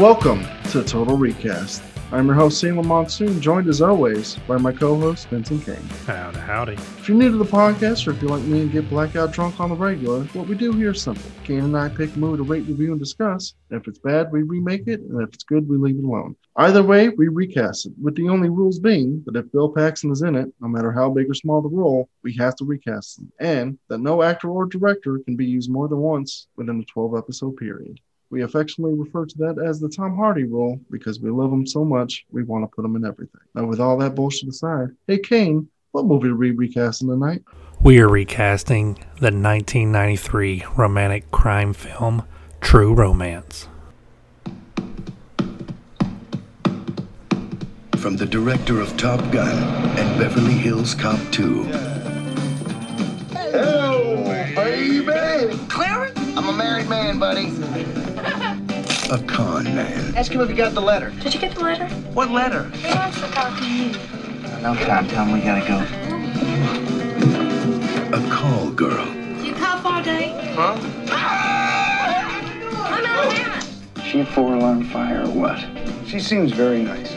Welcome to Total Recast. I'm your host, Salem Monsoon, joined as always by my co host, Vincent King. Howdy, howdy. If you're new to the podcast, or if you're like me and get blackout drunk on the regular, what we do here is simple. Kane and I pick a movie to rate, review, and discuss. If it's bad, we remake it, and if it's good, we leave it alone. Either way, we recast it, with the only rules being that if Bill Paxton is in it, no matter how big or small the role, we have to recast him, and that no actor or director can be used more than once within a 12 episode period. We affectionately refer to that as the Tom Hardy rule because we love him so much, we want to put him in everything. Now, with all that bullshit aside, hey, Kane, what movie are we recasting tonight? We are recasting the 1993 romantic crime film True Romance. From the director of Top Gun and Beverly Hills Cop 2. Hello, baby. Clarence? I'm a married man, buddy. A con man. Ask him if he got the letter. Did you get the letter? What letter? He wants to talk to you. No time. Tell him we gotta go. A call girl. You call for a date? Huh? I'm out Alabama. She a four-alarm fire or what? She seems very nice.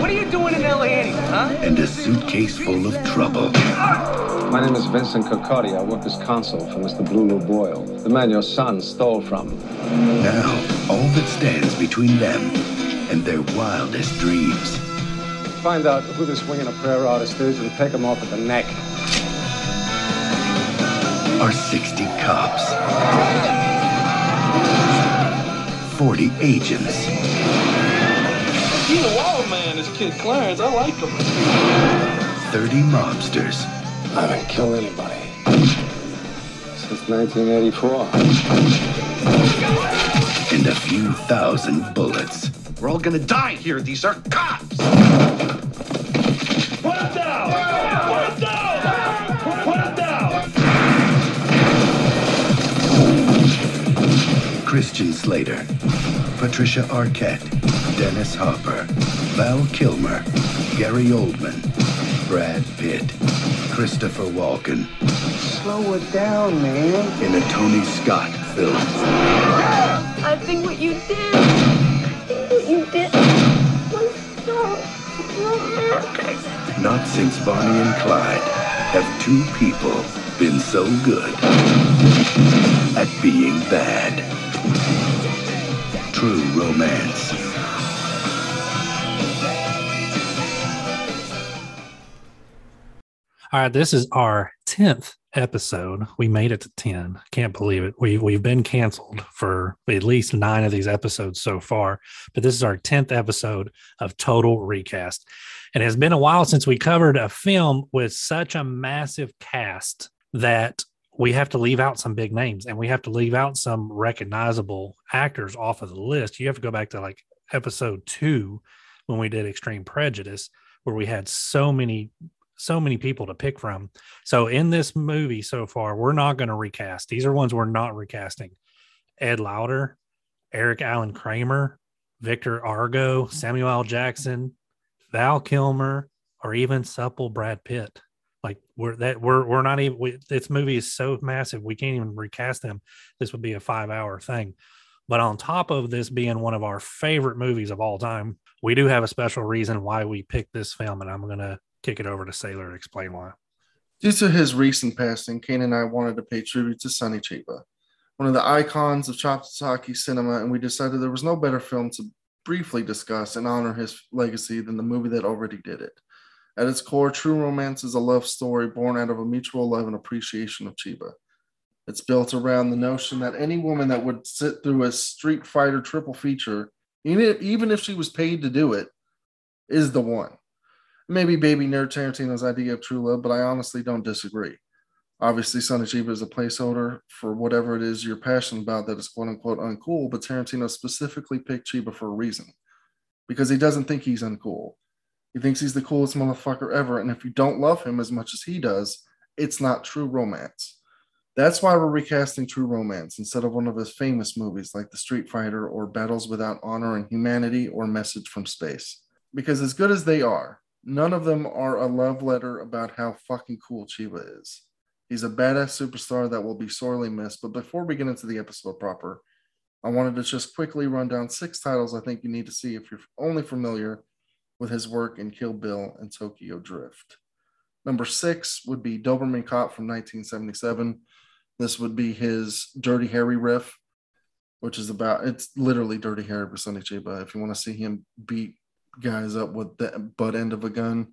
What are you doing in L.A. anyway, huh? And a suitcase full of trouble. My name is Vincent Coccotti. I work as consul for Mr. Blue Lou Boyle, the man your son stole from. Now, all that stands between them and their wildest dreams. Find out who this wing and a prayer artist is and take him off at the neck. are 60 cops, 40 agents, He's a wild man, this kid Clarence. I like him. 30 mobsters, I haven't killed anybody since 1984. and a few thousand bullets. We're all gonna die here. These are cops. Put him down! Put him down! Put him down! Christian Slater, Patricia Arquette, Dennis Hopper, Val Kilmer, Gary Oldman, Brad Pitt, Christopher Walken Slow it down, man. in a Tony Scott film. I think what you did, I think what you did was so romantic. Not since Bonnie and Clyde have two people been so good at being bad. True romance. All right, this is our 10th episode. We made it to 10. Can't believe it. We, we've been canceled for at least nine of these episodes so far, but this is our 10th episode of Total Recast. And it's been a while since we covered a film with such a massive cast that we have to leave out some big names and we have to leave out some recognizable actors off of the list. You have to go back to like episode two when we did Extreme Prejudice, where we had so many so many people to pick from. So in this movie so far, we're not going to recast. These are ones we're not recasting. Ed Lauter, Eric Allen Kramer, Victor Argo, Samuel L. Jackson, Val Kilmer, or even supple Brad Pitt. Like we're that we're we're not even we, this movie is so massive we can't even recast them. This would be a five hour thing. But on top of this being one of our favorite movies of all time, we do have a special reason why we picked this film, and I'm gonna kick it over to Sailor to explain why. Due to his recent passing, Kane and I wanted to pay tribute to Sonny Chiba, one of the icons of chopsocky cinema, and we decided there was no better film to briefly discuss and honor his legacy than the movie that already did it. At its core, True Romance is a love story born out of a mutual love and appreciation of Chiba. It's built around the notion that any woman that would sit through a Street Fighter triple feature, even if she was paid to do it, is the one. Maybe baby nerd Tarantino's idea of true love, but I honestly don't disagree. Obviously, Sonny Chiba is a placeholder for whatever it is you're passionate about that is quote unquote uncool, but Tarantino specifically picked Chiba for a reason because he doesn't think he's uncool. He thinks he's the coolest motherfucker ever. And if you don't love him as much as he does, it's not true romance. That's why we're recasting True Romance instead of one of his famous movies like The Street Fighter or Battles Without Honor and Humanity or Message from Space. Because as good as they are, none of them are a love letter about how fucking cool Chiba is. He's a badass superstar that will be sorely missed. But before we get into the episode proper, I wanted to just quickly run down six titles I think you need to see if you're only familiar with his work in Kill Bill and Tokyo Drift. Number six would be Doberman Cop from 1977. This would be his Dirty Harry riff, which is about it's literally Dirty Harry for Sonny Chiba. If you want to see him beat guys up with the butt end of a gun,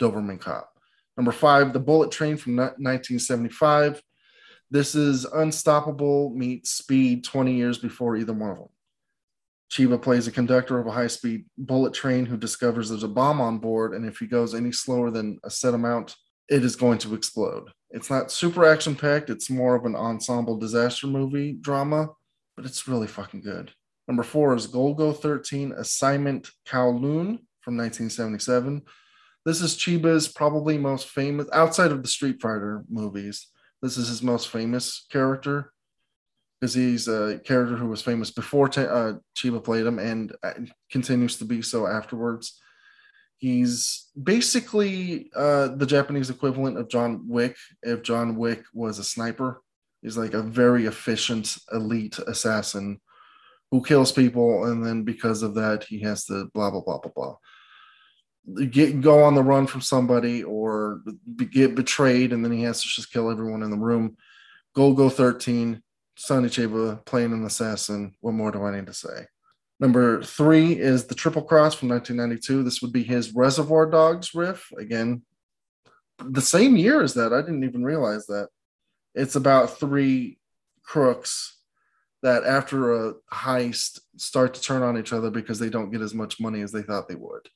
Doberman Cop. Number five, The Bullet Train from 1975. This is Unstoppable meets Speed 20 years before either one of them. Chiba plays a conductor of a high speed bullet train who discovers there's a bomb on board, and if he goes any slower than a set amount, it is going to explode. It's not super action packed, it's more of an ensemble disaster movie drama, but it's really fucking good. Number four is Golgo 13 Assignment Kowloon from 1977. This is Chiba's probably most famous, outside of the Street Fighter movies, this is his most famous character because he's a character who was famous before uh, Chiba played him and continues to be so afterwards. He's basically uh, the Japanese equivalent of John Wick if John Wick was a sniper. He's like a very efficient, elite assassin who kills people, and then because of that, he has to blah blah blah blah blah. Get go on the run from somebody or get betrayed, and then he has to just kill everyone in the room. Go Golgo 13 Sonny Chiba playing an assassin. What more do I need to say? Number three is the Triple Cross from 1992. This would be his Reservoir Dogs riff. Again, the same year as that. I didn't even realize that. It's about three crooks that, after a heist, start to turn on each other because they don't get as much money as they thought they would.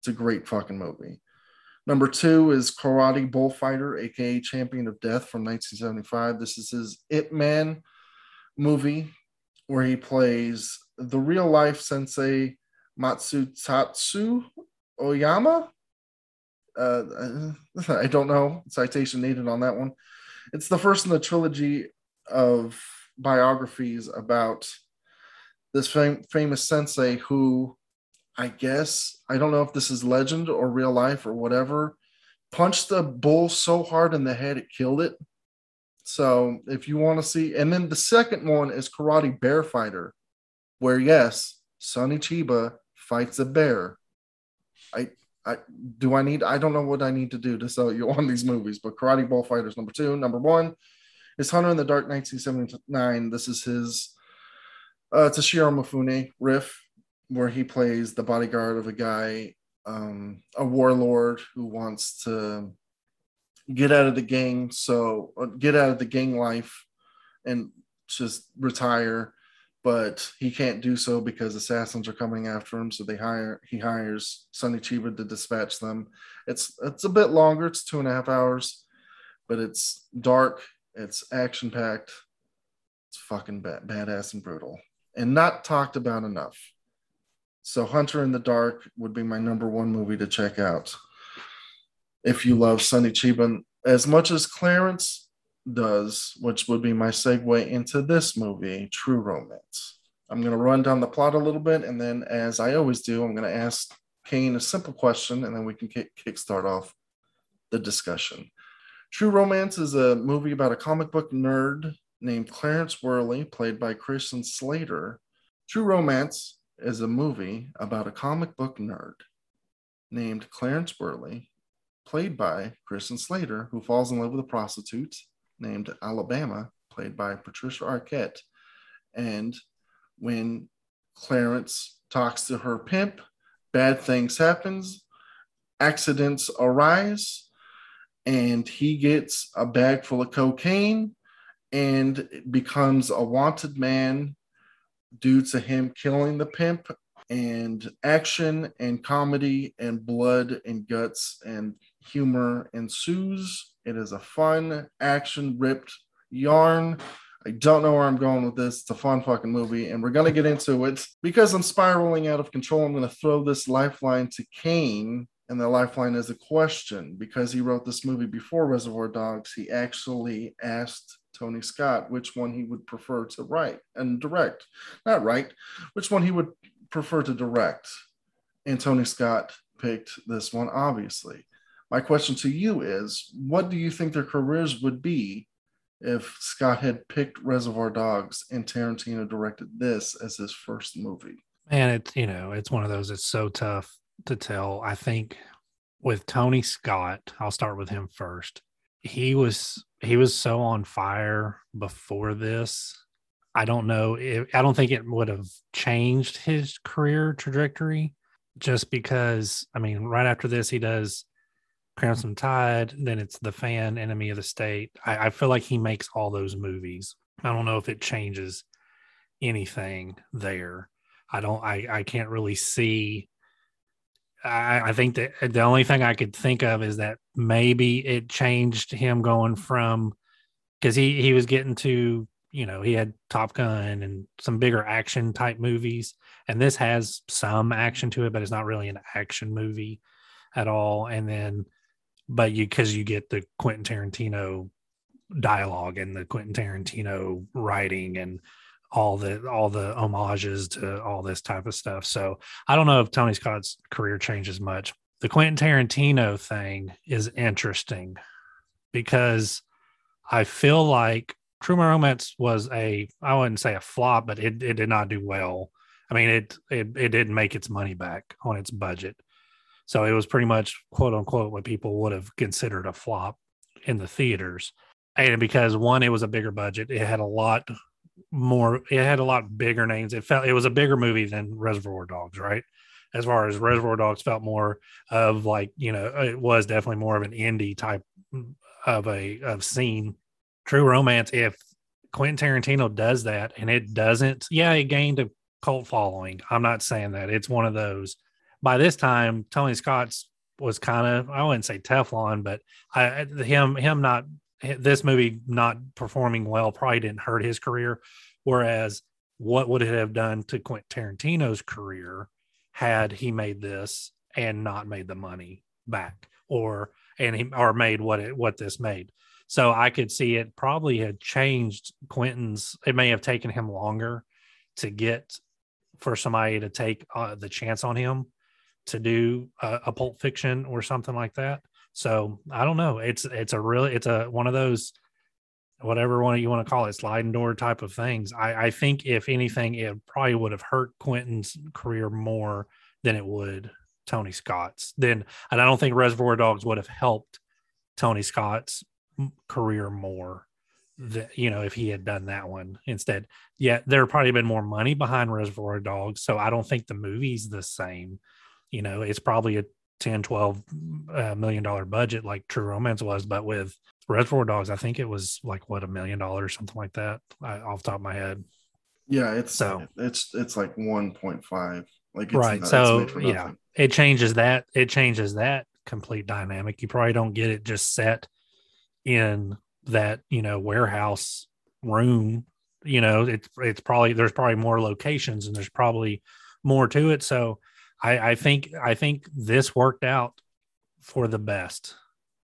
It's a great fucking movie. Number two is Karate Bullfighter, aka Champion of Death from 1975. This is his Ip Man movie where he plays the real life sensei Masutatsu Oyama. Uh, I don't know, citation needed on that one. It's the first in the trilogy of biographies about this fam- famous sensei who I guess I don't know if this is legend or real life or whatever. Punched the bull so hard in the head it killed it. So if you want to see, and then the second one is Karate Bear Fighter, where yes, Sonny Chiba fights a bear. I I do I need I don't know what I need to do to sell you on these movies, but Karate Bullfighters number two, number one is Hunter in the Dark 1979. This is his uh Toshiro Mifune riff where he plays the bodyguard of a guy, um, a warlord who wants to get out of the gang, so uh, get out of the gang life and just retire. But he can't do so because assassins are coming after him. So they hire he hires Sonny Chiba to dispatch them. It's it's a bit longer. It's two and a half hours, but it's dark. It's action packed. It's fucking bad, badass and brutal, and not talked about enough. So Hunter in the Dark would be my number one movie to check out. If you love Sonny Chiba as much as Clarence does, which would be my segue into this movie, True Romance. I'm going to run down the plot a little bit, and then, as I always do, I'm going to ask Kane a simple question, and then we can kick kickstart off the discussion. True Romance is a movie about a comic book nerd named Clarence Worley, played by Christian Slater. True Romance is a movie about a comic book nerd named Clarence Worley, played by Christian Slater, who falls in love with a prostitute named Alabama, played by Patricia Arquette. And when Clarence talks to her pimp, bad things happens, accidents arise, and he gets a bag full of cocaine and becomes a wanted man due to him killing the pimp and action and comedy and blood and guts and humor ensues. It is a fun, action ripped yarn. I don't know where I'm going with this. It's a fun fucking movie, and we're gonna get into it. Because I'm spiraling out of control, I'm gonna throw this lifeline to Kane, and the lifeline is a question. Because he wrote this movie before Reservoir Dogs, he actually asked Tony Scott which one he would prefer to write and direct. Not write, which one he would prefer to direct. And Tony Scott picked this one, obviously. My question to you is what do you think their careers would be if Scott had picked Reservoir Dogs and Tarantino directed this as his first movie. And it's you know, it's one of those it's so tough to tell. I think with Tony Scott, I'll start with him first. He was he was so on fire before this. I don't know if I don't think it would have changed his career trajectory just because I mean, right after this he does Crimson Tide, then it's The Fan, Enemy of the State. I, I feel like he makes all those movies. I don't know if it changes anything there. I don't I I can't really see I, I think that the only thing I could think of is that maybe it changed him going from because he he was getting to you know he had Top Gun and some bigger action type movies, and this has some action to it, but it's not really an action movie at all. And then, but you because you get the Quentin Tarantino dialogue and the Quentin Tarantino writing and all the all the homages to all this type of stuff. So I don't know if Tony Scott's career changes much. The Quentin Tarantino thing is interesting because I feel like True Romance was a I wouldn't say a flop, but it, it did not do well. I mean, it, it it didn't make its money back on its budget. So it was pretty much quote unquote what people would have considered a flop in the theaters. And because one, it was a bigger budget, it had a lot more it had a lot bigger names. It felt it was a bigger movie than Reservoir Dogs, right? As far as Reservoir Dogs felt more of like, you know, it was definitely more of an indie type of a of scene. True romance, if Quentin Tarantino does that and it doesn't, yeah, it gained a cult following. I'm not saying that. It's one of those. By this time, Tony Scott's was kind of I wouldn't say Teflon, but I, him him not this movie not performing well probably didn't hurt his career. Whereas what would it have done to Quentin Tarantino's career had he made this and not made the money back or and he or made what it what this made. So I could see it probably had changed Quentin's. It may have taken him longer to get for somebody to take uh, the chance on him to do a, a Pulp Fiction or something like that. So I don't know. It's it's a really it's a one of those whatever one you want to call it sliding door type of things. I, I think if anything, it probably would have hurt Quentin's career more than it would Tony Scott's. Then and I don't think Reservoir Dogs would have helped Tony Scott's career more. That you know, if he had done that one instead, yeah, there probably been more money behind Reservoir Dogs. So I don't think the movie's the same. You know, it's probably a 10 12 uh, million dollar budget like true romance was but with reservoir dogs i think it was like what a million dollars something like that I, off the top of my head. Yeah it's so it's it's like 1.5 like right not, so yeah it changes that it changes that complete dynamic you probably don't get it just set in that you know warehouse room you know it's it's probably there's probably more locations and there's probably more to it so I, I think I think this worked out for the best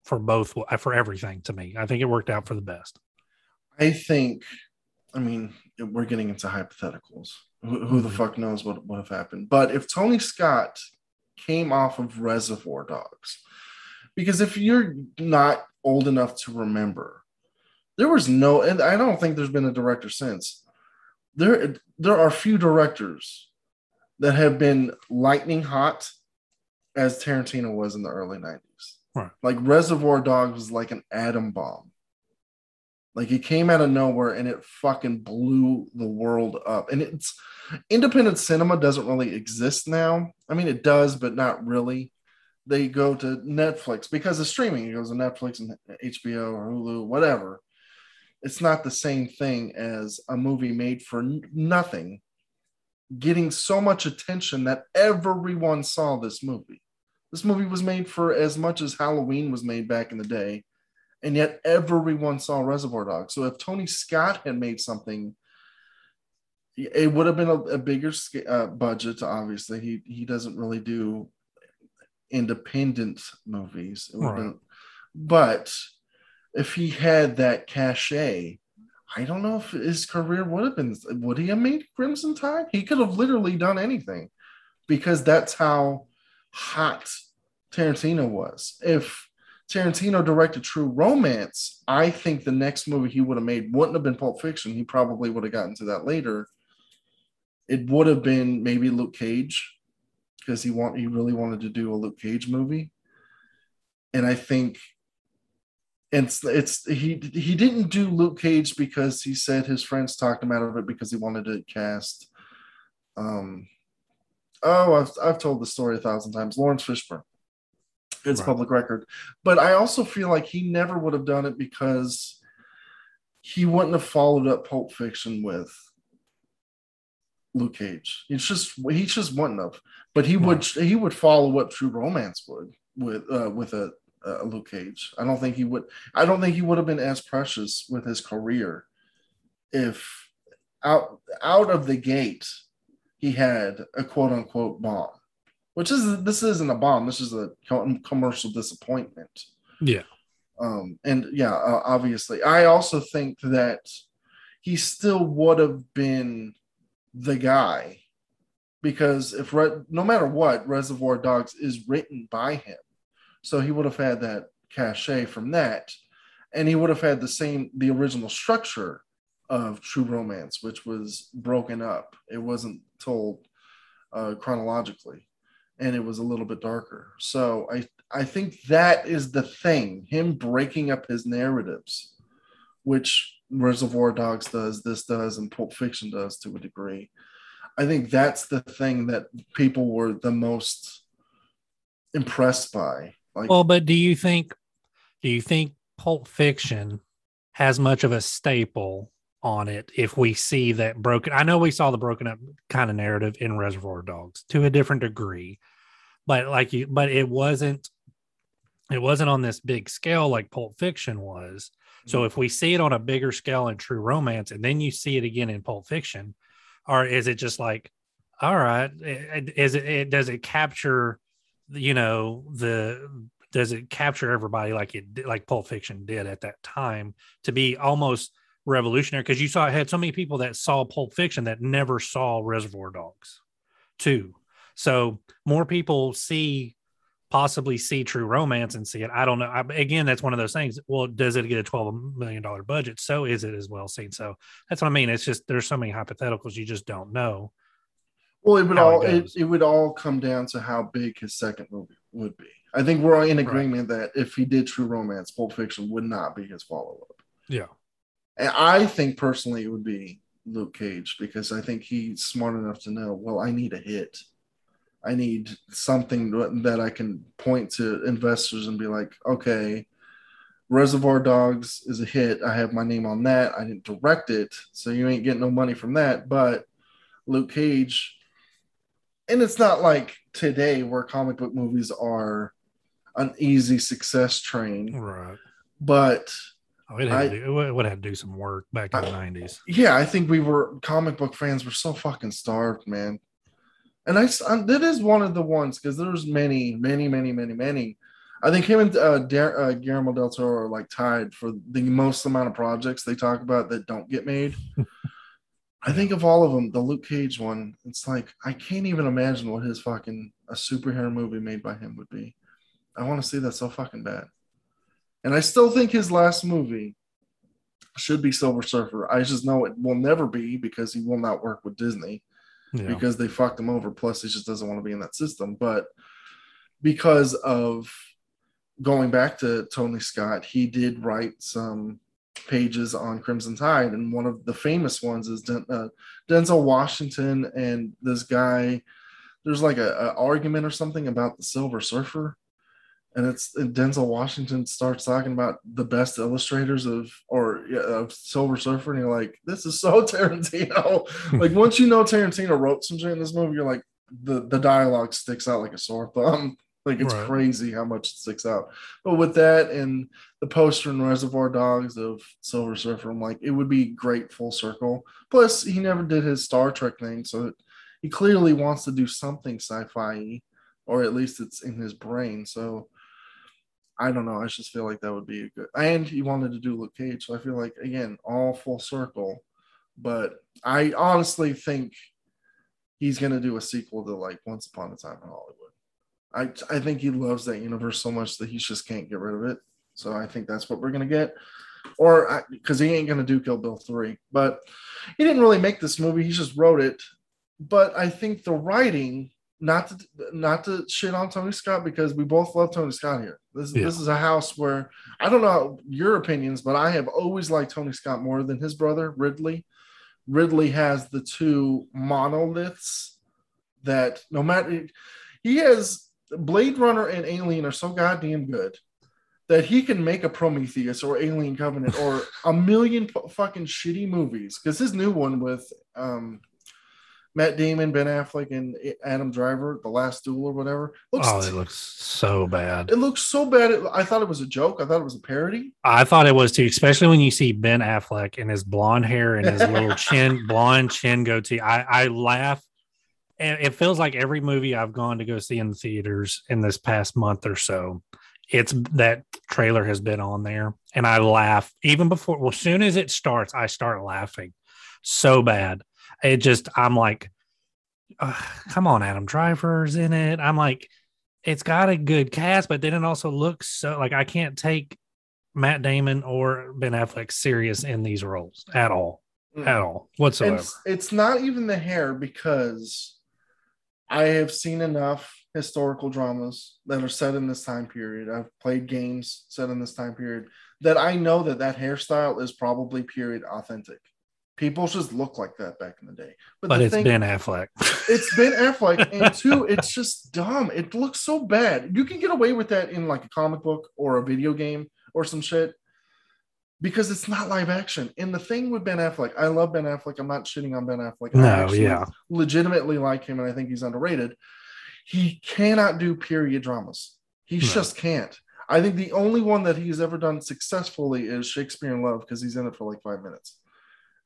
for both for everything to me. I think it worked out for the best. I think, I mean, we're getting into hypotheticals. Who, who the mm-hmm. fuck knows what would have happened? But if Tony Scott came off of Reservoir Dogs, because if you're not old enough to remember, there was no, and I don't think there's been a director since. There, there are few directors that have been lightning hot as Tarantino was in the early 90s. Right. Like Reservoir Dogs was like an atom bomb. Like it came out of nowhere and it fucking blew the world up. And it's independent cinema doesn't really exist now. I mean, it does, but not really. They go to Netflix because of streaming. It goes to Netflix and HBO or Hulu, whatever. It's not the same thing as a movie made for nothing getting so much attention that everyone saw this movie. This movie was made for as much as Halloween was made back in the day, and yet everyone saw Reservoir Dogs. So if Tony Scott had made something, it would have been a, a bigger uh, budget. Obviously, he he doesn't really do independent movies. Right. Been, but if he had that cachet, I don't know if his career would have been. Would he have made Crimson Tide? He could have literally done anything, because that's how hot Tarantino was. If Tarantino directed True Romance, I think the next movie he would have made wouldn't have been Pulp Fiction. He probably would have gotten to that later. It would have been maybe Luke Cage because he want he really wanted to do a Luke Cage movie. And I think it's it's he he didn't do Luke Cage because he said his friends talked him out of it because he wanted to cast um oh I've I've told the story a thousand times. Laurence Fishburne. It's Right. public record. But I also feel like he never would have done it because he wouldn't have followed up Pulp Fiction with Luke Cage. It's just he just wouldn't have. But he would he would follow what True Romance would with uh, with a, a Luke Cage. I don't think he would. I don't think he would have been as precious with his career if out out of the gate he had a quote unquote bomb, which is this isn't a bomb. This is a commercial disappointment. Yeah. Um, and yeah, uh, obviously, I also think that he still would have been the guy because if Re- no matter what, Reservoir Dogs is written by him, so he would have had that cachet from that, and he would have had the same the original structure of True Romance, which was broken up. It wasn't told uh, chronologically, and it was a little bit darker. So I I think that is the thing, him breaking up his narratives, which Reservoir Dogs does, this does, and Pulp Fiction does to a degree. I think that's the thing that people were the most impressed by. Like, Well, but do you think do you think Pulp Fiction has much of a staple on it if we see that broken I know we saw the broken up kind of narrative in Reservoir Dogs to a different degree. But like you but it wasn't it wasn't on this big scale like Pulp Fiction was. So mm-hmm. if we see it on a bigger scale in True Romance and then you see it again in Pulp Fiction, or is it just like, all right, is it, it does it capture, you know, the does it capture everybody like it like Pulp Fiction did at that time to be almost revolutionary? Because you saw it had so many people that saw Pulp Fiction that never saw Reservoir Dogs, too. So more people see possibly see true romance and see it. I don't know. I, again, that's one of those things. Well, does it get a twelve million dollar budget? So is it as well seen? So that's what I mean. It's just there's so many hypotheticals you just don't know. Well, it would it all it, it would all come down to how big his second movie would be. I think we're all in agreement that if he did True Romance, Pulp Fiction would not be his follow up. Yeah. And I think personally it would be Luke Cage because I think he's smart enough to know, well, I need a hit. I need something that I can point to investors and be like, okay, Reservoir Dogs is a hit. I have my name on that. I didn't direct it, so you ain't getting no money from that. But Luke Cage, and it's not like today where comic book movies are an easy success train, Right. but Oh, it, had I- to do, it would have to do some work back in the nineties. yeah, I think we were comic book fans were so fucking starved, man. And I, uh, that is one of the ones because there's many, many, many, many, many. I think him and uh, Dar- uh, Guillermo del Toro are like tied for the most amount of projects they talk about that don't get made. I think of all of them, the Luke Cage one, it's like I can't even imagine what his fucking a superhero movie made by him would be. I want to see that so fucking bad. And I still think his last movie should be Silver Surfer. I just know it will never be because he will not work with Disney Yeah. because they fucked him over. Plus, he just doesn't want to be in that system. But because of going back to Tony Scott, he did write some pages on Crimson Tide, and one of the famous ones is Den- uh, Denzel Washington and this guy. There's like a, a argument or something about the Silver Surfer, and it's and Denzel Washington starts talking about the best illustrators of or yeah, of Silver Surfer, and you're like, this is so Tarantino. like once you know Tarantino wrote some shit in this movie, you're like, the the dialogue sticks out like a sore thumb. Like it's Right. crazy how much it sticks out. But with that and the poster and Reservoir Dogs of Silver Surfer, I'm like, it would be great full circle. Plus, he never did his Star Trek thing, so he clearly wants to do something sci-fi, or at least it's in his brain. So I don't know. I just feel like that would be a good. And he wanted to do Luke Cage, so I feel like again, all full circle. But I honestly think he's gonna do a sequel to like Once Upon a Time in Hollywood. I I think he loves that universe so much that he just can't get rid of it. So I think that's what we're gonna get, or because he ain't gonna do Kill Bill three. But he didn't really make this movie; he just wrote it. But I think the writing, not to not to shit on Tony Scott because we both love Tony Scott here. This Yeah. this is a house where I don't know your opinions, but I have always liked Tony Scott more than his brother Ridley. Ridley has the two monoliths that no matter he has Blade Runner and Alien are so goddamn good that he can make a Prometheus or Alien Covenant or a million fu- fucking shitty movies because his new one with um Matt Damon, Ben Affleck, and Adam Driver, The Last Duel or whatever, looks Oh, it looks so bad. it looks so bad. It- I thought it was a joke. I thought it was a parody. I thought it was too, especially when you see Ben Affleck and his blonde hair and his little chin, blonde chin goatee. I, I laugh. And it feels like every movie I've gone to go see in the theaters in this past month or so, it's that trailer has been on there. And I laugh even before, well, as soon as it starts, I start laughing so bad. It just, I'm like, come on, Adam Driver's in it. I'm like, it's got a good cast, but then it also looks so like I can't take Matt Damon or Ben Affleck serious in these roles at all, Mm. at all whatsoever. It's, it's not even the hair because I have seen enough historical dramas that are set in this time period. I've played games set in this time period that I know that that hairstyle is probably period authentic. People just look like that back in the day. but the it's thing- Ben Affleck. it's Ben Affleck, and two, it's just dumb. It looks so bad. You can get away with that in like a comic book or a video game or some shit because it's not live action. And the thing with Ben Affleck, I love Ben Affleck. I'm not shitting on Ben Affleck. No, actually yeah. legitimately like him, and I think he's underrated. He cannot do period dramas. He No. just can't. I think the only one that he's ever done successfully is Shakespeare in Love because he's in it for like five minutes.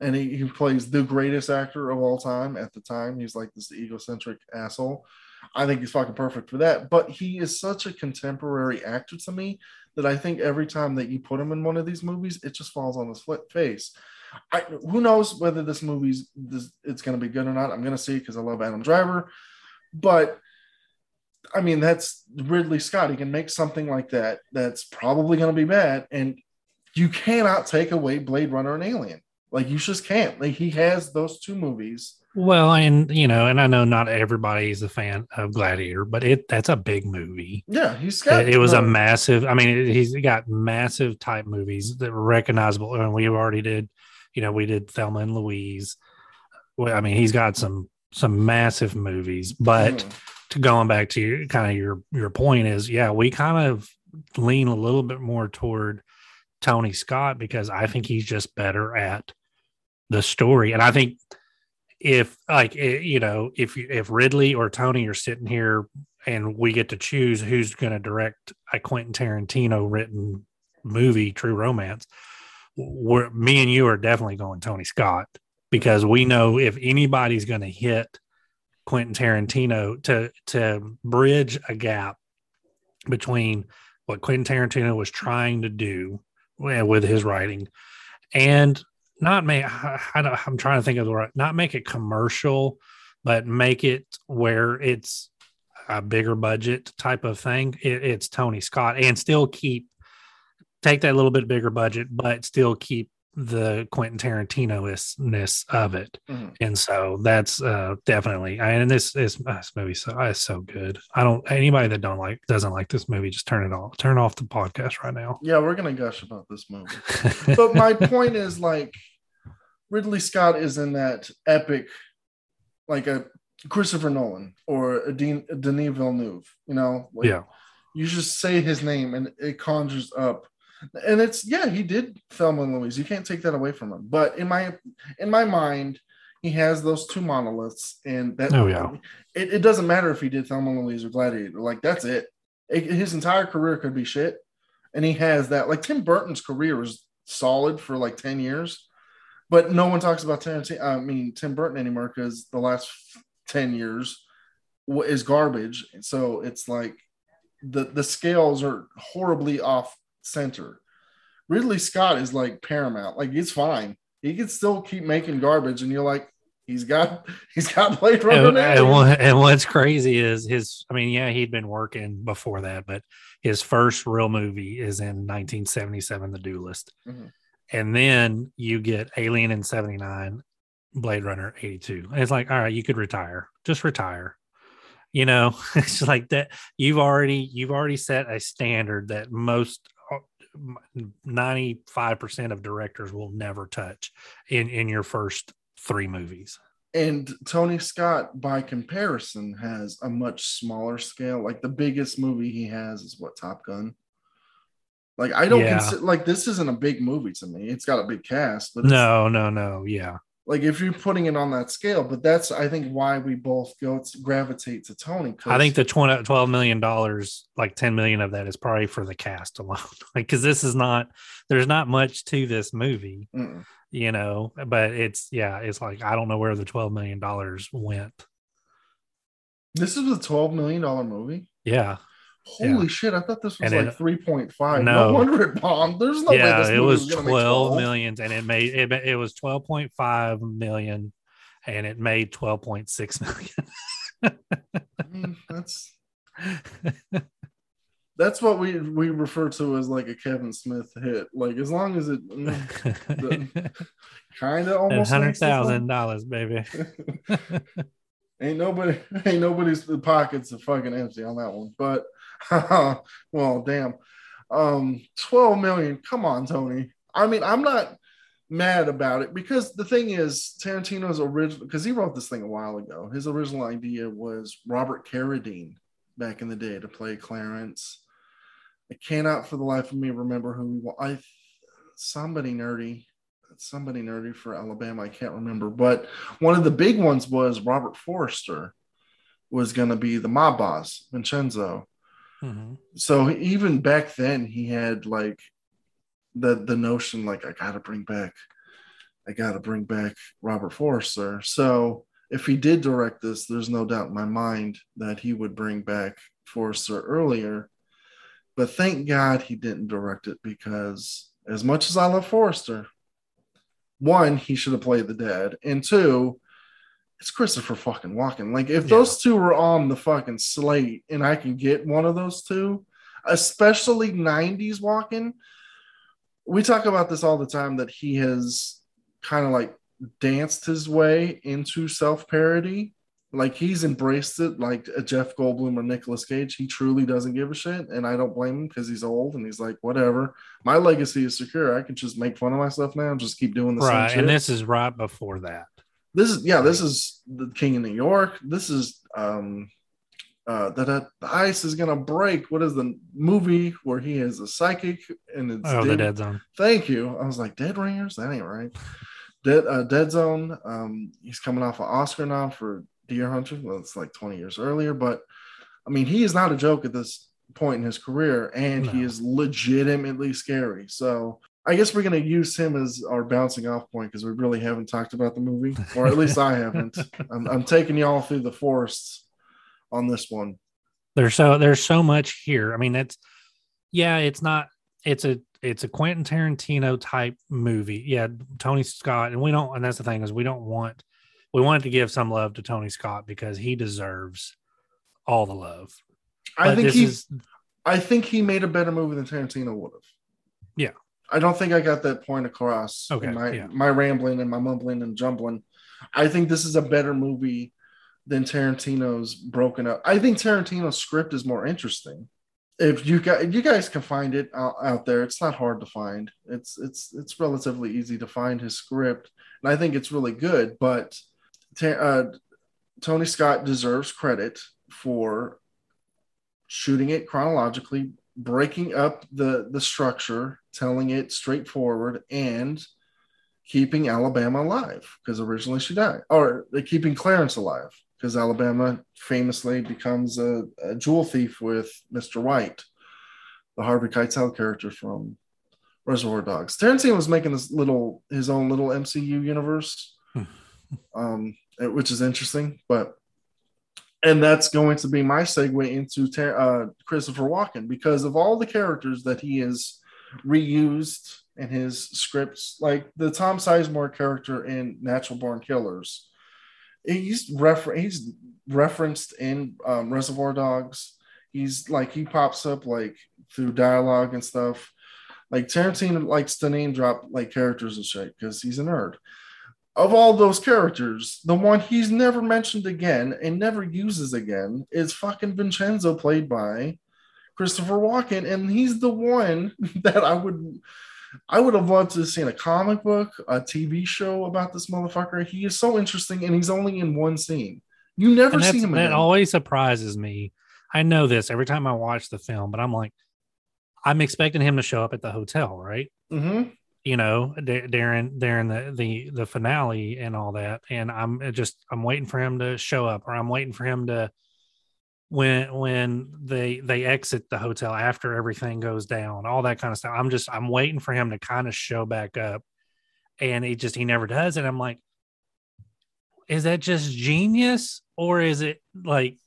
And he, he plays the greatest actor of all time at the time. He's like this egocentric asshole. I think he's fucking perfect for that. But he is such a contemporary actor to me that I think every time that you put him in one of these movies, it just falls on his face. I, who knows whether this movie's this, it's going to be good or not? I'm going to see because I love Adam Driver, but I mean that's Ridley Scott. He can make something like that that's probably going to be bad, and you cannot take away Blade Runner and Alien. Like you just can't. Like he has those two movies. Well, and you know, and I know not everybody is a fan of Gladiator, but it that's a big movie. Yeah, he's got. It, it was a massive. I mean, it- he's got massive type movies that were recognizable, and we already did. You know, we did Thelma and Louise. Well, I mean, he's got some some massive movies, but Mhm. to going back to your kind of your your point is, yeah, we kind of lean a little bit more toward Tony Scott because I think he's just better at the story, and I think if like eh, you know if if Ridley or Tony are sitting here and we get to choose who's going to direct a Quentin Tarantino written movie, True Romance, we're me and you are definitely going Tony Scott because we know if anybody's going to hit Quentin Tarantino to to bridge a gap between what Quentin Tarantino was trying to do with his writing and not make I, I I'm trying to think of the right not make it commercial but make it where it's a bigger budget type of thing. It, it's Tony Scott and still keep take that little bit bigger budget but still keep the Quentin Tarantino-ness of it Mhm. and so that's uh definitely and this is this movie so it's so good i don't anybody that don't like doesn't like this movie just turn it off turn off the podcast right now Yeah, we're gonna gush about this movie. but my point is like Ridley Scott is in that epic, like a Christopher Nolan or a Dean, a Denis Villeneuve. You know, like, yeah You just say his name and it conjures up, and it's yeah, he did Thelma and Louise. You can't take that away from him. But in my in my mind, he has those two monoliths, and that Oh, yeah. it, it doesn't matter if he did Thelma and Louise or Gladiator. Like that's it. It- His entire career could be shit, and he has that. Like Tim Burton's career was solid for like ten years, but no one talks about Tarantino. I mean Tim Burton anymore because the last ten years is garbage. So it's like the the scales are horribly off center. Ridley Scott is like paramount. Like it's fine. He can still keep making garbage, and you're like, He's got he's got Blade Runner. And, and, what- and what's crazy is his, I mean, yeah, he'd been working before that, but his first real movie is in 1977, The Duelist. Mhm. And then you get Alien in 79, Blade Runner 82. And it's like, all right, you could retire, just retire. You know, it's like that. You've already, you've already set a standard that most 95% of directors will never touch in, in your first three movies. and Tony Scott, by comparison, has a much smaller scale. Like the biggest movie he has is what Top Gun. Like I don't Yeah. consider like this isn't a big movie to me. It's got a big cast, but it's, No, no, no. Yeah. Like if you're putting it on that scale, but that's I think why we both go to gravitate to tony I think the 20, 12 million dollars, like 10 million of that is probably for the cast alone. like, cause this is not, there's not much to this movie, Mm-mm. you know, but it's, yeah, it's like, I don't know where the 12 million dollars went. this is a twelve million dollar movie. Yeah. Holy shit! I thought this was And like it- three point five. No. No. wonder it bombed. There's no way yeah. this It was gonna make 12 12 millions and it made, it, it was 12.5 million and it made 12.6 million. I mean, that's that's what we we refer to as like a Kevin Smith hit. Like as long as it kind of almost hundred the dollars, baby. ain't nobody ain't nobody's pockets are fucking empty on that one. But well, damn, um, twelve million. Come on, Tony. I mean, I'm not mad about it because the thing is, Tarantino's original because he wrote this thing a while ago. His original idea was Robert Carradine back in the day to play Clarence. I cannot for the life of me remember who. I somebody nerdy, somebody nerdy for Alabama. I can't remember, but one of the big ones was Robert Forster was going to be the mob boss, Vincenzo. Mhm. So even back then, he had like the the notion like I got to bring back, I got to bring back Robert Forster. So if he did direct this, there's no doubt in my mind that he would bring back Forster earlier. But thank God he didn't direct it because as much as I love Forster, one, he should have played the dad, and two, it's Christopher fucking Walken. Like if Yeah. those two were on the fucking slate and I can get one of those two, especially 90s Walken, we talk about this all the time that he has kind of like danced his way into self-parody. Like he's embraced it like a Jeff Goldblum or Nicolas Cage. He truly doesn't give a shit. And I don't blame him because he's old and he's like, whatever. My legacy is secure. I can just make fun of myself now and just keep doing the Right. same shit. And this is right before that. This is yeah, this is the King of New York. This is um uh that uh, the ice is gonna break. What is the movie where he is a psychic and it's Oh, the dead zone. Thank you. I was like, Dead Ringers? That ain't right. Dead uh, Dead Zone. Um, he's coming off an Oscar now for Deer Hunter. Well, it's like 20 years earlier, but I mean, he is not a joke at this point in his career, and he is legitimately scary. So I guess we're gonna use him as our bouncing off point because we really haven't talked about the movie, or at least I haven't. I'm, I'm taking y'all through the forests on this one. There's so there's so much here. I mean, it's yeah, it's not it's a it's a Quentin Tarantino type movie. Yeah, Tony Scott, and we don't and that's the thing is we don't want we wanted to give some love to Tony Scott because he deserves all the love. I But think he's. is I think he made a better movie than Tarantino would have. Yeah. I don't think I got that point across. Okay, My yeah. my rambling and my mumbling and jumbling. I think this is a better movie than Tarantino's Broken Up. I think Tarantino's script is more interesting. If you guys, you guys can find it out, out there, it's not hard to find. It's it's it's relatively easy to find his script, and I think it's really good. But uh, Tony Scott deserves credit for shooting it chronologically, breaking up the the structure, telling it straightforward, and keeping Alabama alive because originally she died, or keeping Clarence alive because Alabama famously becomes a, a jewel thief with Mr. White, the Harvey Keitel character from Reservoir Dogs. Tarantino was making this little his own little MCU universe, um, which is interesting, but and that's going to be my segue into uh, Christopher Walken because of all the characters that he has reused in his scripts, like the Tom Sizemore character in Natural Born Killers. he's refer he's referenced in um, Reservoir Dogs. He's like he pops up like through dialogue and stuff. Like Tarantino likes to name drop like characters and shit because he's a nerd. Of all those characters, the one he's never mentioned again and never uses again is fucking Vincenzo, played by Christopher Walken, and he's the one that I would I would have loved to have seen a comic book, a TV show about this motherfucker. He is so interesting, and he's only in one scene. You never see him that always surprises me. I know this every time I watch the film, but I'm like, I'm expecting him to show up at the hotel, right? Mhm. You know, during during the the the finale and all that, and I'm just I'm waiting for him to show up, or I'm waiting for him to when when they they exit the hotel after everything goes down, all that kind of stuff. I'm just I'm waiting for him to kind of show back up, and he just he never does, and I'm like, is that just genius, or is it like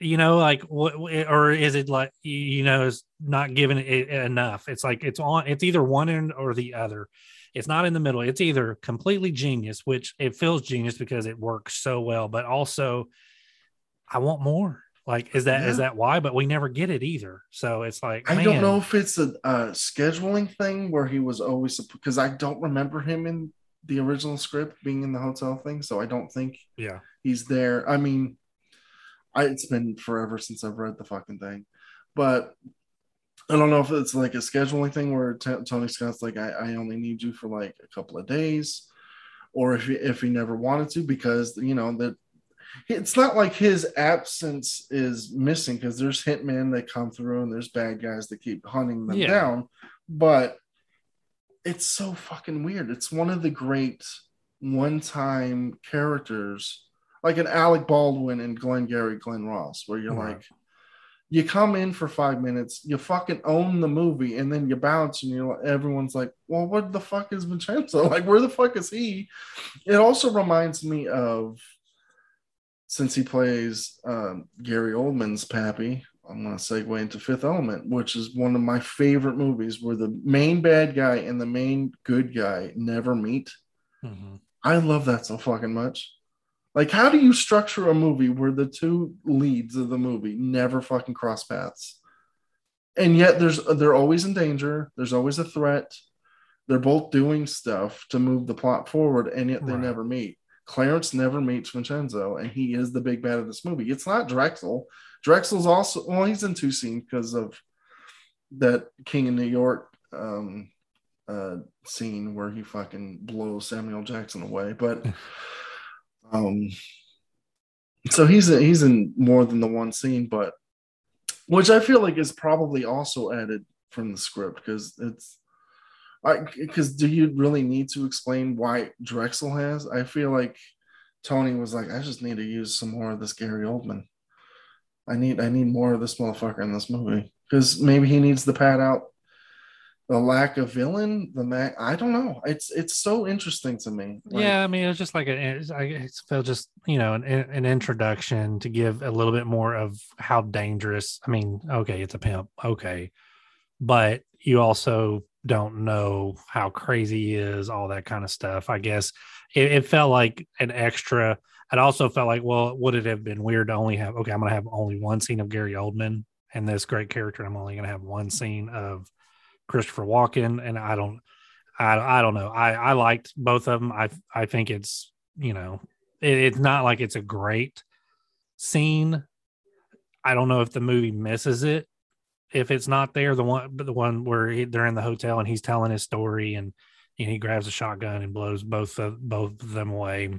you know like what or is it like you- know is not giving it enough? It's like it's on it's either one end or the other. It's not in the middle. It's either completely genius which it feels genius because it works so well but also i want more like is that is Yeah. that why? But we never get it either. So it's like I don't know if it's a, a scheduling thing where he was always because I don't remember him in the original script being in the hotel thing, so I don't think yeah. he's there. I mean, I, it's been forever since I've read the fucking thing, but I don't know if it's like a scheduling thing where T- Tony Scott's like, I, I only need you for like a couple of days, or if he, if he never wanted to, because you know that it's not like his absence is missing because there's hitmen that come through and there's bad guys that keep hunting them Yeah. down, but it's so fucking weird. It's one of the great one-time characters, like an Alec Baldwin and Glenn Gary, Glen Ross, where you're Right. like, you come in for five minutes, you fucking own the movie, and then you bounce, and you're everyone's like, well, what the fuck is Vincenzo? Like, where the fuck is he? It also reminds me of since he plays um, Gary Oldman's Pappy. I'm going to segue into Fifth Element, which is one of my favorite movies where the main bad guy and the main good guy never meet. Mhm. I love that so fucking much. Like, how do you structure a movie where the two leads of the movie never fucking cross paths? And yet there's they're always in danger, there's always a threat. They're both doing stuff to move the plot forward, and yet they Right. never meet. Clarence never meets Vincenzo, and he is the big bad of this movie. It's not Drexel. Drexel's also well, he's in two scenes because of that King of New York um uh scene where he fucking blows Samuel Jackson away. But um so he's he's in more than the one scene, but which I feel like is probably also added from the script because it's because do you really need to explain why Drexel has? I feel like Tony was like, I just need to use some more of this Gary Oldman. I need I need more of this motherfucker in this movie because maybe he needs to pad out the lack of villain. The ma- I don't know. It's it's so interesting to me. Like, yeah, I mean, it's just like a, it's, I felt just you know an, an introduction to give a little bit more of how dangerous. I mean, okay, it's a pimp, okay, but you also don't know how crazy he is, all that kind of stuff. I guess it, it felt like an extra. It also felt like, well, would it have been weird to only have? Okay, I'm going to have only one scene of Gary Oldman and this great character. I'm only going to have one scene of Christopher Walken, and I don't. I, I don't know. I, I liked both of them. I I think it's you know it, it's not like it's a great scene. I don't know if the movie misses it if it's not there. The one the one where he, they're in the hotel and he's telling his story and, and he grabs a shotgun and blows both of both of them away.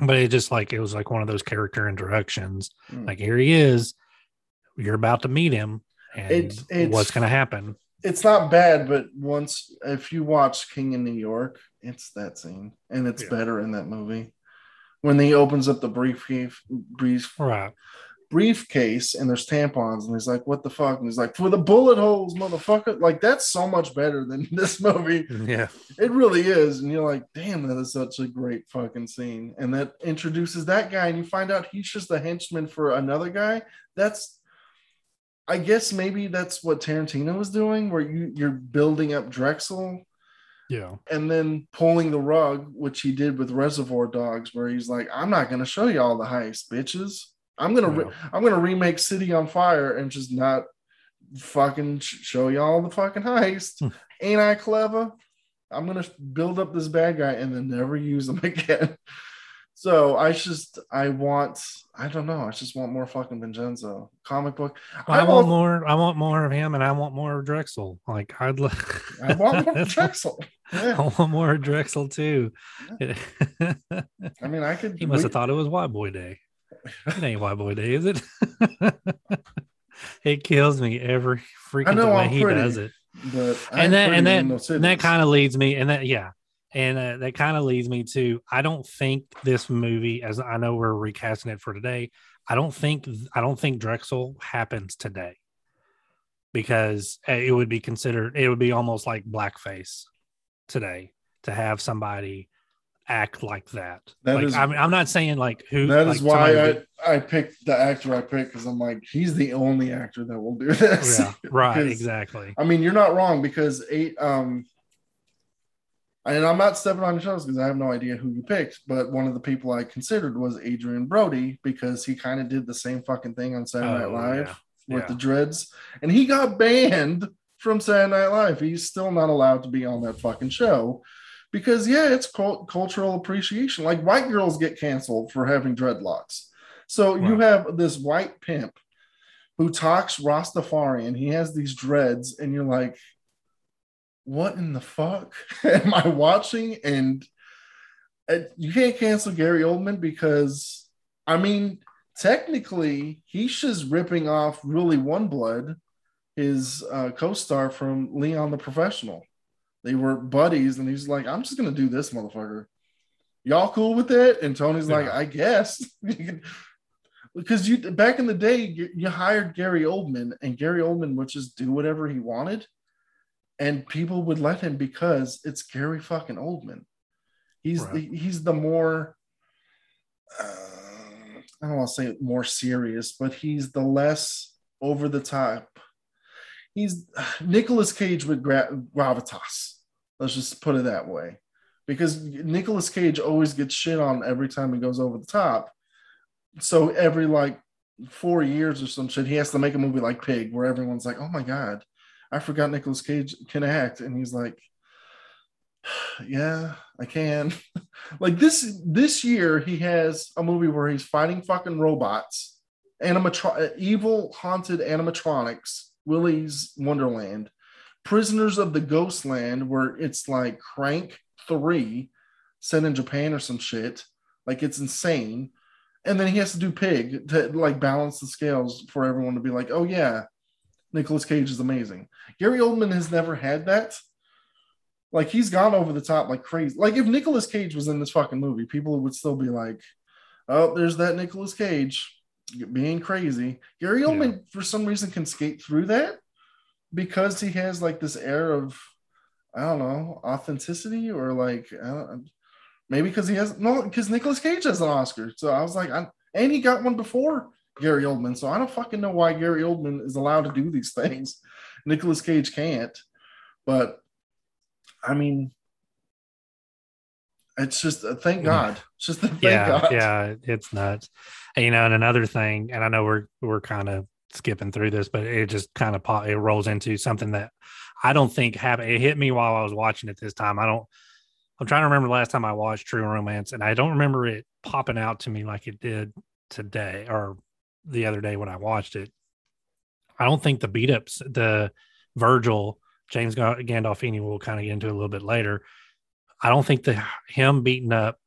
But it just like it was like one of those character introductions. Mm. Like here he is. You're about to meet him, and It's- it's- what's going to happen? it's not bad, but once if you watch King of New York, it's that scene, and it's Yeah. better in that movie when he opens up the briefcase, brief Right. Briefcase, and there's tampons, and he's like, "What the fuck?" And he's like, "For the bullet holes, motherfucker!" Like that's so much better than this movie. Yeah. It really is, and you're like, "Damn, that is such a great fucking scene." And that introduces that guy, and you find out he's just a henchman for another guy. That's I guess maybe that's what Tarantino was doing, where you you're building up Drexel Yeah. and then pulling the rug, which he did with Reservoir Dogs, where he's like, "I'm not gonna show you all the heist, bitches. I'm gonna re- I'm gonna remake City on Fire and just not fucking show you all the fucking heist. Hmm. Ain't I clever? I'm gonna build up this bad guy and then never use him again." So I just I want I don't know I just want more fucking Vincenzo comic book. I, want want more. I want more of him, and I want more of Drexel. Like I'd. li- I want more Drexel. I want more Drexel too. I mean I could he must we- have thought it was White Boy Day. It ain't White Boy Day, is it? it kills me every freaking way I'm he pretty, does it. but and that and that and that kind of leads me and that yeah and uh, that kind of leads me to i don't think this movie as i know we're recasting it for today i don't think i don't think drexel happens today because uh, it would be considered it would be almost like blackface today to have somebody act like that, That like is- I'm, I'm not saying like who That like is why somebody- I, I picked the actor I picked because I'm like, he's the only actor that will do this. yeah right exactly I mean, you're not wrong because eight. Um, and I'm not stepping on your toes because I have no idea who you picked, but one of the people I considered was Adrien Brody because he kind of did the same fucking thing on Saturday Night Oh, Live yeah. with Yeah. the dreads, and he got banned from Saturday Night Live. He's still not allowed to be on that fucking show because yeah, it's cult- cultural appreciation. Like white girls get canceled for having dreadlocks. So you have this white pimp who talks Rastafarian. He has these dreads, and you're like, what in the fuck am I watching? And uh, you can't cancel Gary Oldman because, I mean, technically, he's just ripping off really One Blood, his uh, co star from Leon the Professional. They were buddies, and he's like, I'm just going to do this, motherfucker. Y'all cool with that? And Tony's like, Yeah. I guess. because you back in the day, you, you hired Gary Oldman, and Gary Oldman would just do whatever he wanted and people would let him because it's Gary fucking Oldman. He's Right. the, he's the more uh, I don't want to say more serious, but he's the less over the top. He's Nicolas Cage with gra- gravitas. Let's just put it that way, because Nicolas Cage always gets shit on every time he goes over the top. So every like four years or some shit, he has to make a movie like Pig, where everyone's like, "Oh my god." I forgot Nicolas Cage can act, and he's like, "Yeah, I can." like this this year, he has a movie where he's fighting fucking robots, animatro- evil haunted animatronics, Willy's Wonderland, Prisoners of the Ghostland, where it's like Crank Three, set in Japan or some shit. Like it's insane. And then he has to do Pig to like balance the scales for everyone to be like, "Oh yeah, Nicolas Cage is amazing." Gary Oldman has never had that. Like he's gone over the top like crazy. Like if Nicolas Cage was in this fucking movie, people would still be like, "Oh, there's that Nicolas Cage being crazy." Gary Oldman, for some reason, can skate through that because he has like this air of, I don't know, authenticity or like, I don't, maybe because he has no, because Nicolas Cage has an Oscar. So I was like, I, and he got one before Gary Oldman. So I don't fucking know why Gary Oldman is allowed to do these things. Nicolas Cage can't. But I mean, it's just uh, thank God. It's just thank yeah, God. yeah, it's nuts. And, you know, and another thing, and I know we're we're kind of skipping through this, but it just kind of it rolls into something that I don't think happened. It hit me while I was watching it this time. I don't. I'm trying to remember the last time I watched True Romance, and I don't remember it popping out to me like it did today or the other day when I watched it. I don't think the beat ups, the Virgil James Ga- Gandolfini, we'll kind of get into a little bit later. I don't think the him beating up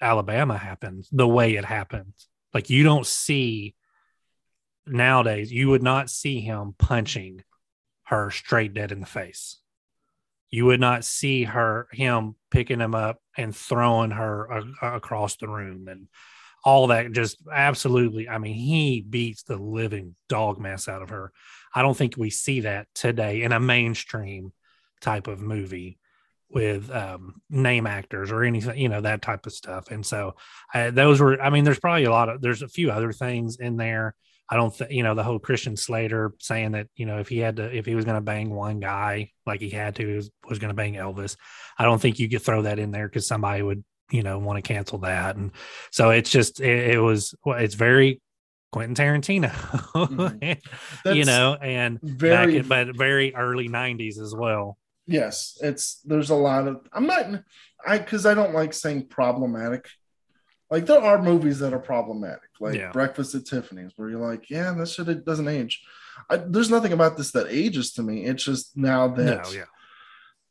Alabama happens the way it happens. Like you don't see nowadays, you would not see him punching her straight dead in the face. You would not see her him picking him up and throwing her a- across the room and all that. Just absolutely. I mean, he beats the living dog mess out of her. I don't think we see that today in a mainstream type of movie with um, name actors or anything, you know, that type of stuff. And so uh, those were, I mean, there's probably a lot of, there's a few other things in there. I don't think, you know, the whole Christian Slater saying that, you know, if he had to, if he was going to bang one guy like he had to, he was, was going to bang Elvis. I don't think you could throw that in there because somebody would, you know, want to cancel that. And so it's just, it, it was, well, it's very Quentin Tarantino, mm-hmm. you know, and very, in, but very early 90s as well. Yes, it's there's a lot of I'm not I because I don't like saying problematic. Like there are movies that are problematic, like yeah. Breakfast at Tiffany's, where you're like, yeah, this shit it doesn't age. I, there's nothing about this that ages to me. It's just now that no, yeah.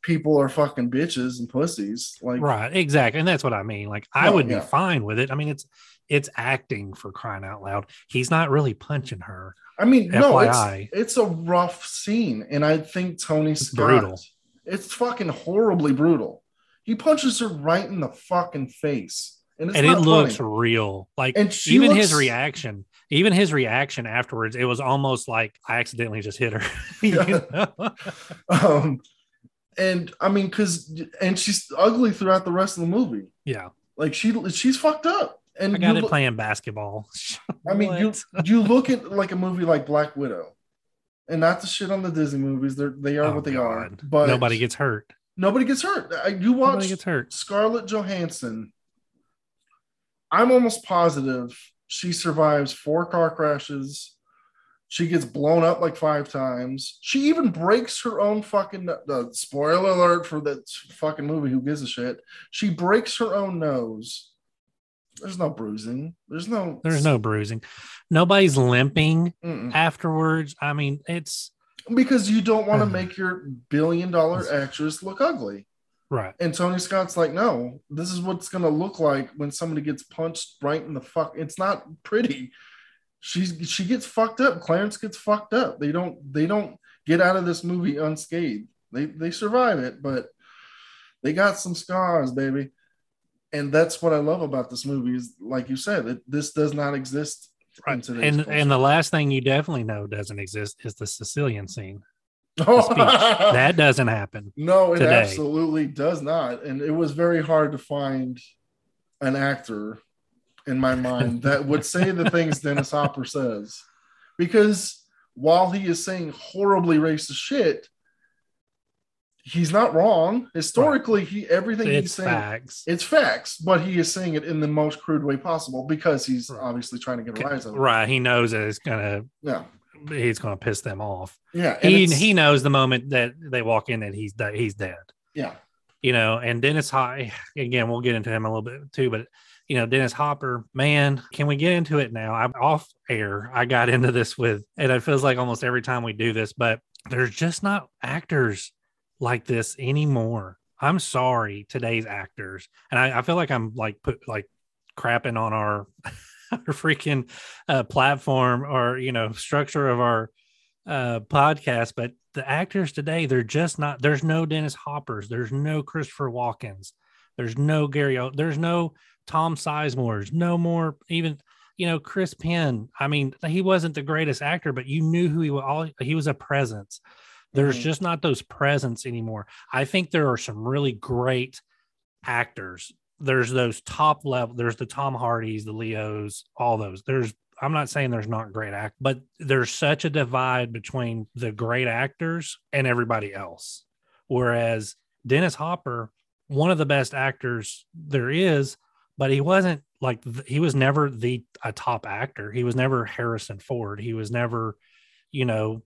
people are fucking bitches and pussies. Like right, exactly, and that's what I mean. Like I oh, would yeah. be fine with it. I mean, it's it's acting for crying out loud. He's not really punching her. I mean, FYI. no, it's, it's a rough scene, and I think Tony Scott. Brutal it's fucking horribly brutal. He punches her right in the fucking face. And, and it looks real. Like even looks... his reaction, even his reaction afterwards, it was almost like I accidentally just hit her. um, and I mean, because and she's ugly throughout the rest of the movie. Yeah, like she she's fucked up. And I got it playing basketball. I mean, you you look at like a movie like Black Widow, and not to shit on the Disney movies. They're they are oh, what they God. are. But nobody gets hurt. Nobody gets hurt. You watch nobody gets hurt. Scarlett Johansson. I'm almost positive she survives four car crashes. She gets blown up like five times. She even breaks her own fucking. Uh, spoiler alert for that fucking movie. Who gives a shit? She breaks her own nose there's no bruising. There's no. There's no bruising. Nobody's limping Mm-mm. afterwards. I mean, it's because you don't want to make your billion dollar actress look ugly. Right. And Tony Scott's like, no, this is what's gonna look like when somebody gets punched right in the fuck. It's not pretty. She's she gets fucked up. Clarence gets fucked up. They don't they don't get out of this movie unscathed. They they survive it, but they got some scars, baby and that's what I love about this movie is like you said, it, this does not exist. Right. And culture. and the last thing you definitely know doesn't exist is the Sicilian scene. that doesn't happen. No, it today. absolutely does not. And it was very hard to find an actor in my mind that would say the things Dennis Hopper says. Because while he is saying horribly racist shit, he's not wrong historically. Right. He everything it's he's saying facts. it's facts, but he is saying it in the most crude way possible because he's obviously trying to get a rise out. of Right, he knows that it's gonna yeah he's gonna piss them off. Yeah, he he knows the moment that they walk in that he's de- he's dead. Yeah, you know, and Dennis High again, we'll get into him a little bit too, but you know, Dennis Hopper, man, can we get into it now? I'm off air. I got into this with, and it feels like almost every time we do this, but there's just not actors like this anymore. I'm sorry, today's actors, and I, I feel like I'm like put like crapping on our our freaking uh, platform or you know structure of our uh, podcast, but the actors today they're just not. There's no Dennis Hoppers. There's no Christopher Walkens. There's no Gary. O, there's no Tom Sizemore's. No more even you know Chris Penn. I mean, he wasn't the greatest actor, but you knew who he was. All he was a presence. There's mm-hmm. just not those presence anymore. I think there are some really great actors. There's those top level. There's the Tom Hardys, the Leos, all those. There's I'm not saying there's not great act, but there's such a divide between the great actors and everybody else. Whereas Dennis Hopper, one of the best actors there is, but he wasn't like he was never the a top actor. He was never Harrison Ford. He was never, you know,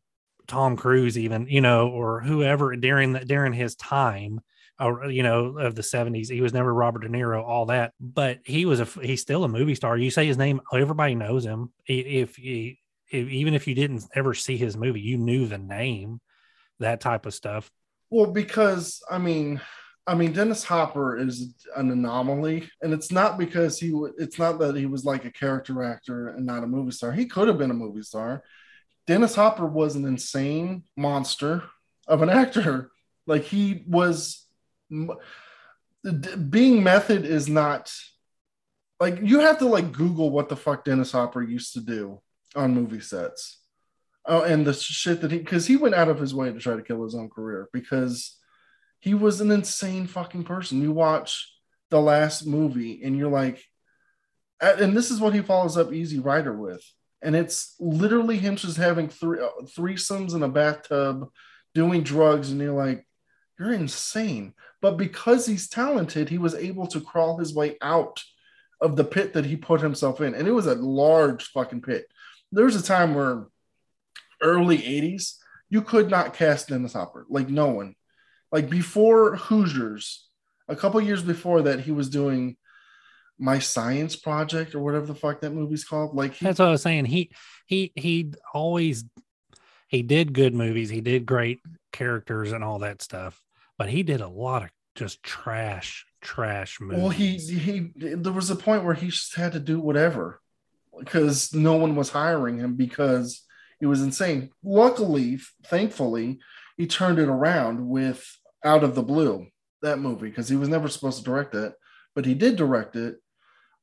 Tom Cruise, even you know, or whoever during the, during his time, you know, of the seventies. He was never Robert De Niro, all that, but he was a he's still a movie star. You say his name, everybody knows him. If, if, if even if you didn't ever see his movie, you knew the name, that type of stuff. Well, because I mean, I mean, Dennis Hopper is an anomaly, and it's not because he. It's not that he was like a character actor and not a movie star. He could have been a movie star. Dennis Hopper was an insane monster of an actor. Like he was being method is not like you have to like Google what the fuck Dennis Hopper used to do on movie sets. Oh, and the shit that he because he went out of his way to try to kill his own career because he was an insane fucking person. You watch the last movie and you're like, and this is what he follows up Easy Rider with. And it's literally him just having three uh, threesomes in a bathtub, doing drugs, and you're like, you're insane. But because he's talented, he was able to crawl his way out of the pit that he put himself in. And it was a large fucking pit. There was a time where early 80s, you could not cast Dennis Hopper. Like no one. Like before Hoosiers, a couple years before that, he was doing my science project or whatever the fuck that movie's called. Like he, that's what I was saying. He he he always he did good movies. He did great characters and all that stuff, but he did a lot of just trash trash movies. Well, he he there was a point where he just had to do whatever because no one was hiring him because he was insane. Luckily, thankfully, he turned it around with Out of the Blue, that movie, because he was never supposed to direct it, but he did direct it.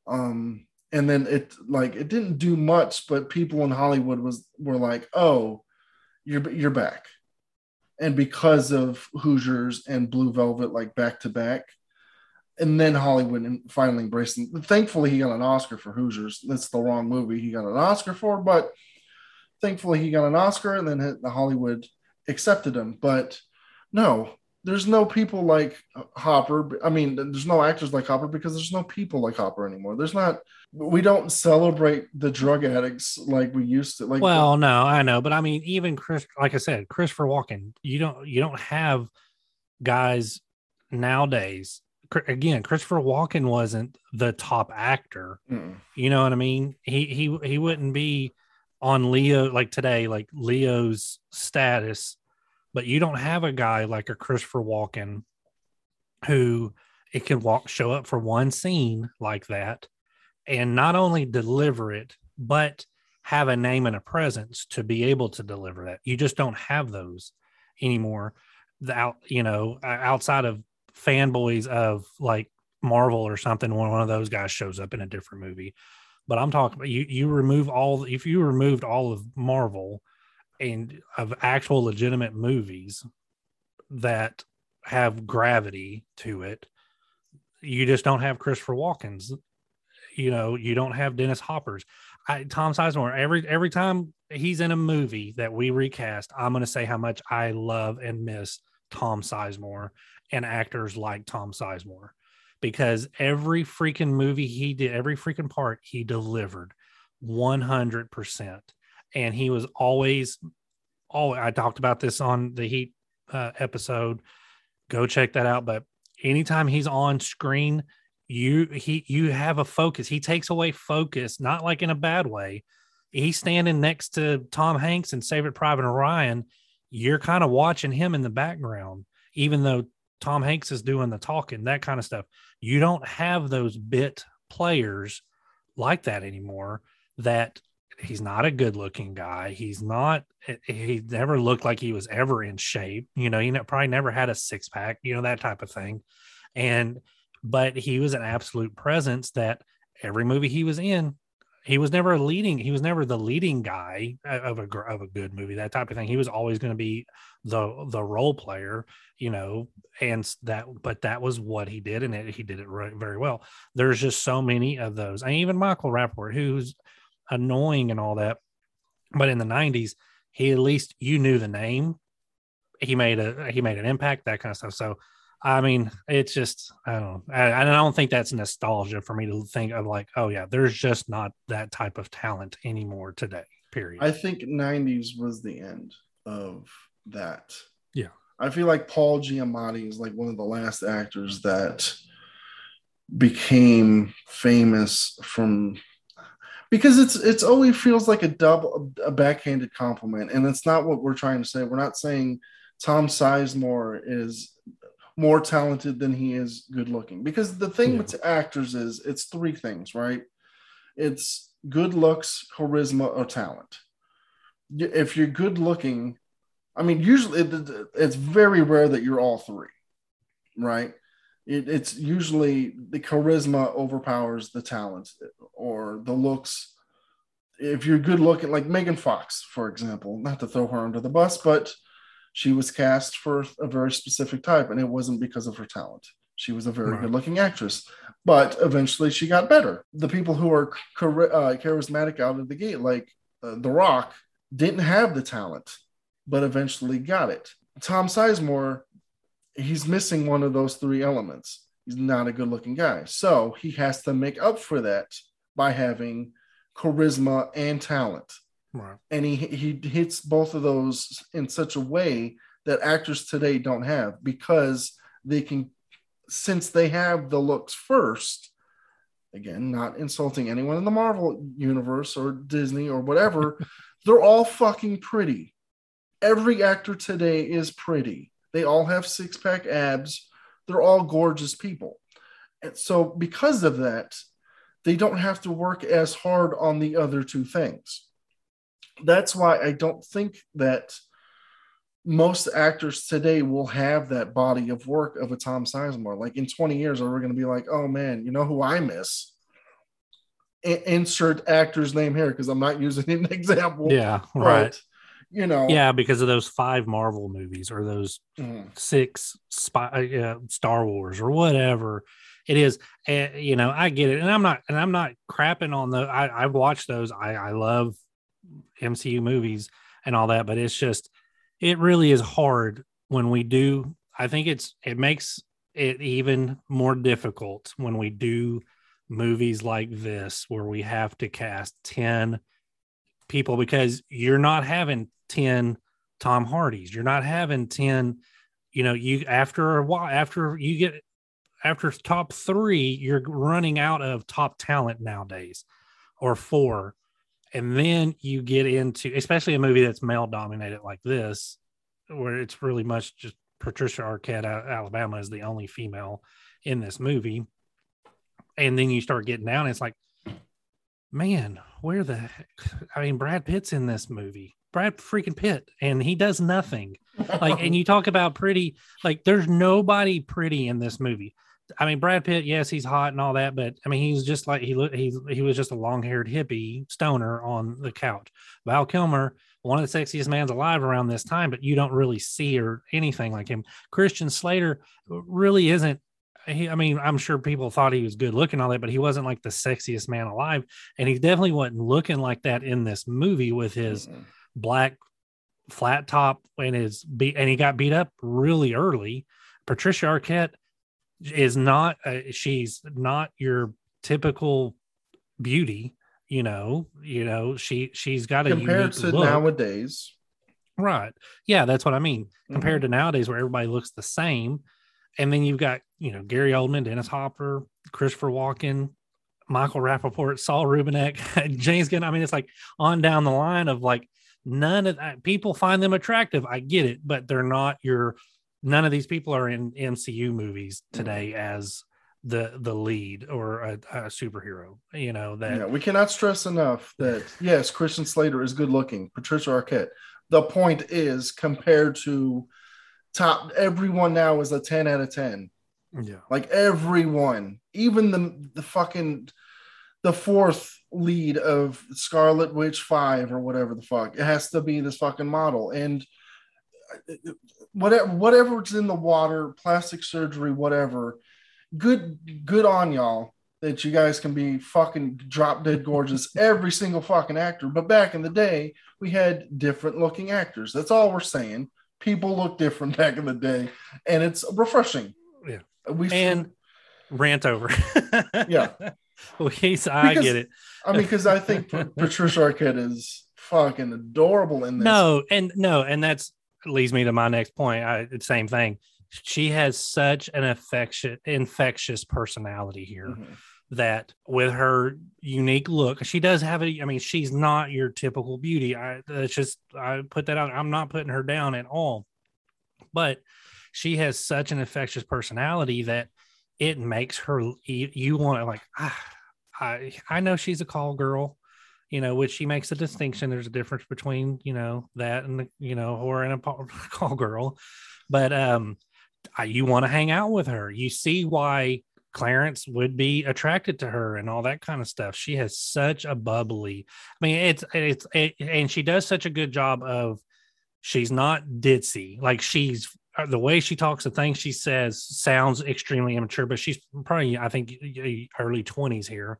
Um, and then it like it didn't do much, but people in Hollywood was were like, "Oh, you're you're back," and because of Hoosiers and Blue Velvet, like back to back, and then Hollywood finally embraced him. Thankfully, he got an Oscar for Hoosiers. That's the wrong movie he got an Oscar for, but thankfully he got an Oscar, and then the Hollywood accepted him. But no, there's no people like Hopper. I mean, there's no actors like Hopper because there's no people like Hopper anymore. There's not. We don't celebrate the drug addicts like we used to. Like, well, no, I know, but I mean, even Chris, like I said, Christopher Walken. You don't, you don't have guys nowadays. Again, Christopher Walken wasn't the top actor. Mm. You know what I mean? He he he wouldn't be on Leo like today, like Leo's status but you don't have a guy like a Christopher Walken who it can walk show up for one scene like that and not only deliver it but have a name and a presence to be able to deliver that. You just don't have those anymore. The out you know outside of fanboys of like marvel or something when one of those guys shows up in a different movie. But i'm talking about you you remove all if you removed all of marvel and of actual legitimate movies that have gravity to it. You just don't have Christopher Walken's. You know, you don't have Dennis Hopper's. I, Tom Sizemore. Every every time he's in a movie that we recast, I'm going to say how much I love and miss Tom Sizemore and actors like Tom Sizemore because every freaking movie he did, every freaking part he delivered 100% and he was always oh i talked about this on the heat uh, episode. Go check that out. But anytime he's on screen you he you have a focus. He takes away focus not like in a bad way. He's standing next to tom hanks and Saving private ryan. You're kind of watching him in the background even though tom hanks is doing the talking that kind of stuff. You don't have those bit players like that anymore that he's not a good looking guy. He's not, eh, he never looked like he was ever in shape. You know, he probably never had a six pack, you know, that type of thing. And, but he was an absolute presence that every movie he was in, he was never a leading, he was never the leading guy uh, of a, of a good movie, that type of thing. He was always going to be the, the role player, you know, and that, but that was what he did. And it, he did it very well. There's just so many of those. And even Michael Rapaport, who's, annoying and all that. But in the 90s, he at least you knew the name. He made a he made an impact, that kind of stuff. So I mean, it's just I don't I, I don't think that's nostalgia for me to think of like, oh yeah, there's just not that type of talent anymore today. Period. I think 90s was the end of that. Yeah. I feel like Paul Giamatti is like one of the last actors that became famous from because it's it's always feels like a double a backhanded compliment and it's not what we're trying to say. We're not saying tom sizemore is more talented than he is good looking because the thing yeah. with actors is it's three things right? It's good looks charisma or talent. If you're good looking i mean usually it, it's very rare that you're all three right it, it's usually the charisma overpowers the talent or the looks. If you're good looking, like Megan Fox, for example, not to throw her under the bus, but She was cast for a very specific type, and it wasn't because of her talent. She was a very Right. good looking actress, but eventually she got better. The people who are char- uh, charismatic out of the gate, like uh, The Rock, didn't have the talent, but eventually got it. Tom Sizemore, he's missing one of those three elements. He's not a good looking guy. So he has to make up for that by having charisma and talent. Right. And he, he hits both of those in such a way that actors today don't have because they can, since they have the looks first, again, not insulting anyone in the Marvel universe or Disney or whatever, they're all fucking pretty. Every actor today is pretty. They all have six pack abs. They're all gorgeous people. And so, because of that, they don't have to work as hard on the other two things. That's why I don't think that most actors today will have that body of work of a Tom Sizemore. Like in 20 years, are we going to be like, oh man, you know who I miss? I- insert actor's name here because I'm not using an example. Yeah. Right. You know, Yeah, because of those five Marvel movies or those Mhm. six spy, uh, Star Wars or whatever it is. And you know, I get it, and I'm not, and I'm not crapping on the. I I've watched those. I I love MCU movies and all that, but it's just it really is hard when we do. I think it's it makes it even more difficult when we do movies like this where we have to cast 10 people because you're not having 10 Tom Hardys. You're not having 10, you know, you after a while, after you get after top three, you're running out of top talent nowadays or four. And then you get into, especially a movie that's male dominated like this, where it's really much just Patricia Arquette Alabama is the only female in this movie. And then you start getting down, it's like, man, where the heck? I mean, Brad Pitt's in this movie. Brad freaking Pitt, and he does nothing. Like, and you talk about pretty, like, there's nobody pretty in this movie. I mean, Brad Pitt, yes, he's hot and all that, but I mean, he's just like he looked. He he was just a long-haired hippie stoner on the couch. Val Kilmer, one of the sexiest mans alive around this time, but you don't really see or anything like him. Christian Slater really isn't. He, I mean, I'm sure people thought he was good looking, all that, but he wasn't like the sexiest man alive, and he definitely wasn't looking like that in this movie with his Mhm. Black flat top and his beat, and he got beat up really early. Patricia Arquette is not uh, she's not your typical beauty you know you know she she's got a compared to look. nowadays. right yeah that's what i mean Mm-hmm. compared to nowadays where everybody looks the same and then you've got you know gary oldman dennis hopper christopher walken michael rapaport saul rubinek james gunn i mean it's like on down the line of like none of that people find them attractive i get it but they're not your none of these people are in mcu movies mm-hmm. today as the the lead or a, a superhero you know that Yeah, we cannot stress enough that yes, Christian Slater is good looking. Patricia Arquette. The point is, compared to top, everyone now is a ten out of ten. yeah Like everyone, even the the fucking the fourth lead of Scarlet Witch Five or whatever the fuck, it has to be this fucking model and uh, whatever whatever's in the water, plastic surgery, whatever. Good good on y'all that you guys can be fucking drop dead gorgeous every single fucking actor. But back in the day, we had different looking actors. That's all we're saying. People look different back in the day, and it's refreshing. Yeah. We and rant over Yeah. well he's i Because- get it I mean, because I think Patricia Arquette is fucking adorable in this. No, and no, and that's leads me to my next point. I the same thing. She has such an affection, infectious personality here Mhm. that with her unique look, she does have a. I mean, she's not your typical beauty. I it's just I put that out. I'm not putting her down at all, but she has such an infectious personality that it makes her you, you want to like ah, I I know she's a call girl you know, which she makes a distinction. There's a difference between, you know, that and, you know, whore and a call girl. But um, I, you want to hang out with her. You see why Clarence would be attracted to her and all that kind of stuff. She has such a bubbly, I mean, it's, it's, it, and she does such a good job of she's not ditzy. Like she's Uh, the way she talks, the things she says sounds extremely immature, but she's probably, I think, early 20s here.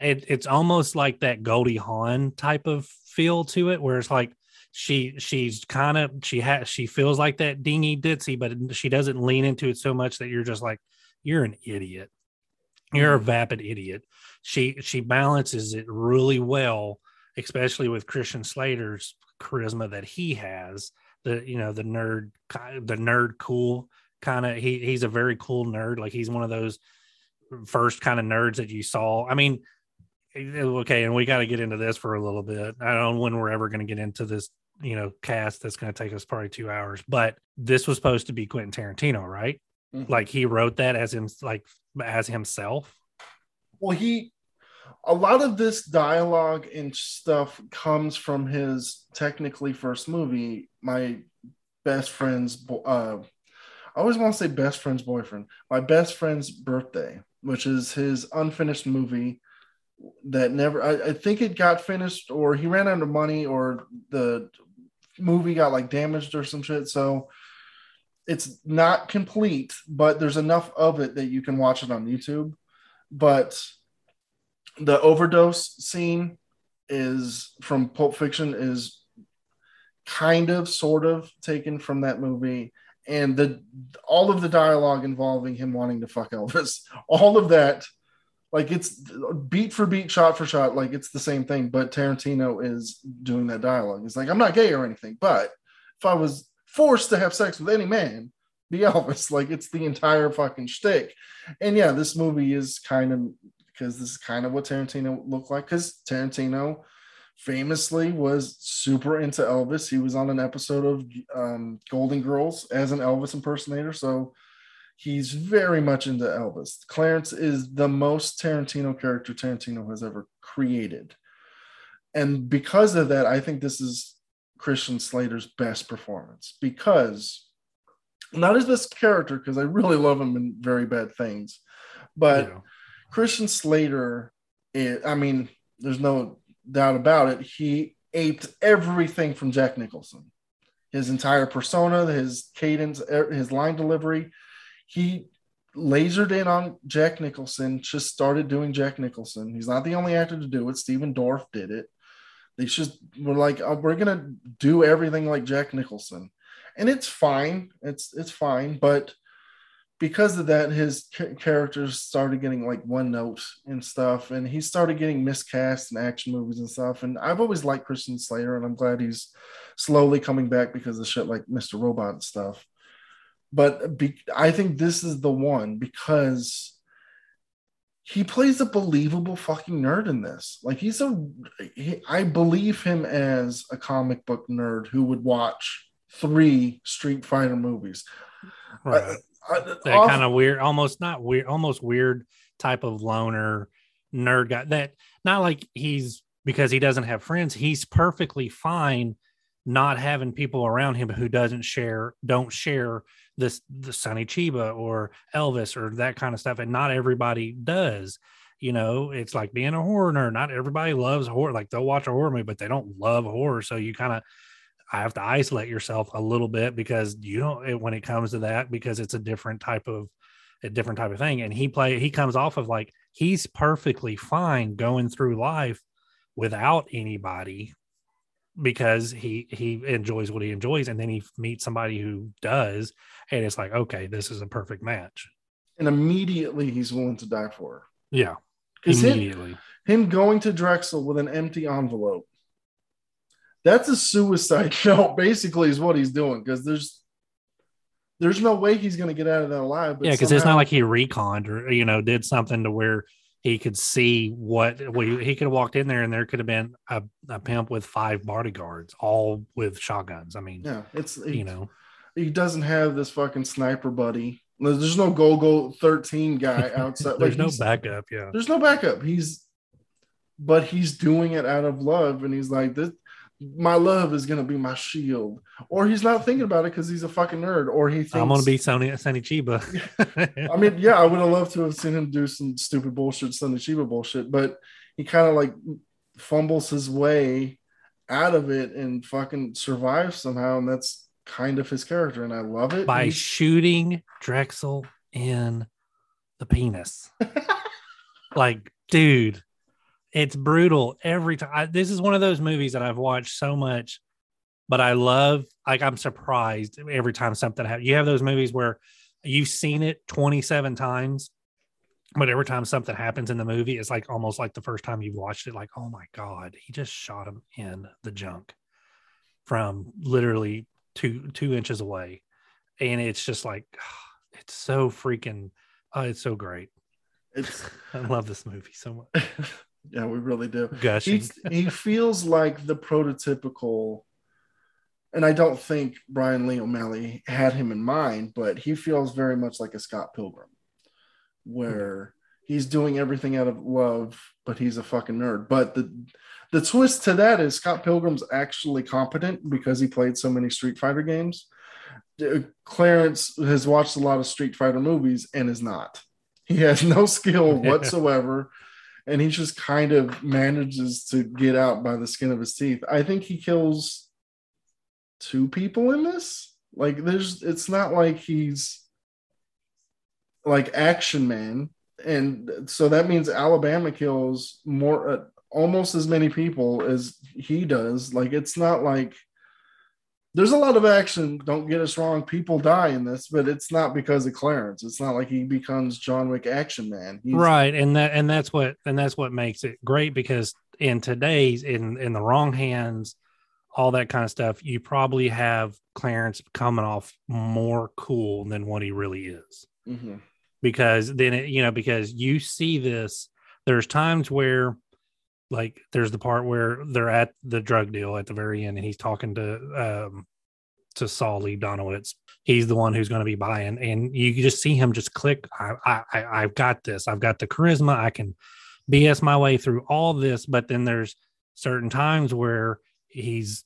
It, it's almost like that Goldie Hawn type of feel to it, where it's like she she's kind of she has she feels like that dingy ditzy, but she doesn't lean into it so much that you're just like, you're an idiot. You're a mm-hmm. vapid idiot. She she balances it really well, especially with Christian Slater's charisma that he has the you know the nerd the nerd cool kind of he he's a very cool nerd. Like he's one of those first kind of nerds that you saw. I mean okay and we got to get into this for a little bit. I don't know when we're ever going to get into this you know cast that's going to take us probably two hours but this was supposed to be quentin tarantino right? Mm-hmm. like he wrote that as him like as himself? Well he a lot of this dialogue and stuff comes from his technically first movie, my best friend's. Uh, I always want to say best friend's boyfriend. My best friend's birthday, which is his unfinished movie that never. I, I think it got finished, or he ran out of money, or the movie got like damaged or some shit. So it's not complete, but there's enough of it that you can watch it on YouTube. But the overdose scene is from Pulp Fiction is kind of sort of taken from that movie. And the all of the dialogue involving him wanting to fuck Elvis all of that like it's beat for beat shot for shot like it's the same thing. But Tarantino is doing that dialogue. It's like I'm not gay or anything but if I was forced to have sex with any man be Elvis. Like it's the entire fucking shtick. And yeah this movie is kind of because this is kind of what Tarantino looked like. Because Tarantino famously was super into Elvis. He was on an episode of um, Golden Girls as an Elvis impersonator. So he's very much into Elvis. Clarence is the most Tarantino character Tarantino has ever created. And because of that, I think this is Christian Slater's best performance because not as this character, because I really love him in very bad things, but yeah. Christian Slater, is, I mean, there's no doubt about it. He aped everything from Jack Nicholson. His entire persona, his cadence, his line delivery. He lasered in on Jack Nicholson, just started doing Jack Nicholson. He's not the only actor to do it. Stephen Dorff did it. They just were like, oh, we're gonna do everything like Jack Nicholson, and it's fine. It's it's fine, but because of that, his characters started getting like one note and stuff, and he started getting miscast in action movies and stuff. And I've always liked Christian Slater, and I'm glad he's slowly coming back because of shit like Mr. Robot and stuff. But be- I think this is the one because he plays a believable fucking nerd in this. Like he's a, he, I believe him as a comic book nerd who would watch three Street Fighter movies. Right that kind of weird, almost not weird, almost weird type of loner nerd guy. That not like he's because he doesn't have friends. He's perfectly fine not having people around him who doesn't share, don't share this the Sonny Chiba or Elvis or that kind of stuff, and not everybody does. You know, it's like being a horror nerd. Not everybody loves horror. Like they'll watch a horror movie, but they don't love horror. So you kind of I have to isolate yourself a little bit because you don't when it comes to that because it's a different type of a different type of thing. And he play he comes off of like he's perfectly fine going through life without anybody because he he enjoys what he enjoys and then he meets somebody who does and it's like okay this is a perfect match. And immediately he's willing to die for her. Yeah. Immediately him, him going to drexel with an empty envelope that's a suicide note basically is what he's doing because there's there's no way he's going to get out of that alive yeah because somehow... it's not like he reconned or you know did something to where he could see what well, he could have walked in there and there could have been a, a pimp with five bodyguards all with shotguns. I mean yeah it's you know. he doesn't have this fucking sniper buddy. There's no Golgo 13 guy outside there's like no backup yeah. there's no backup. He's but he's doing it out of love and he's like this my love is gonna be my shield. Or he's not thinking about it because he's a fucking nerd. Or he thinks I'm gonna be Sonny Sonny Chiba. I mean, yeah, I would have loved to have seen him do some stupid bullshit, Sonny Chiba bullshit, but he kind of like fumbles his way out of it and fucking survives somehow, and that's kind of his character, and I love it. by He's- shooting Drexel in the penis. like, dude, it's brutal every time. I, this is one of those movies that I've watched so much, but I love. Like, I'm surprised every time something happens. You have those movies where you've seen it 27 times, but every time something happens in the movie, it's like almost like the first time you've watched it. Like, oh my god, he just shot him in the junk from literally two two inches away, and it's just like it's so freaking. Oh, it's so great. it's I love this movie so much. yeah, we really do. He, he feels like the prototypical, and I don't think Bryan Lee O'Malley had him in mind, but he feels very much like a Scott Pilgrim, where he's doing everything out of love, but he's a fucking nerd. But the the twist to that is Scott Pilgrim's actually competent because he played so many Street Fighter games. Uh, Clarence has watched a lot of Street Fighter movies and is not. He has no skill whatsoever and he just kind of manages to get out by the skin of his teeth. I think he kills two people in this. Like there's it's not like he's like action man and so that means Alabama kills more uh, almost as many people as he does. Like it's not like there's a lot of action. Don't get us wrong. People die in this, but it's not because of Clarence. It's not like he becomes John Wick action man. He's, right and that and that's what and that's what makes it great because in today's in in the wrong hands all that kind of stuff you probably have clarence coming off more cool than what he really is Mhm. because then it, you know because you see this there's times where like there's the part where they're at the drug deal at the very end and he's talking to um to Saul Lee Donowitz. He's the one who's going to be buying, and you just see him just click. I, I, I've got this. I've got the charisma. I can BS my way through all this. But then there's certain times where he's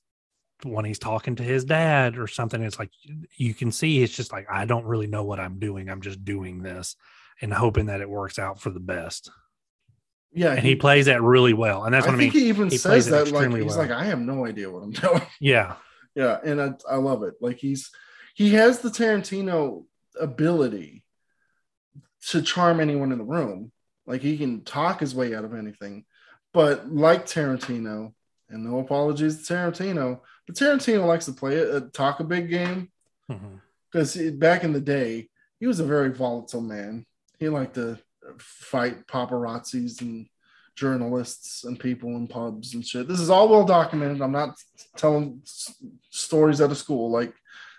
when he's talking to his dad or something. It's like you can see it's just like I don't really know what I'm doing. I'm just doing this and hoping that it works out for the best. Yeah, And he plays that really well, and that's I what I mean. think he even He says that like he's well. like, I have no idea what I'm doing. yeah, yeah, and I, I love it. Like he's he has the Tarantino ability to charm anyone in the room. Like he can talk his way out of anything. But like Tarantino, and no apologies to Tarantino, but Tarantino likes to play it, uh, talk a big game because back in the day, he was a very volatile man. He liked to fight paparazzis and journalists and people in pubs and shit. This is all well documented. I'm not telling s- stories out of school. Like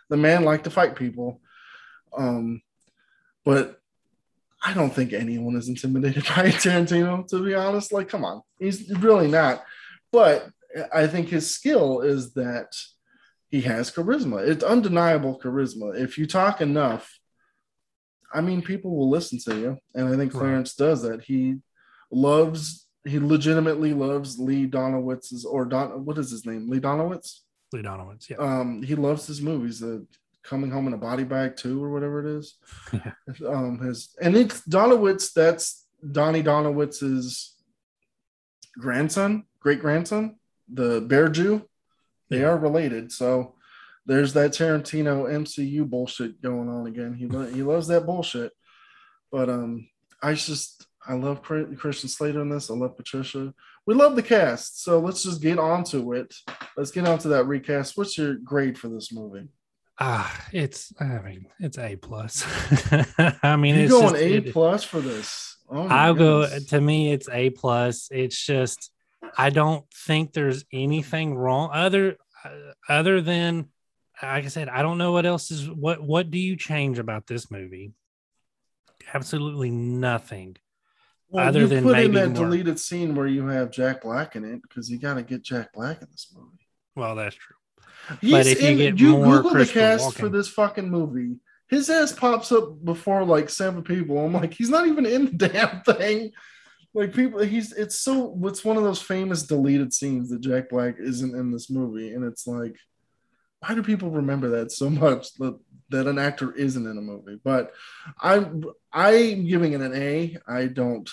the man liked to fight people. Um, but I don't think anyone is intimidated by Tarantino, to be honest. Like, come on, he's really not. But I think his skill is that he has charisma. It's undeniable charisma. If you talk enough, I mean, people will listen to you. And I think Right. Clarence does that. He loves, he legitimately loves Lee Donowitz's, or Don, what is his name? Lee Donowitz? Lee Donowitz. Yeah, Um, he loves his movies, uh, Coming Home in a Body Bag 2 or whatever it is. Yeah. Um, his, and it's Donowitz, that's Donny Donowitz's grandson, great grandson, the Bear Jew. They Yeah. are related. So there's that Tarantino MCU bullshit going on again. He lo- he loves that bullshit. But um, I just I love Christian Slater in this. I love Patricia. We love the cast. So let's just get on to it. Let's get on to that recast. What's your grade for this movie? ah, it's. I mean, it's a plus. I mean, You it's going just, A it- plus for this? Oh I'll go to me it's a plus it's just i don't think there's anything wrong other uh, other than like i said i don't know what else is what what do you change about this movie absolutely nothing Well, other than put in maybe that more- deleted scene where you have Jack Black in it because you got to get Jack Black in this movie. well that's true He's if you in, get you more Google the cast for this fucking movie. His ass pops up before like seven people. I'm like, he's not even in the damn thing. Like people, he's it's so it's one of those famous deleted scenes that Jack Black isn't in this movie, and it's like, why do people remember that so much that that an actor isn't in a movie? But I'm I'm giving it an A. I don't.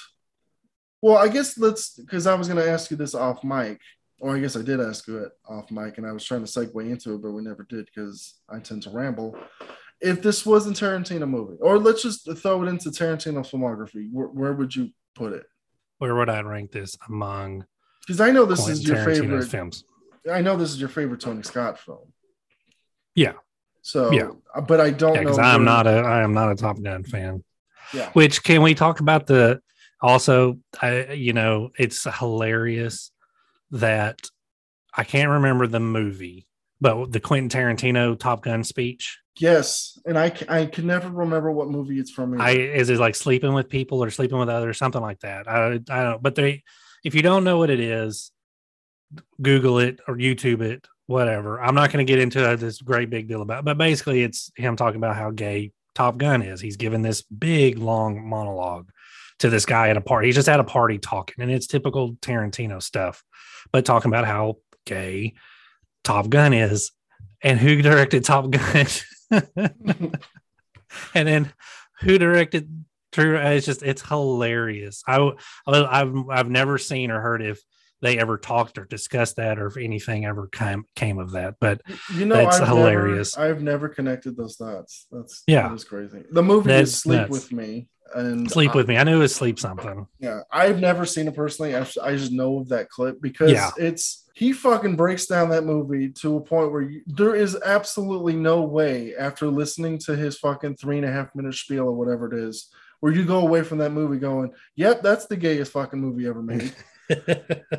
Well, I guess let's because I was going to ask you this off mic. Or I guess I did ask you it off mic, and I was trying to segue into it, but we never did because I tend to ramble. If this wasn't Tarantino movie, or let's just throw it into Tarantino filmography, where, where would you put it? Where would I rank this among Because I know this Quentin is your Tarantino's favorite. films? I know this is your favorite Tony Scott film. Yeah. So, Yeah. Uh, but I don't Yeah, know. I'm not a I am not a Top Gun fan. Yeah. Which can we talk about the also I you know it's hilarious that I can't remember the movie, but the Quentin Tarantino Top Gun speech. Yes, and I I can never remember what movie it's from. either. I is it like sleeping with people or sleeping with others, something like that. I I don't but they if you don't know what it is, Google it or YouTube it, whatever. I'm not going to get into this great big deal about, but basically it's him talking about how gay Top Gun is. He's given this big long monologue to this guy at a party. He's just at a party talking, and it's typical Tarantino stuff, but talking about how gay Top Gun is and who directed Top Gun. and then who directed True? It's just it's hilarious. I, I have I've never seen or heard if they ever talked or discussed that or if anything ever came came of that. But you know, that's I've hilarious. Never, I've never connected those dots. That's Yeah. that is crazy. The movie That's is Sleep with Me, and sleep I- with me. I knew it was sleep something. Yeah, I've never seen it personally. I, I just know of that clip because Yeah. it's he fucking breaks down that movie to a point where you, there is absolutely no way after listening to his fucking three and a half minute spiel or whatever it is, where you go away from that movie going, "Yep, that's the gayest fucking movie ever made."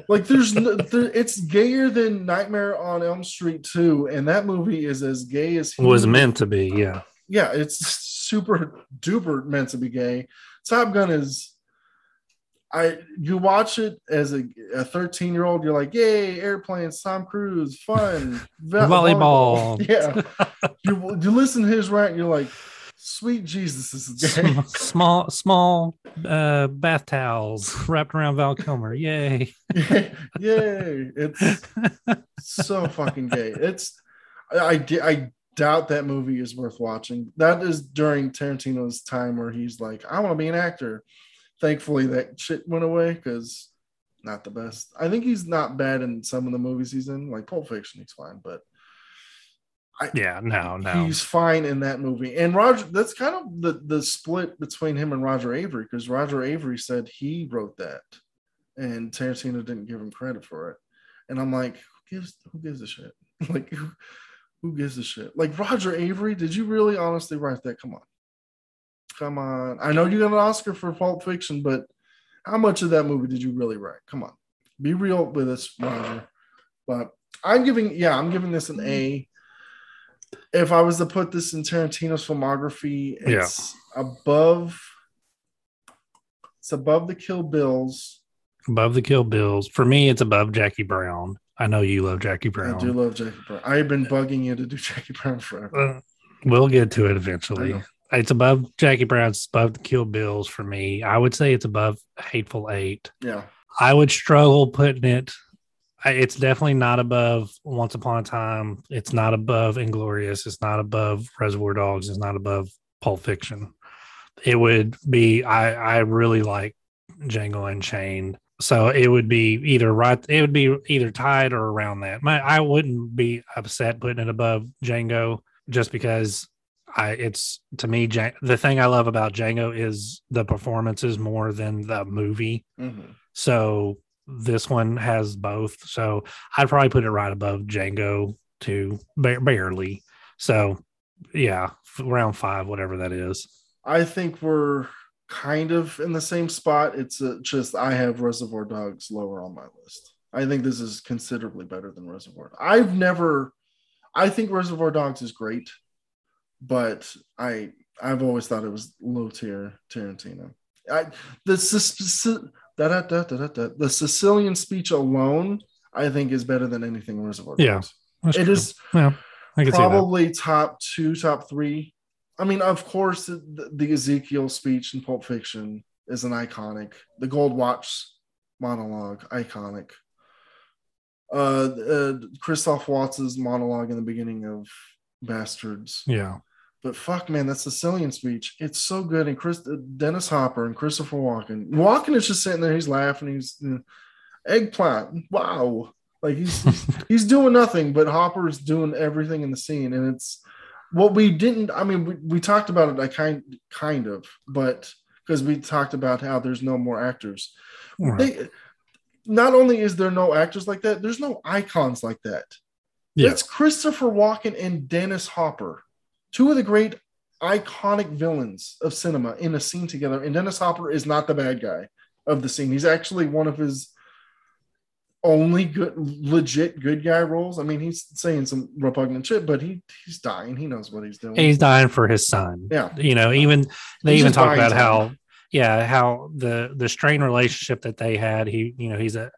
like, there's no, there, it's gayer than Nightmare on Elm Street 2, and that movie is as gay as he was meant to be. Yeah. yeah, it's super duper meant to be gay. Top Gun is I you watch it as a, a 13 year old, you're like, yay, airplanes, Tom Cruise, fun, vo- Volleyball. Yeah. you you listen to his rant, you're like, sweet Jesus, this is. Small small uh, bath towels wrapped around Val Kilmer. Yay. Yay. It's so fucking gay. It's I, I I doubt that movie is worth watching. That is during Tarantino's time where he's like, I want to be an actor. Thankfully, that shit went away because not the best. I think he's not bad in some of the movies he's in, like Pulp Fiction. He's fine, but Yeah, no, no. he's fine in that movie. And Roger, that's kind of the the split between him and Roger Avary because Roger Avary said he wrote that, and Tarantino didn't give him credit for it. And I'm like, who gives who gives a shit? like, who, who gives a shit? Like Roger Avary, did you really honestly write that? Come on, come on. I know you got an Oscar for Pulp Fiction, but how much of that movie did you really write? Come on, be real with us, Roger. But I'm giving, yeah, I'm giving this an A if I was to put this in Tarantino's filmography, it's above it's above the Kill Bills. above the Kill Bills. For me, it's above Jackie Brown. I know you love Jackie Brown. I do love Jackie Brown. I've been bugging you to do Jackie Brown forever. Uh, we'll get to it eventually. It's above Jackie Brown. It's above the Kill Bills for me. I would say it's above Hateful Eight. Yeah. I would struggle putting it. I- It's definitely not above Once Upon a Time. It's not above Inglourious. It's not above Reservoir Dogs. It's not above Pulp Fiction. It would be. I I really like Django Unchained. So it would be either right. It would be either tied or around that. My I wouldn't be upset putting it above Django just because I it's to me Jan- the thing I love about Django is the performances more than the movie. Mhm. So this one has both. So I'd probably put it right above Django ba- barely. So yeah, round five, whatever that is. I think we're kind of in the same spot. It's uh just I have Reservoir Dogs lower on my list. I think this is considerably better than Reservoir. I've never I think Reservoir Dogs is great, but I I've always thought it was low tier Tarantino. I the da, da, da, da, da, the Sicilian speech alone, I think, is better than anything in Reservoir Yeah, Dogs. That's It true. is Yeah, I can probably top two, top three. I mean, of course, the, the Ezekiel speech in Pulp Fiction is an iconic. The Gold Watch monologue, iconic. Uh, uh Christoph Waltz's monologue in the beginning of Basterds. Yeah, But fuck, man, that Sicilian speech, it's so good. And Chris, Dennis Hopper and Christopher Walken. Walken is just sitting there, he's laughing, he's uh, eggplant. Wow, Like he's he's doing nothing, but Hopper's doing everything in the scene, and it's what we didn't. I mean, we, we talked about it. I kind kind of, but because we talked about how there's no more actors. Right. They, not only is there no actors like that, there's no icons like that. Yeah. It's Christopher Walken and Dennis Hopper, two of the great iconic villains of cinema in a scene together. And Dennis Hopper is not the bad guy of the scene. He's actually one of his only good, legit good guy roles. I mean, he's saying some repugnant shit, but he he's dying. He knows what he's doing. he's dying for his son. Yeah. You know, even they He's even talk about how, yeah, how the the strained relationship that they had. He, you know, he's a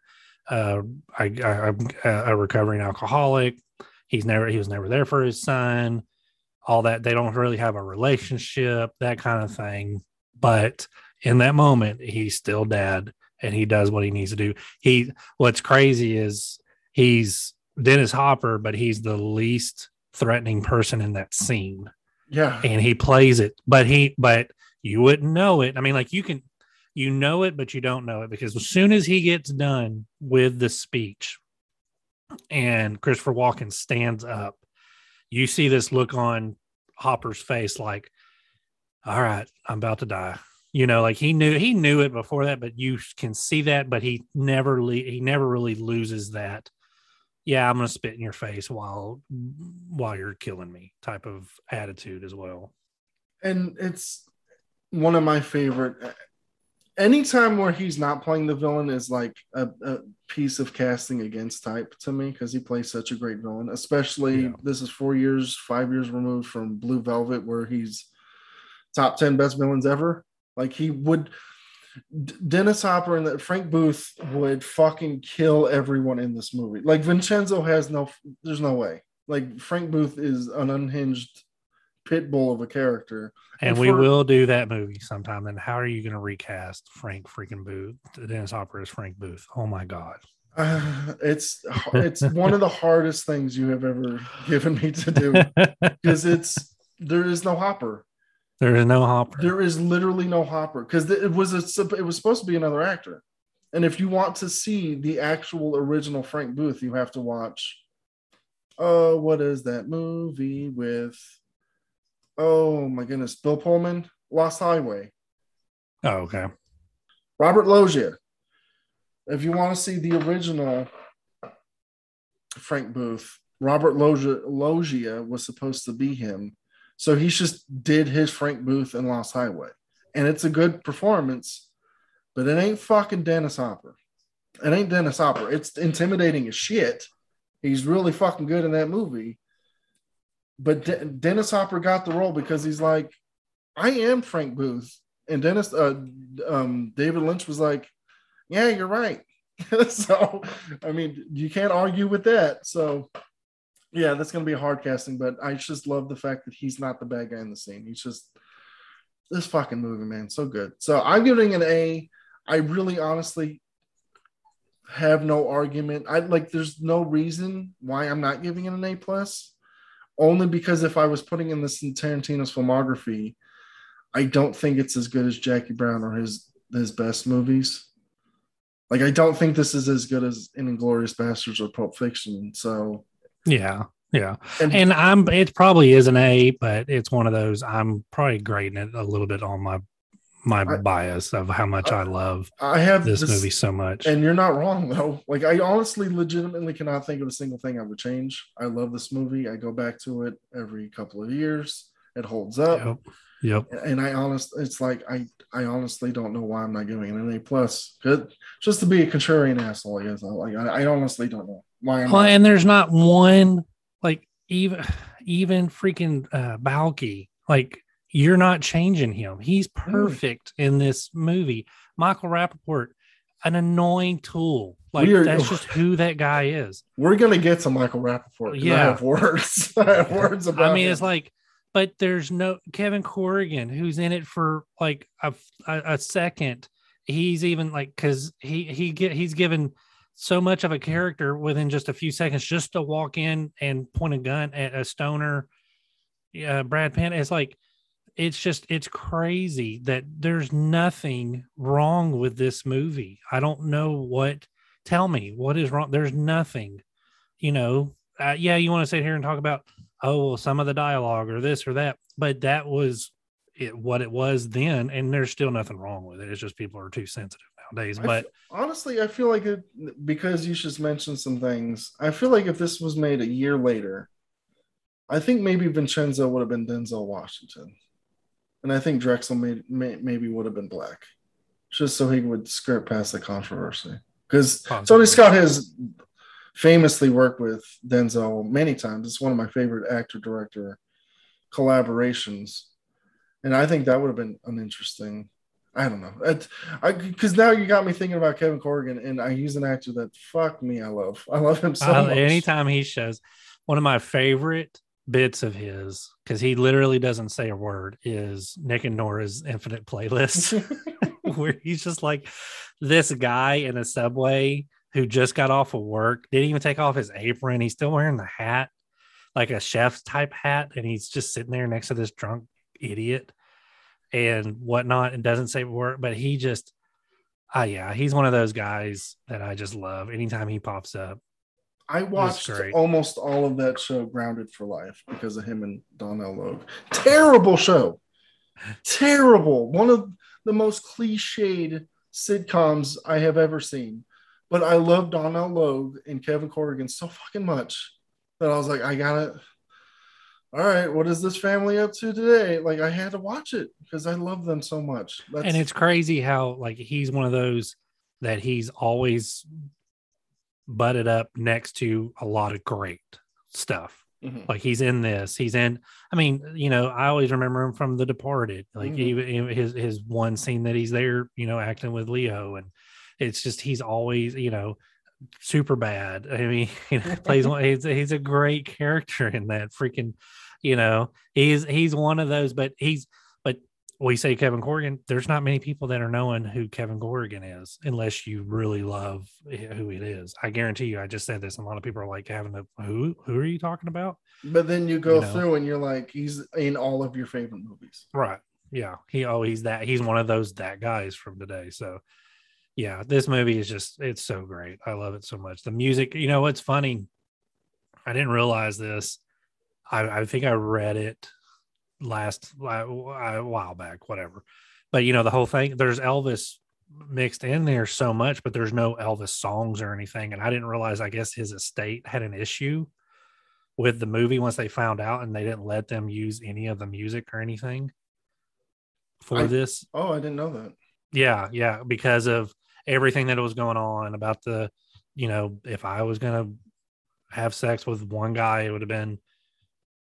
uh, I, I, I'm a recovering alcoholic. He's never he was never there for his son. All that they don't really have a relationship, that kind of thing. But in that moment, he's still dad, and he does what he needs to do. He what's crazy is he's Dennis Hopper, but he's the least threatening person in that scene yeah. and he plays it but he but you wouldn't know it i mean like you can you know it but you don't know it because as soon as he gets done with the speech and christopher walken stands up you see this look on hopper's face like all right i'm about to die. You know like he knew he knew it before that but you can see that but he never he never really loses that yeah i'm gonna spit in your face while while you're killing me type of attitude as well. And it's one of my favorite anytime where he's not playing the villain is like a, a piece of casting against type to me because he plays such a great villain especially Yeah. this is four years five years removed from blue velvet where he's top 10 best villains ever. Like he would dennis hopper and frank booth would fucking kill everyone in this movie. Like vincenzo has no there's no way. Like frank booth is an unhinged pit bull of a character and And we for- will do that movie sometime and how are you going to recast frank freaking booth dennis hopper as frank booth oh my god Uh, it's it's one of the hardest things you have ever given me to do because it's there is no hopper. there is no hopper There is literally no hopper because it was a it was supposed to be another actor, and if you want to see the actual original Frank Booth, you have to watch. Oh, what is that movie with? Oh my goodness, Bill Pullman, Lost Highway. oh okay Robert Loggia. If you want to see the original Frank Booth, Robert Loggia, Loggia was supposed to be him. So he just did his Frank Booth in Lost Highway. And it's a good performance, but it ain't fucking Dennis Hopper. It ain't Dennis Hopper. It's intimidating as shit. He's really fucking good in that movie. But De- Dennis Hopper got the role because he's like, I am Frank Booth. And Dennis, uh, um, David Lynch was like, yeah, you're right. so, I mean, you can't argue with that. So, yeah, that's going to be a hard casting, but I just love the fact that he's not the bad guy in the scene. He's just this fucking movie, man, so good. So, I'm giving an A. I really honestly have no argument. I like there's no reason why I'm not giving it an A plus. Only because if I was putting in this in Tarantino's filmography, I don't think it's as good as Jackie Brown or his his best movies. Like I don't think this is as good as in Inglourious Basterds or Pulp Fiction. So yeah yeah and, and i'm it probably is an a but it's one of those i'm probably grading it a little bit on my my I- bias of how much i love I have this, movie so much And you're not wrong though. Like I honestly legitimately cannot think of a single thing I would change. I love this movie. I go back to it every couple of years. It holds up. yep yep And I honest it's like I I honestly don't know why I'm not giving it an A plus. Good just to be a contrarian asshole, I guess. I like I, I honestly don't know why I'm well not. and there's not one like even even freaking uh balky like you're not changing him he's mm. perfect in this movie michael rapaport an annoying tool like are- that's just who that guy is We're gonna get to Michael Rapaport. 'cause I Yeah. have words. I have words about I mean, him. it's like, but there's no Kevin Corrigan who's in it for like a, a, a second. He's even like because he he get he's given so much of a character within just a few seconds just to walk in and point a gun at a stoner. Yeah, Brad Pitt. It's like it's just it's crazy that there's nothing wrong with this movie. I don't know what tell me what is wrong. There's nothing, you know. Uh, yeah, you want to sit here and talk about oh well, some of the dialogue or this or that, but that was it, what it was then, and there's still nothing wrong with it. It's just people are too sensitive nowadays. But f- honestly, I feel like it because you just mentioned some things. I feel like if this was made a year later, I think maybe Vincenzo would have been Denzel Washington, and I think Drexl made, may, maybe would have been Black, just so he would skirt past the controversy. Because Tony Scott has famously worked with Denzel many times. It's one of my favorite actor director collaborations, and I think that would have been an interesting. I don't know. It, I because now you got me thinking about Kevin Corrigan, and I use an actor that fuck me, I love. I love him so I- much. anytime he shows one of my favorite bits of his because he literally doesn't say a word is Nick and Nora's infinite playlist. Where he's just like this guy in a subway who just got off of work didn't even take off his apron he's still wearing the hat like a chef's type hat and he's just sitting there next to this drunk idiot and whatnot and doesn't say a word but he just ah yeah he's one of those guys that I just love anytime he pops up I watched almost all of that show, Grounded for Life, because of him and Donal Logue. Terrible show. Terrible. One of the most cliched sitcoms I have ever seen. But I love Donal Logue and Kevin Corrigan so fucking much that I was like, I gotta. All right, what is this family up to today? Like, I had to watch it because I love them so much. That's, and it's crazy how like he's one of those that he's always butted up next to a lot of great stuff Mhm. like he's in this he's in i mean you know i always remember him from the departed like Mhm. even even his his one scene that he's there you know acting with leo and it's just he's always you know super bad i mean he plays one he's, he's a great character in that freaking you know he's he's one of those but he's we say Kevin Corrigan, there's not many people that are knowing who Kevin Corrigan is unless you really love who it is. I guarantee you, I just said this, and a lot of people are like having a who who are you talking about? but then you go you know. through and you're like, he's in all of your favorite movies. Right. Yeah. He oh he's that he's one of those that guys from today. So yeah, this movie is just it's so great. I love it so much. The music, you know what's funny? I didn't realize this. I, I think I read it last uh, a uh, while back, whatever. But you know, the whole thing, there's Elvis mixed in there so much, but there's no Elvis songs or anything. And I didn't realize, I guess his estate had an issue with the movie once they found out and they didn't let them use any of the music or anything for I- this. Oh, I didn't know that. Yeah, yeah, because of everything that was going on about the, you know, if I was gonna have sex with one guy, it would have been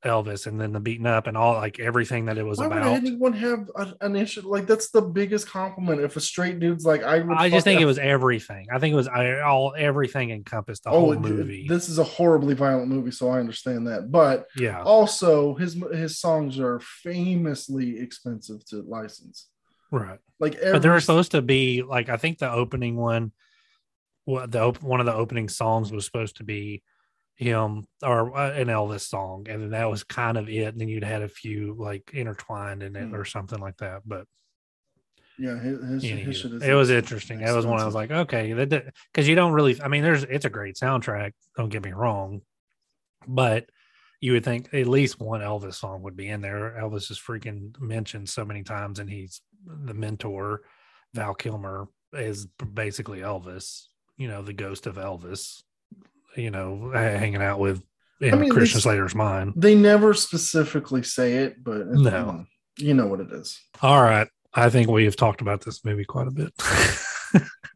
Elvis, and then the beating up and all like everything that it was Why would about. anyone have a, an issue? Like that's the biggest compliment. If a straight dude's like, I would. I just think that- it was everything. I think it was all everything encompassed the Oh, whole it- movie. this is a horribly violent movie, so I understand that. But yeah, also, his his songs are famously expensive to license. right. Like, every, but they were supposed to be like I think the opening one, what the op- one of the opening songs was supposed to be him or uh, an Elvis song, and then that was kind of it. And then you'd had a few like intertwined in it Hmm. or something like that. But yeah, his, his, his it was interesting. That was when I was like, okay, that because you don't really. I mean, there's it's a great soundtrack. Don't get me wrong, but you would think at least one Elvis song would be in there. Elvis is freaking mentioned so many times, and he's the mentor. Val Kilmer is basically Elvis, you know, the ghost of Elvis, you know, hanging out with in I mean, Christian they- Slater's mind. They never specifically say it, but No. you know what it is. All right. I think we have talked about this movie quite a bit.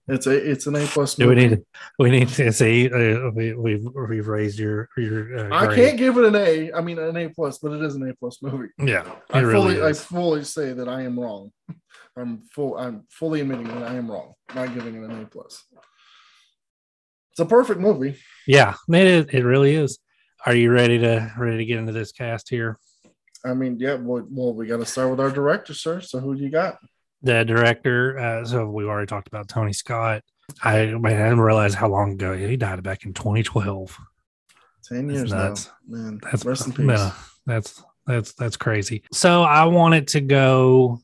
It's a it's an A plus. We need to, we need to see uh, we, we've we've raised your your uh, I can't give it an A. I mean, an A plus, but it is an A plus movie. yeah I really fully, I fully say that I am wrong. I'm full. I'm fully admitting that I am wrong. Not giving it an A plus. It's a perfect movie. yeah it it really is are you ready to ready to get into this cast here I mean, yeah. Well, well we got to start with our director, sir. So who do you got? the director uh, so we've already talked about Tony Scott I man, I didn't realize how long ago he died back in 2012 Ten years nuts. now, man. That's rest in peace. no, that's that's that's crazy. So I wanted to go.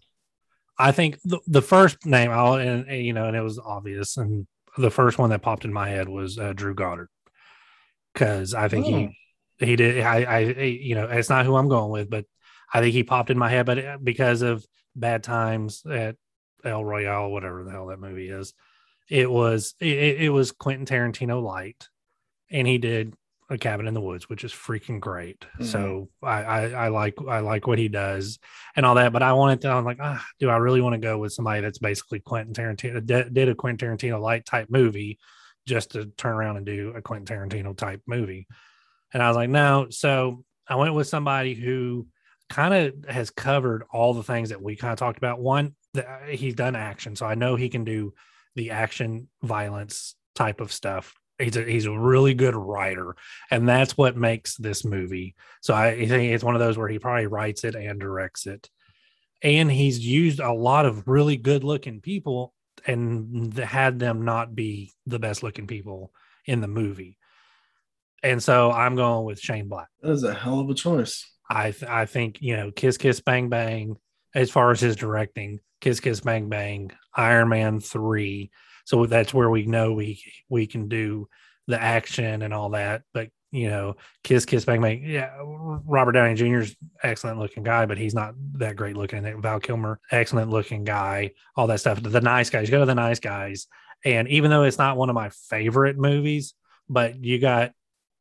I think the, the first name, I'll and, and, you know, and it was obvious, and the first one that popped in my head was uh, Drew Goddard because I think Oh. he he did. I, I you know it's not who I'm going with, but I think he popped in my head, but uh, because of Bad Times at El Royale, whatever the hell that movie is, it was it, it was Quentin Tarantino light, and he did a cabin in the woods, which is freaking great. So I, I I like I like what he does and all that. But I wanted to. I'm like, ah, do I really want to go with somebody that's basically Quentin Tarantino did, did a Quentin Tarantino light type movie just to turn around and do a Quentin Tarantino type movie? And I was like, no. So I went with somebody who kind of has covered all the things that we kind of talked about. One, that he's done action, so I know he can do the action violence type of stuff. He's a, he's a really good writer, and that's what makes this movie. So I think it's one of those where he probably writes it and directs it. And he's used a lot of really good looking people and had them not be the best looking people in the movie. And so I'm going with Shane Black. That is a hell of a choice. I th- I think you know Kiss Kiss Bang Bang as far as his directing, Kiss Kiss Bang Bang, Iron Man three. So that's where we know we we can do the action and all that. But you know, Kiss Kiss Bang Bang, yeah, Robert Downey Jr.'s excellent looking guy, but he's not that great looking. Val Kilmer, excellent looking guy, all that stuff. The nice guys, you go to the nice guys, and even though it's not one of my favorite movies, but you got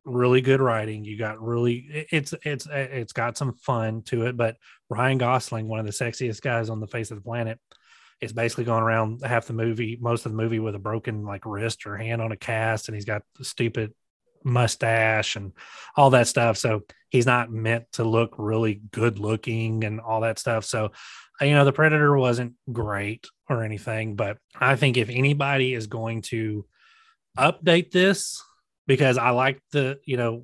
really good writing. You got really it's it's it's got some fun to it. But Ryan Gosling, one of the sexiest guys on the face of the planet, is basically going around half the movie, most of the movie with a broken like wrist or hand on a cast, and he's got the stupid mustache and all that stuff. So he's not meant to look really good looking and all that stuff. So uh, you know the Predator wasn't great or anything, but I think if anybody is going to update this because I like the, you know,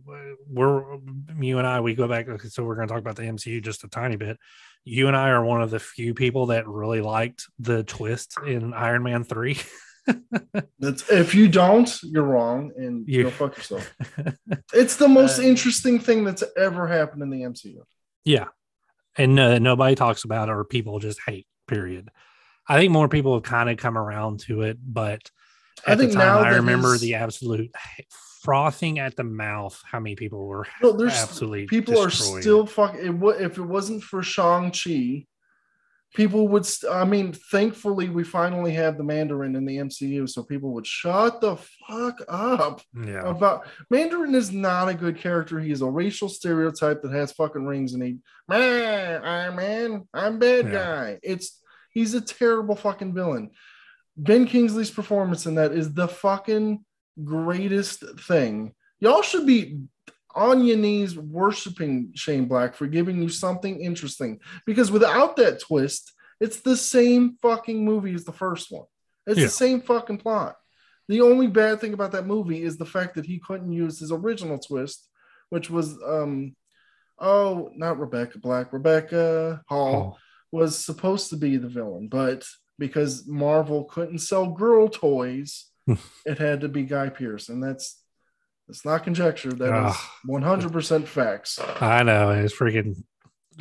we're you and I, we go back. okay, So we're going to talk about the MCU just a tiny bit. You and I are one of the few people that really liked the twist in Iron Man 3. That's if you don't, you're wrong, and You- go fuck yourself. It's the most Uh, interesting thing that's ever happened in the MCU. yeah. And uh, nobody talks about it or people just hate, period. I think more people have kind of come around to it, but at the think time, now I remember the absolute frothing at the mouth. How many people were No, there's absolutely people destroyed. are still fuck. It, wa- if it wasn't for Shang Chi, people would. St- I mean, thankfully, we finally have the Mandarin in the MCU, so people would shut the fuck up yeah. about Mandarin is not a good character. He is a racial stereotype that has fucking rings and he man, I'm man, I'm bad Yeah. guy. It's he's a terrible fucking villain. Ben Kingsley's performance in that is the fucking greatest thing. Y'all should be on your knees worshiping Shane Black for giving you something interesting because without that twist, it's the same fucking movie as the first one. It's Yeah. the same fucking plot. The only bad thing about that movie is the fact that he couldn't use his original twist, which was um oh, not Rebecca Black, Rebecca Hall Oh, was supposed to be the villain, but because Marvel couldn't sell girl toys, it had to be Guy Pearce, and that's that's not conjecture. That is Ugh. one hundred percent facts. I know it's freaking.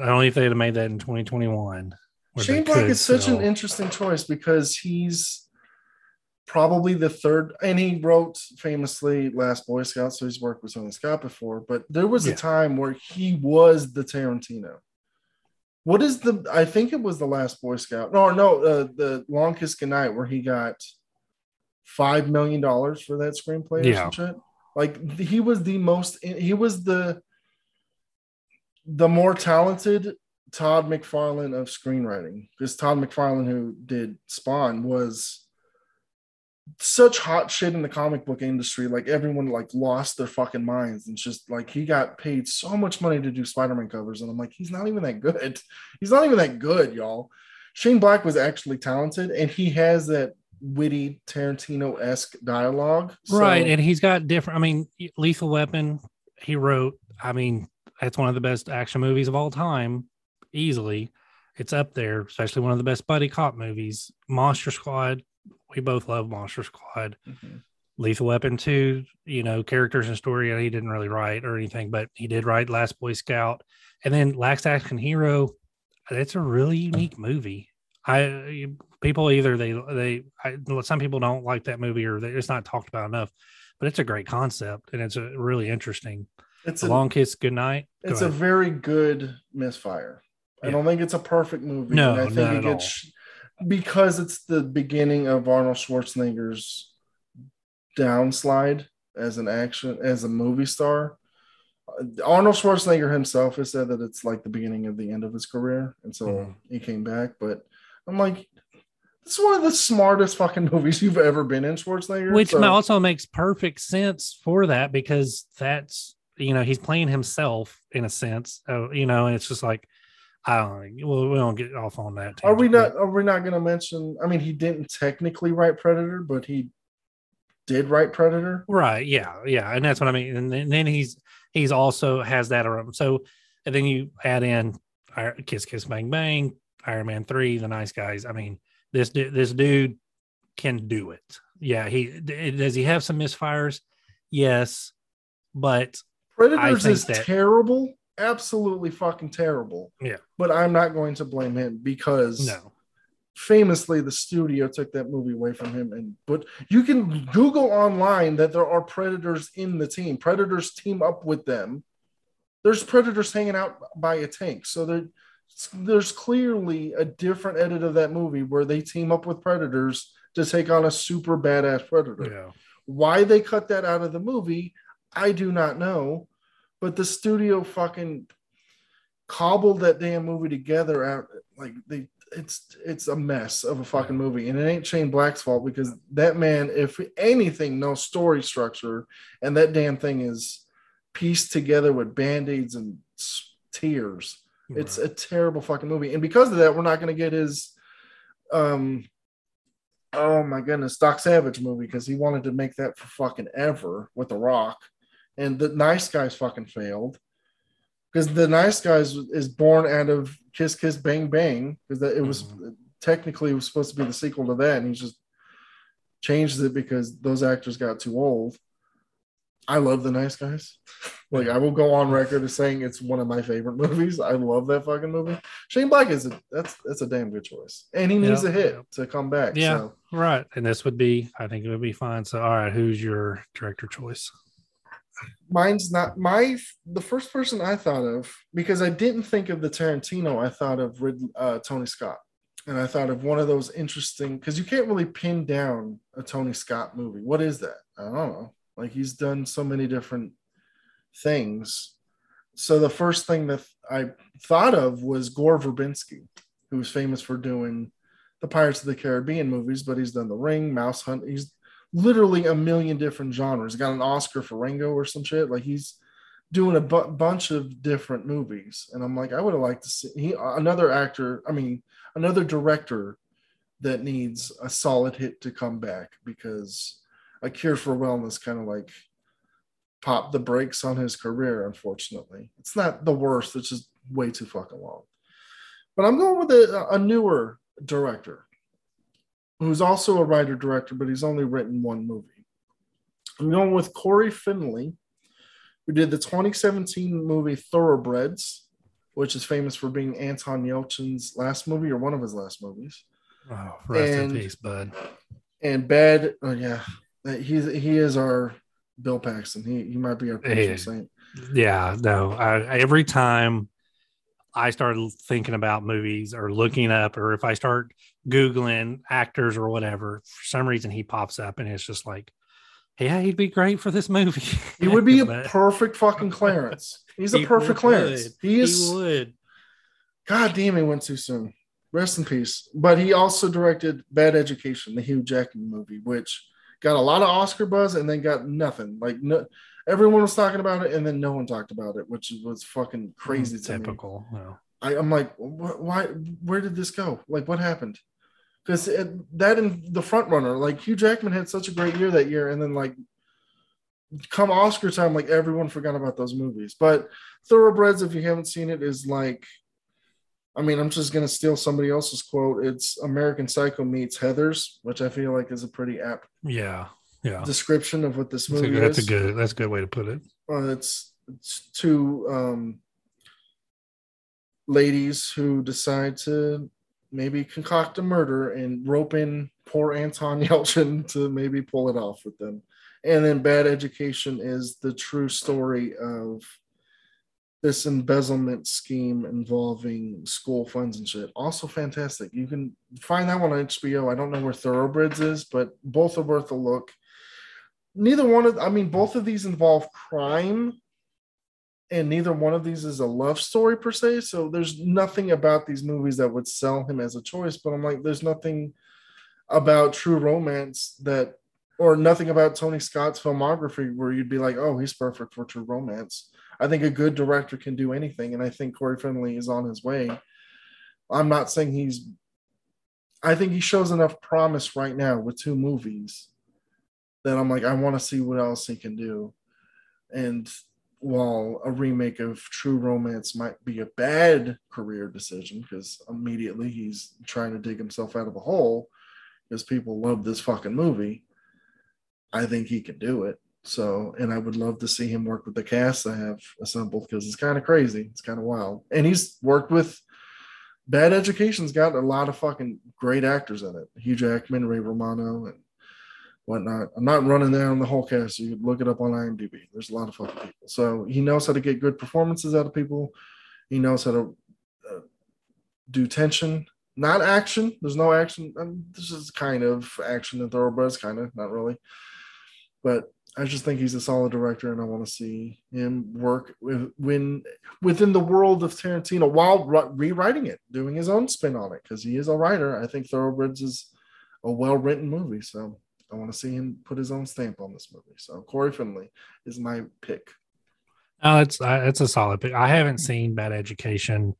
I only if they'd have made that in 2021. Shane Black is such an interesting choice because he's probably the third, and he wrote famously Last Boy Scout, so he's worked with Tony Scott before. But there was Yeah. a time where he was the Tarantino. What is the? I think it was the Last Boy Scout. No, no, uh, the Long Kiss Goodnight, where he got five million dollars for that screenplay Yeah. Like he was the most. He was the the more talented Todd McFarlane of screenwriting. Because Todd McFarlane, who did Spawn, was such hot shit in the comic book industry. Like everyone like lost their fucking minds. And just like he got paid so much money to do Spider-Man covers. And I'm like, he's not even that good. He's not even that good, y'all. Shane Black was actually talented and he has that witty Tarantino-esque dialogue. So- right, and he's got different. I mean, Lethal Weapon. He wrote. I mean, that's one of the best action movies of all time, easily. It's up there, especially one of the best buddy cop movies. Monster Squad. We both love Monster Squad. Mhm. Lethal Weapon 2, you know, characters and story, he didn't really write or anything, but he did write Last Boy Scout. And then Last Action Hero, it's a really unique movie. I people either they they I, some people don't like that movie or they, it's not talked about enough, but it's a great concept and it's a really interesting. It's A a long kiss goodnight. Go it's a very good misfire. I don't think it's a perfect movie. No, and I think not it at gets because it's the beginning of Arnold Schwarzenegger's downslide as an action as a movie star. Arnold Schwarzenegger himself has said that it's like the beginning of the end of his career, and so Mhm. he came back. But I'm like, this is one of the smartest fucking movies you've ever been in, Schwarzenegger. which So- also makes perfect sense for that because that's you know he's playing himself in a sense uh, you know and it's just like i don't know well we don't get off on that Are we tangent, not? Are we not going to mention? I mean, he didn't technically write Predator, but he did write Predator. right yeah yeah and that's what i mean and then, and then he's he's also has that around so and then you add in kiss kiss bang bang iron man 3 the nice guys i mean this this dude can do it yeah he does he have some misfires yes but Predators is that- terrible, absolutely fucking terrible. Yeah. but I'm not going to blame him because no famously the studio took that movie away from him. And but you can Google online that there are predators in the team. Predators team up with them. There's predators hanging out by a tank, so there. There's clearly a different edit of that movie where they team up with predators to take on a super badass predator. yeah Why they cut that out of the movie, I do not know. But the studio fucking cobbled that damn movie together out like they it's it's a mess of a fucking movie. And it ain't Shane Black's fault because that man, if anything, no story structure, and that damn thing is pieced together with band-aids and tears. It's a terrible fucking movie. And because of that, we're not gonna get his um oh my goodness, Doc Savage movie because he wanted to make that for fucking ever with The Rock. And the nice guys fucking failed. Because the nice guys is born out of Kiss Kiss Bang Bang, because it was mm-hmm. technically it was supposed to be the sequel to that, and he just changed it because those actors got too old. I love the nice guys. like I will go on record as saying it's one of my favorite movies. I love that fucking movie. Shane Black is a that's that's a damn good choice. And he needs Yeah. a hit to come back. Yeah, So right. And this would be, I think it would be fine. So, all right, who's your director choice? Mine's not my the first person I thought of because I didn't think of the Tarantino. I thought of Rid, uh, Tony Scott, and I thought of one of those interesting because you can't really pin down a Tony Scott movie. What is that? I don't know. Like he's done so many different things. So the first thing that I thought of was Gore Verbinski, who's famous for doing the Pirates of the Caribbean movies, but he's done The Ring, Mouse Hunt. He's literally a million different genres. He got an Oscar for Rango or some shit. Like he's doing a bu- bunch of different movies, and I'm like, I would have liked to see he another actor. I mean, another director that needs a solid hit to come back because A Cure for Wellness kind of like popped the brakes on his career. Unfortunately, it's not the worst. It's just way too fucking long. But I'm going with a, a newer director who's also a writer director, but he's only written one movie. I'm going with Cory Finley, who did the 2017 movie Thoroughbreds, which is famous for being Anton Yelchin's last movie or one of his last movies. Oh, rest And- in peace, bud. And Bad, oh yeah, he's he is our Bill Paxton. He he might be our patron Yeah. saint. Yeah, no. I, every time I start thinking about movies or looking up, or if I start Googling actors or whatever, for some reason he pops up and it's just like, yeah, he'd be great for this movie. He would be a perfect fucking Clarence. He's a he perfect would. Clarence. He is. would. God damn, he went too soon. Rest in peace. But he also directed Bad Education, the Hugh Jackman movie, which got a lot of Oscar buzz and then got nothing. Like no, everyone was talking about it, and then no one talked about it, which was fucking crazy to me. Typical. no. I, I'm like, wh- why? Where did this go? Like, what happened? Because that and the front runner, like Hugh Jackman had such a great year that year, and then like come Oscar time, like everyone forgot about those movies. But Thoroughbreds, if you haven't seen it, is like, I mean, I'm just gonna steal somebody else's quote. It's American Psycho meets Heather's, which I feel like is a pretty apt Yeah. Yeah. description of what this That's a, movie that's a good that's a good way to put it. Uh, it's it's two um, ladies who decide to maybe concoct a murder and rope in poor Anton Yelchin to maybe pull it off with them. And then Bad Education is the true story of this embezzlement scheme involving school funds and shit. Also fantastic. You can find that one on HBO. I don't know where Thoroughbreds is, but both are worth a look. Neither one of I mean both of these involve crime and neither one of these is a love story per se. So there's nothing about these movies that would sell him as a choice. But I'm like, there's nothing about true romance that, or nothing about Tony Scott's filmography where you'd be like, oh, he's perfect for true romance. I think a good director can do anything, and I think Cory Finley is on his way. I'm not saying he's. I think he shows enough promise right now with two movies that I'm like, I want to see what else he can do. And while a remake of True Romance might be a bad career decision because immediately he's trying to dig himself out of a hole because people love this fucking movie, I think he can do it. So, and I would love to see him work with the cast I have assembled because it's kind of crazy. It's kind of wild. And he's worked with Bad Education's got a lot of fucking great actors in it. Hugh Jackman, Ray Romano, and whatnot. I'm not running down the whole cast. You can look it up on IMDb. There's a lot of fucking people. So he knows how to get good performances out of people. He knows how to uh, do tension, not action. There's no action. I mean, this is kind of action and thoroughbreds, kind of, not really. But I just think he's a solid director, and I want to see him work with, when within the world of Tarantino while re- rewriting it, doing his own spin on it because he is a writer. I think Thoroughbreds is a well written movie, so I want to see him put his own stamp on this movie. So Cory Finley is my pick. No, it's it's a solid pick. I haven't seen Bad Education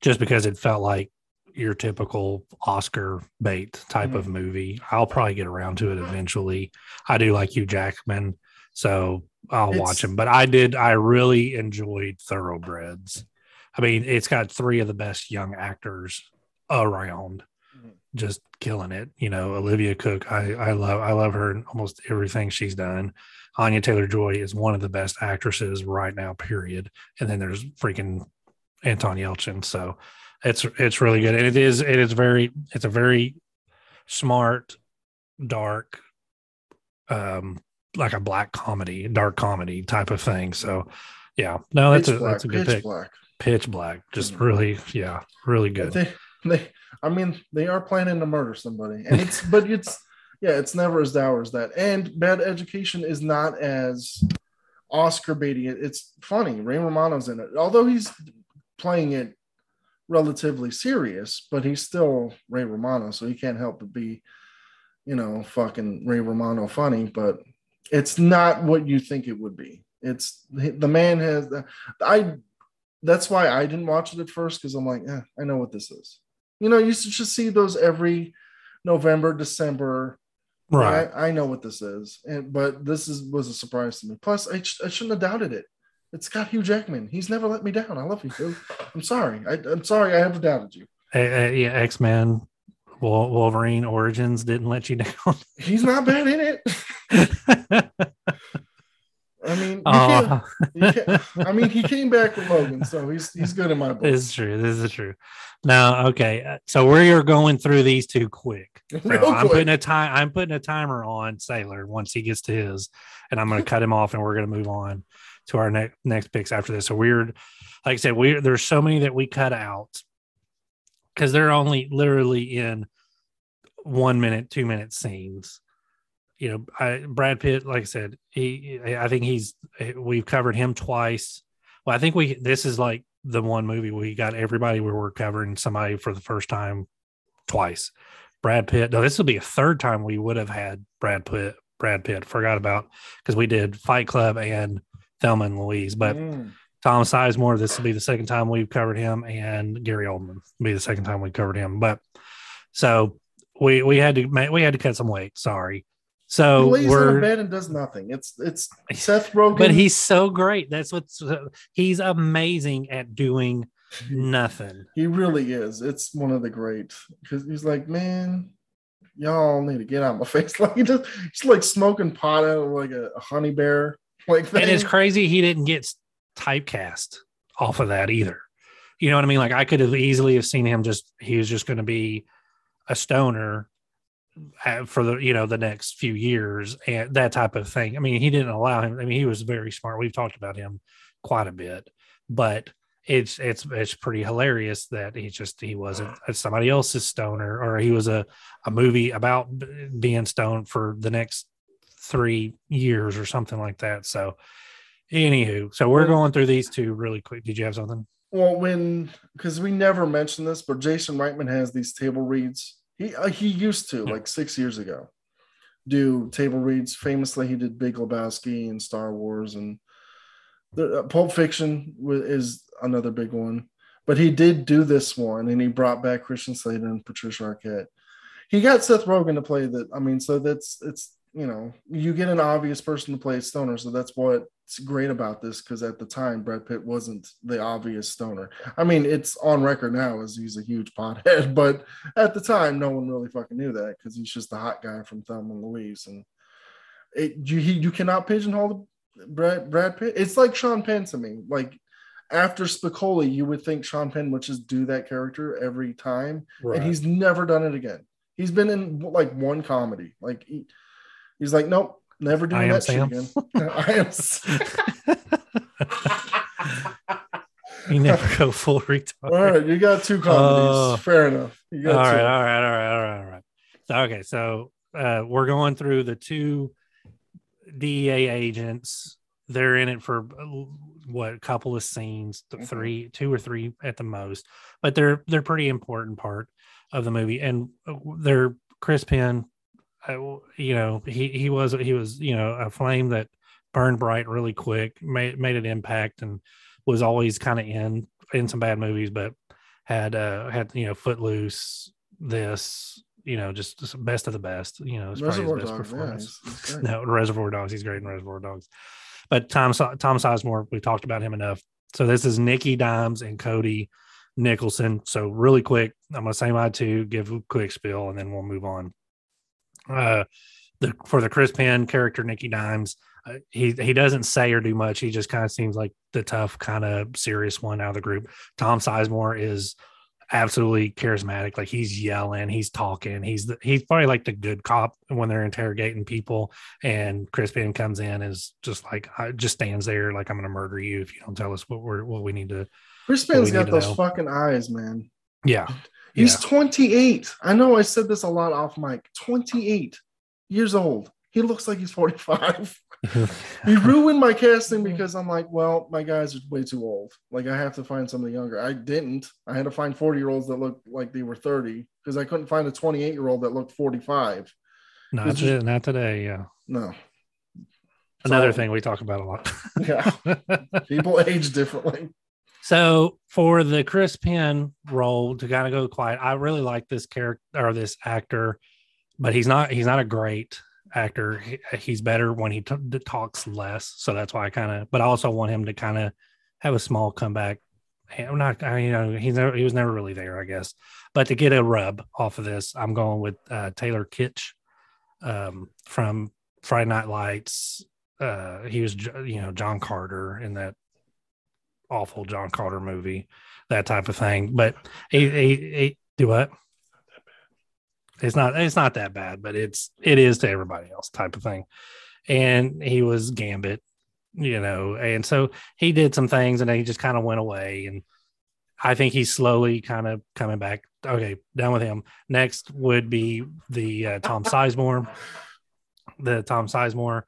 just because it felt like your typical Oscar bait type mm-hmm. of movie. I'll probably get around to it eventually. I do like Hugh Jackman, so I'll it's, watch him. But I did. I really enjoyed Thoroughbreds. I mean, it's got three of the best young actors around just killing it. You know, Olivia Cooke, I, I love I love her in almost everything she's done. Anya Taylor Joy is one of the best actresses right now, period. And then there's freaking Anton Yelchin. So it's it's really good. And it is it is very it's a very smart, dark, um, like a black comedy, dark comedy type of thing. So yeah, no, that's pitch a black, that's a good pitch pick. Black. Pitch black, just mm-hmm. really, yeah, really good. They, they I mean, they are planning to murder somebody, and it's but it's yeah, it's never as dour as that. And Bad Education is not as Oscar baity. It's funny. Ray Romano's in it, although he's playing it relatively serious, but he's still Ray Romano, so he can't help but be, you know, fucking Ray Romano funny. But it's not what you think it would be. It's the man has. I. That's why I didn't watch it at first because I'm like, eh, I know what this is. You know, you should just see those every November, December. Right. I, I, know what this is, and but this is was a surprise to me. Plus, I, I shouldn't have doubted it. It's got Hugh Jackman. He's never let me down. I love you, Hugh. I'm sorry. I, am sorry. I ever doubted you. Uh, yeah, X Men, Wolverine Origins didn't let you down. He's not bad in it. I mean, uh, I mean, he came back with Logan, so he's he's good in my book. This is true. This is true. Now, okay, uh, so we're going through these two quick. So I'm quick. putting a time. I'm putting a timer on Sailor once he gets to his, and I'm going to cut him off, and we're going to move on to our next next picks after this. So weird, like I said, we there's so many that we cut out because they're only literally in one minute, two minute scenes you know, I, Brad Pitt, like I said, he, I think he's, we've covered him twice. Well, I think we, this is like the one movie we got everybody we were covering somebody for the first time twice. Brad Pitt. No, this will be a third time we would have had Brad Pitt. Brad Pitt forgot about because we did Fight Club and Thelma and Louise, but mm. Tom Sizemore. This will be the second time we've covered him, and Gary Oldman will be the second time we covered him. But so we we had to we had to cut some weight. Sorry, so he lays we're, in a bed and does nothing. It's it's Seth Rogen, but he's so great. That's what's he's amazing at doing nothing. He really is. It's one of the great because he's like, man, y'all need to get out of my face. Like he just he's like smoking pot out of like a, a honey bear. Like thing. and it's crazy he didn't get typecast off of that either. You know what I mean? Like I could have easily have seen him just he was just going to be a stoner Uh, for the you know the next few years and that type of thing. I mean, he didn't allow him. I mean, he was very smart. We've talked about him quite a bit, but it's it's it's pretty hilarious that he just he wasn't somebody else's stoner or he was a a movie about being stoned for the next three years or something like that. So, anywho, so we're going through these two really quick. Did you have something? Well, when because we never mentioned this, but Jason Reitman has these table reads. He uh, he used to Yeah. like six years ago do table reads. Famously, he did Big Lebowski and Star Wars, and the uh, Pulp Fiction is another big one. But he did do this one, and he brought back Christian Slater and Patricia Arquette. He got Seth Rogen to play that. I mean, so that's it's you know you get an obvious person to play a stoner, so that's what's great about this because at the time Brad Pitt wasn't the obvious stoner. I mean, it's on record now as he's a huge pothead, but at the time, no one really fucking knew that because he's just the hot guy from Thelma and Louise, and it you he, you cannot pigeonhole Brad Brad Pitt. It's like Sean Penn to me. Like after Spicoli, you would think Sean Penn would just do that character every time, and he's never done it again. He's been in like one comedy. Like he, he's like, nope, never I doing Am that Sam. shit again. I am. Sam. you never go full retard. All right, you got two comedies. Oh. Fair enough. You all got right, two. all right, all right, all right, all right. So, okay, so uh, we're going through the two DEA agents. They're in it for uh, what a couple of scenes, Mhm. three, two or three at the most, but they're they're pretty important part of the movie, and uh, they're Chris Penn. Uh, you know, he he was he was you know a flame that burned bright really quick, made made an impact, and was always kind of in in some bad movies, but had uh had you know Footloose, this you know just, just best of the best. You know, it's probably his best Dogs, yeah, performance. he's- he's no, Reservoir Dogs, he's great in Reservoir Dogs. But Tom Tom Sizemore, we talked about him enough. So this is Nicky Dimes and Cody Nicholson. So really quick, I'm gonna say my two, give a quick spill, and then we'll move on. Uh, the for the Chris Penn character, Nicky Dimes, uh, he he doesn't say or do much. He just kind of seems like the tough, kind of serious one out of the group. Tom Sizemore is absolutely charismatic. Like he's yelling, he's talking, he's the, he's probably like the good cop when they're interrogating people. And Chris Penn comes in and is just like I just stands there like I'm gonna murder you if you don't tell us what we're what we need to. Chris What we Penn's got those know. fucking eyes, man. Yeah, He's Yeah. 28. I know I said this a lot off mic. 28 years old. He looks like he's 45. he ruined my casting because I'm like, well, my guys are way too old. Like I have to find somebody younger. I didn't. I had to find 40 year olds that looked like they were 30 because I couldn't find a 28 year old that looked 45. not today, not today. Yeah, No. another So- thing we talk about a lot. Yeah. People age differently. So for the Chris Penn role to kind of go quiet, I really like this character or this actor, but he's not he's not a great actor. He- he's better when he t- talks less, so that's why I kind of. But I also want him to kind of have a small comeback. I'm not, I, you know, he's never he was never really there, I guess. But to get a rub off of this, I'm going with uh, Taylor Kitsch um, from Friday Night Lights. Uh, he was, you know, John Carter in that awful John Carter movie, that type of thing. But he, he, he do what? It's not it's not that bad, but it's it is to everybody else type of thing. And he was Gambit, you know, and so he did some things and then he just kind of went away. And I think he's slowly kind of coming back. Okay, done with him. Next would be the uh, Tom Sizemore. The Tom Sizemore.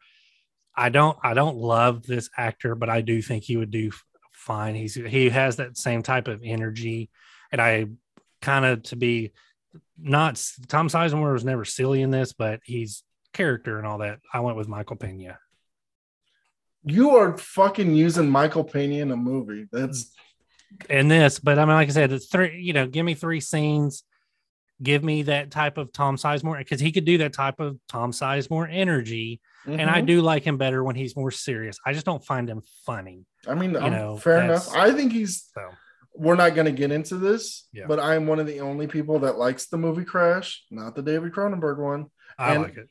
I don't I don't love this actor, but I do think he would do fine. He's he has that same type of energy, and I kind of to be not Tom Sizemore was never silly in this, but he's character and all that. I went with Michael Pena. You are fucking using Michael Pena in a movie. That's And this, but I mean, like I said, it's three. You know, give me three scenes. Give me that type of Tom Sizemore because he could do that type of Tom Sizemore energy, and I Mhm. do like him better when he's more serious. I just don't find him funny. I mean, I'm- um, know, fair enough. I think he's. So We're not going to get into this, Yeah. but I'm one of the only people that likes the movie Crash, not the David Cronenberg one. I And- like it.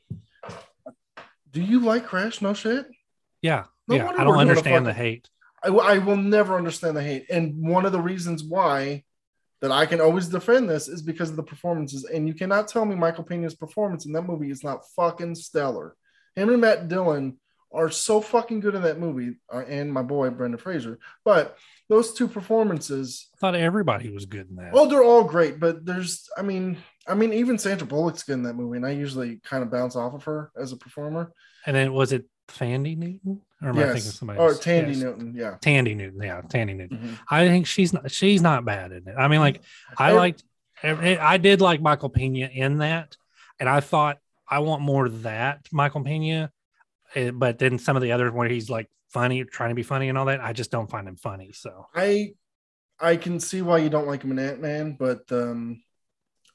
Do you like Crash? No shit. Yeah, No yeah. I don't understand the hate. I, I will never understand the hate. And one of the reasons why that I can always defend this is because of the performances. And you cannot tell me Michael Pena's performance in that movie is not fucking stellar. Him and Matt Dillon are so fucking good in that movie, uh, and my boy Brendan Fraser. But those two performances, I thought everybody was good in that. oh, they're all great. But there's, I mean, I mean, even Sandra Bullock's good in that movie, and I usually kind of bounce off of her as a performer. and then was it Fandy Newton? Or am I thinking somebody or else? Thandie Yes. Newton. Yeah. Thandie Newton, yeah, Thandie Newton. Mhm. I think she's not she's not bad in it. I mean, like I liked I did like Michael Pena in that, and I thought I want more of that Michael Pena. Eh, But then some of the others where he's like funny, trying to be funny and all that, I just don't find him funny. So I I can see why you don't like him in Ant Man, but um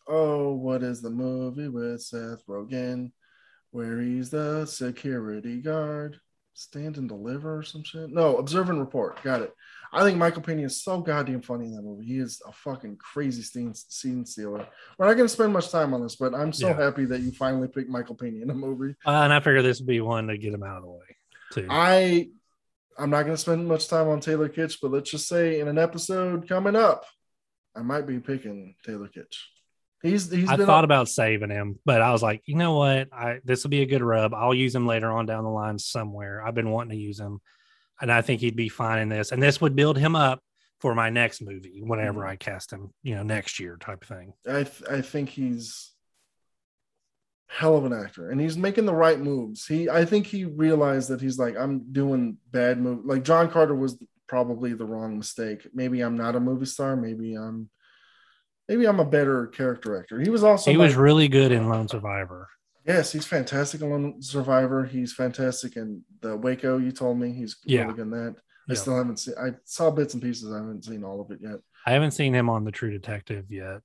oh, what is the movie with Seth Rogen where he's the security guard? Stand and deliver or some shit? No, observe and report. Got it. I think Michael Pena is so goddamn funny in that movie. He is a fucking crazy scene, scene stealer. We're not going to spend much time on this, but I'm so Yeah. happy that you finally picked Michael Pena in a movie. uh, and I figure this would be one to get him out of the way too. I I'm not going to spend much time on Taylor Kitsch, but let's just say in an episode coming up, I might be picking Taylor Kitsch. He's he's I thought about saving him, but I was like, you know what? I this will be a good rub. I'll use him later on down the line somewhere. I've been wanting to use him, and I think he'd be fine in this. And this would build him up for my next movie whenever Mhm. I cast him, you know, next year type of thing. I th- I think he's hell of an actor, and he's making the right moves. He I think he realized that he's like I'm doing bad move. Like John Carter was probably the wrong mistake. Maybe I'm not a movie star. Maybe I'm maybe I'm a better character actor. He was also he was really good in Lone Survivor. Yes, he's fantastic on Survivor. He's fantastic in the Waco. You told me he's Yeah. really good in that. I Yeah. still haven't seen. I saw bits and pieces. I haven't seen all of it yet. I haven't seen him on The True Detective yet.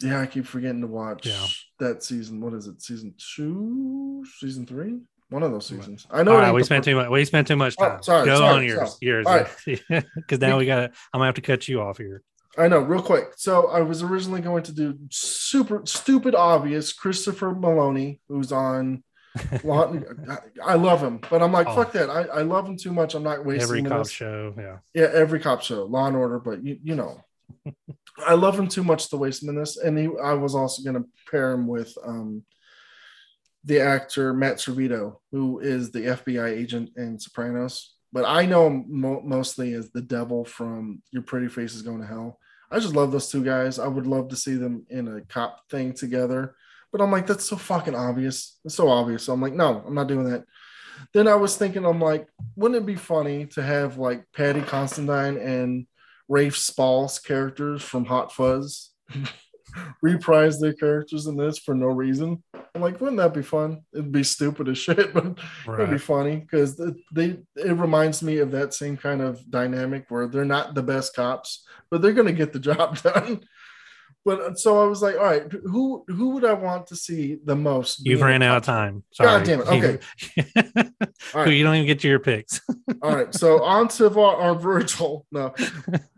Yeah, I keep forgetting to watch Yeah. that season. What is it? Season two? Season three? One of those seasons. I know. All right, we spent too much. We spent too much Oh, time. sorry, Go sorry, on yours. sorry. Yours. Because now we got to. I'm gonna have to cut you off here. I know, real quick. So I was originally going to do super stupid obvious Christopher Meloni, who's on. I love him, but I'm like, Oh. fuck that. I, I love him too much. I'm not wasting Every this. cop show. Yeah. Yeah, every cop show, Law and Order, but you, you know, I love him too much to waste him in this. And he, I was also going to pair him with um, the actor Matt Servitto, who is the FBI agent in Sopranos. But I know him mo- mostly as the devil from Your Pretty Face is Going to Hell. I just love those two guys. I would love to see them in a cop thing together. But I'm like, that's so fucking obvious. It's so obvious. So I'm like, no, I'm not doing that. Then I was thinking, I'm like, wouldn't it be funny to have like Paddy Considine and Rafe Spall's characters from Hot Fuzz reprise their characters in this for no reason? I'm like, wouldn't that be fun? It'd be stupid as shit, but it'd be funny because they it reminds me of that same kind of dynamic where they're not the best cops, but they're gonna get the job done. But uh, so I was like, all right, who who would I want to see the most? You've ran out of time. Sorry. God damn it. Okay. Right. you don't even get to your picks. All right, so on to our, our Virgil. No,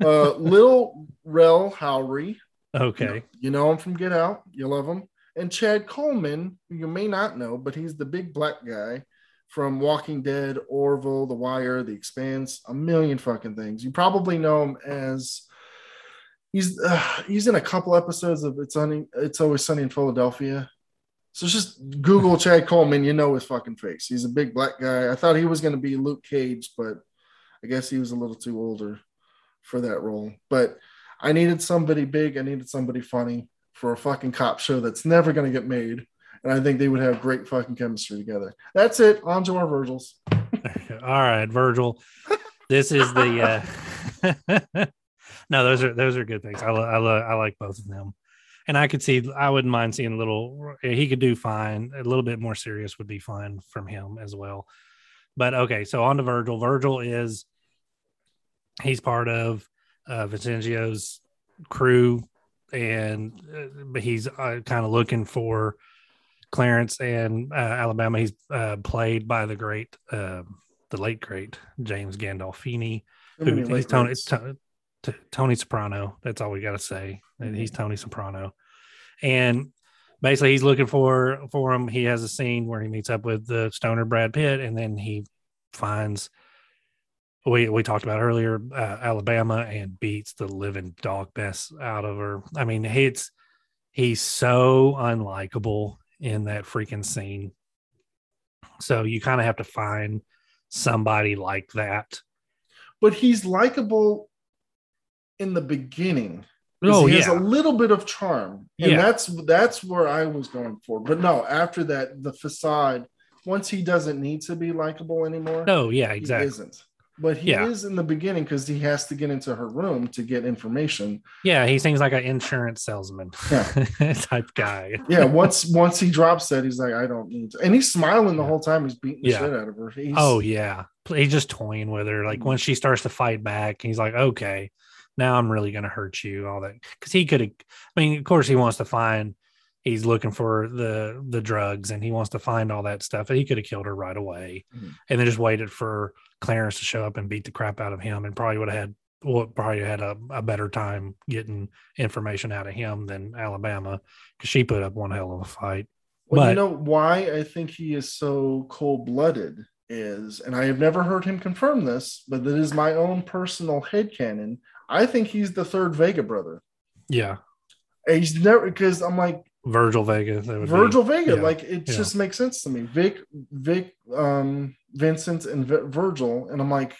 uh, Lil Rel Howery. Okay. You know him from Get Out. You love him. And Chad Coleman, you may not know, but he's the big black guy from Walking Dead, Orville, The Wire, The Expanse, a million fucking things. You probably know him as he's uh, he's in a couple episodes of It's Sunny, It's Always Sunny in Philadelphia. So just Google Chad Coleman, you know his fucking face. He's a big black guy. I thought he was going to be Luke Cage, but I guess he was a little too older for that role. But I needed somebody big. I needed somebody funny for a fucking cop show that's never going to get made. And I think they would have great fucking chemistry together. That's it. On to our Virgils. All right, Virgil. This is the uh No, those are those are good things. I lo- I, lo- I like both of them. And I could see I wouldn't mind seeing a little he could do fine. A little bit more serious would be fine from him as well. But okay, so on to Virgil. Virgil is he's part of uh Vincenzo's crew and uh, but he's uh, kind of looking for Clarence and uh, Alabama. He's uh, played by the great, uh, the late great James Gandolfini. Who, he's late Tony, nights. T- T- Tony Soprano. That's all we got to say. And He's Tony Soprano, and basically he's looking for for him. He has a scene where he meets up with the stoner Brad Pitt, and then he finds we we talked about earlier, uh, Alabama, and beats the living dog mess out of her. I mean, it's he's so unlikable in that freaking scene. So you kind of have to find somebody like that. But he's likable in the beginning. Oh, he has a little bit of charm, and Yeah. that's that's where I was going for. But no, after that, the facade. Once he doesn't need to be likable anymore, No, yeah, he exactly. isn't. But he Yeah. is in the beginning because he has to get into her room to get information. Yeah, he seems like an insurance salesman type guy. Yeah, once once he drops that, he's like, I don't need to, and he's smiling the Yeah. whole time. He's beating the shit out of her. He's, Oh yeah, he's just toying with her. Like mm. when she starts to fight back, he's like, "Okay, now I'm really gonna hurt you." All that because he could. I mean, of course, he wants to find. He's looking for the the drugs, and he wants to find all that stuff. And he could have killed her right away, Mhm. and then just waited for Clarence to show up and beat the crap out of him, and probably would have had. Well, probably had a, a better time getting information out of him than Alabama because she put up one hell of a fight. Well, you know why I think he is so cold blooded is, and I have never heard him confirm this, but it is my own personal headcanon. I think he's the third Vega brother. Yeah, And He's never because I'm like Virgil Vega. that would be- Virgil Vega, yeah, like it yeah. just makes sense to me. Vic, Vic, um, Vincent, and Vi- Virgil, and I'm like,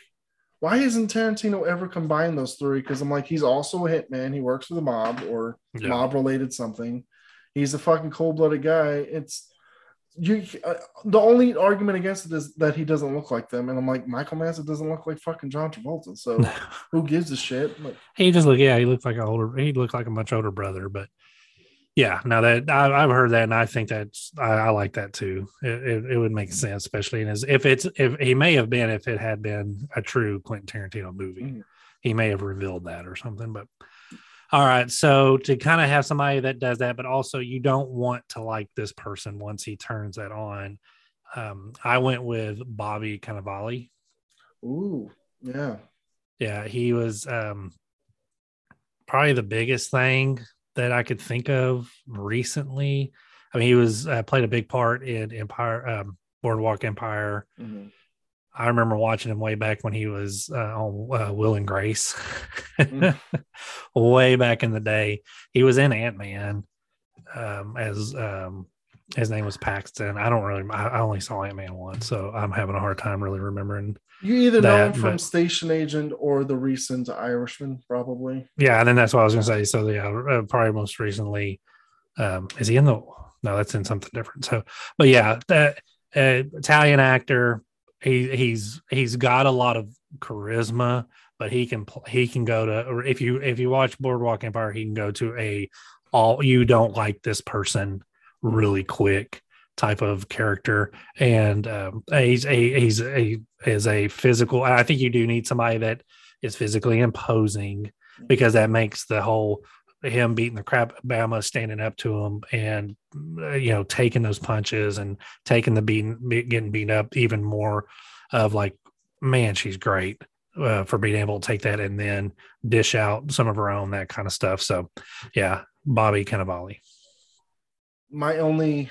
why isn't Tarantino ever combined those three? Because I'm like, he's also a hitman. He works for the mob or Yeah. mob related something. He's a fucking cold blooded guy. It's you. Uh, the only argument against it is that he doesn't look like them, and I'm like, Michael Madsen doesn't look like fucking John Travolta. So who gives a shit? Like, He just look, yeah, he looked like an older, he looked like a much older brother, but yeah, now that I, I've heard that, and I think that's I, I like that too. It, it, it would make sense, especially in his if it's if he may have been if it had been a true Quentin Tarantino movie, Mhm. he may have revealed that or something. But all right, so to kind of have somebody that does that, but also you don't want to like this person once he turns that on. Um, I went with Bobby Cannavale. ooh, yeah, Yeah, he was um probably the biggest thing that I could think of recently. I mean, he was uh, played a big part in Empire, um, Boardwalk Empire. Mhm. I remember watching him way back when he was uh, on uh, Will and Grace, Mm. way back in the day. He was in Ant Man um, as um, his name was Paxton. I don't really, I only saw Ant Man once, so I'm having a hard time really remembering You either know That, him from but- Station Agent or the recent Irishman, probably. Yeah, and then that's what I was going to say. So yeah, uh, probably most recently, um, is he in the? No, that's in something different. So, but yeah, that uh, Italian actor. He he's he's got a lot of charisma, but he can he can go to or if you if you watch Boardwalk Empire, he can go to a all you don't like this person really quick type of character and um, he's a he's a is a physical i think you do need somebody that is physically imposing because that makes the whole him beating the crap Bama, standing up to him, and uh, you know taking those punches and taking the beating, getting beat up even more. Of like, man, she's great uh, for being able to take that and then dish out some of her own that kind of stuff. So, yeah, Bobby Cannavale. My only,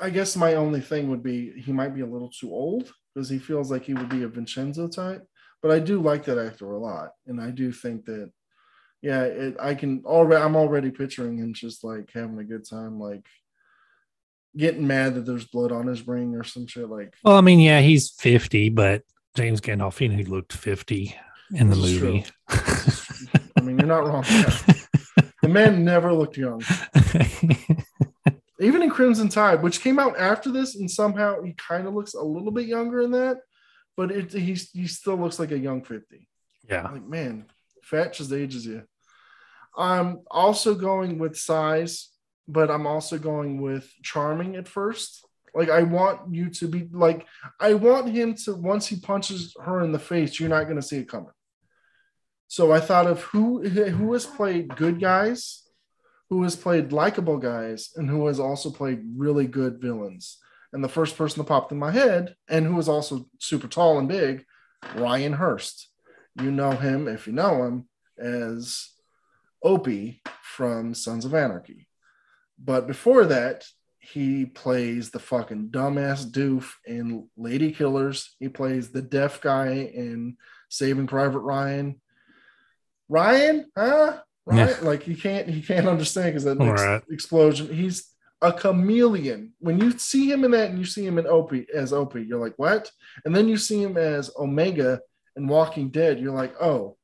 I guess, my only thing would be he might be a little too old because he feels like he would be a Vincenzo type. But I do like that actor a lot, and I do think that, yeah, it, I can already. I'm already picturing him just like having a good time, like getting mad that there's blood on his ring or some shit. Like, Well, I mean, yeah, he's fifty, but James Gandolfini looked fifty in the movie. I mean, you're not wrong. The man never looked young. even in Crimson Tide, which came out after this, and somehow he kind of looks a little bit younger in that, but it he's he still looks like a young 50. yeah, Like, man, fat just ages you. I'm also going with size, but I'm also going with charming at first. Like, I want you to be like, I want him to once he punches her in the face, you're not going to see it coming. So I thought of who who has played good guys, who has played likable guys, and who has also played really good villains. And the first person that popped in my head, and who is also super tall and big, Ryan Hurst. You know him if you know him as Opie from Sons of Anarchy. But before that, he plays the fucking dumbass doof in Lady Killers. He plays the deaf guy in Saving Private Ryan. Ryan, huh? Ryan, Yeah. like he can't he can't understand because that next Right. explosion. He's a chameleon. When you see him in that, and you see him in Opie as Opie, you're like, what? And then you see him as Omega in Walking Dead. You're like, oh,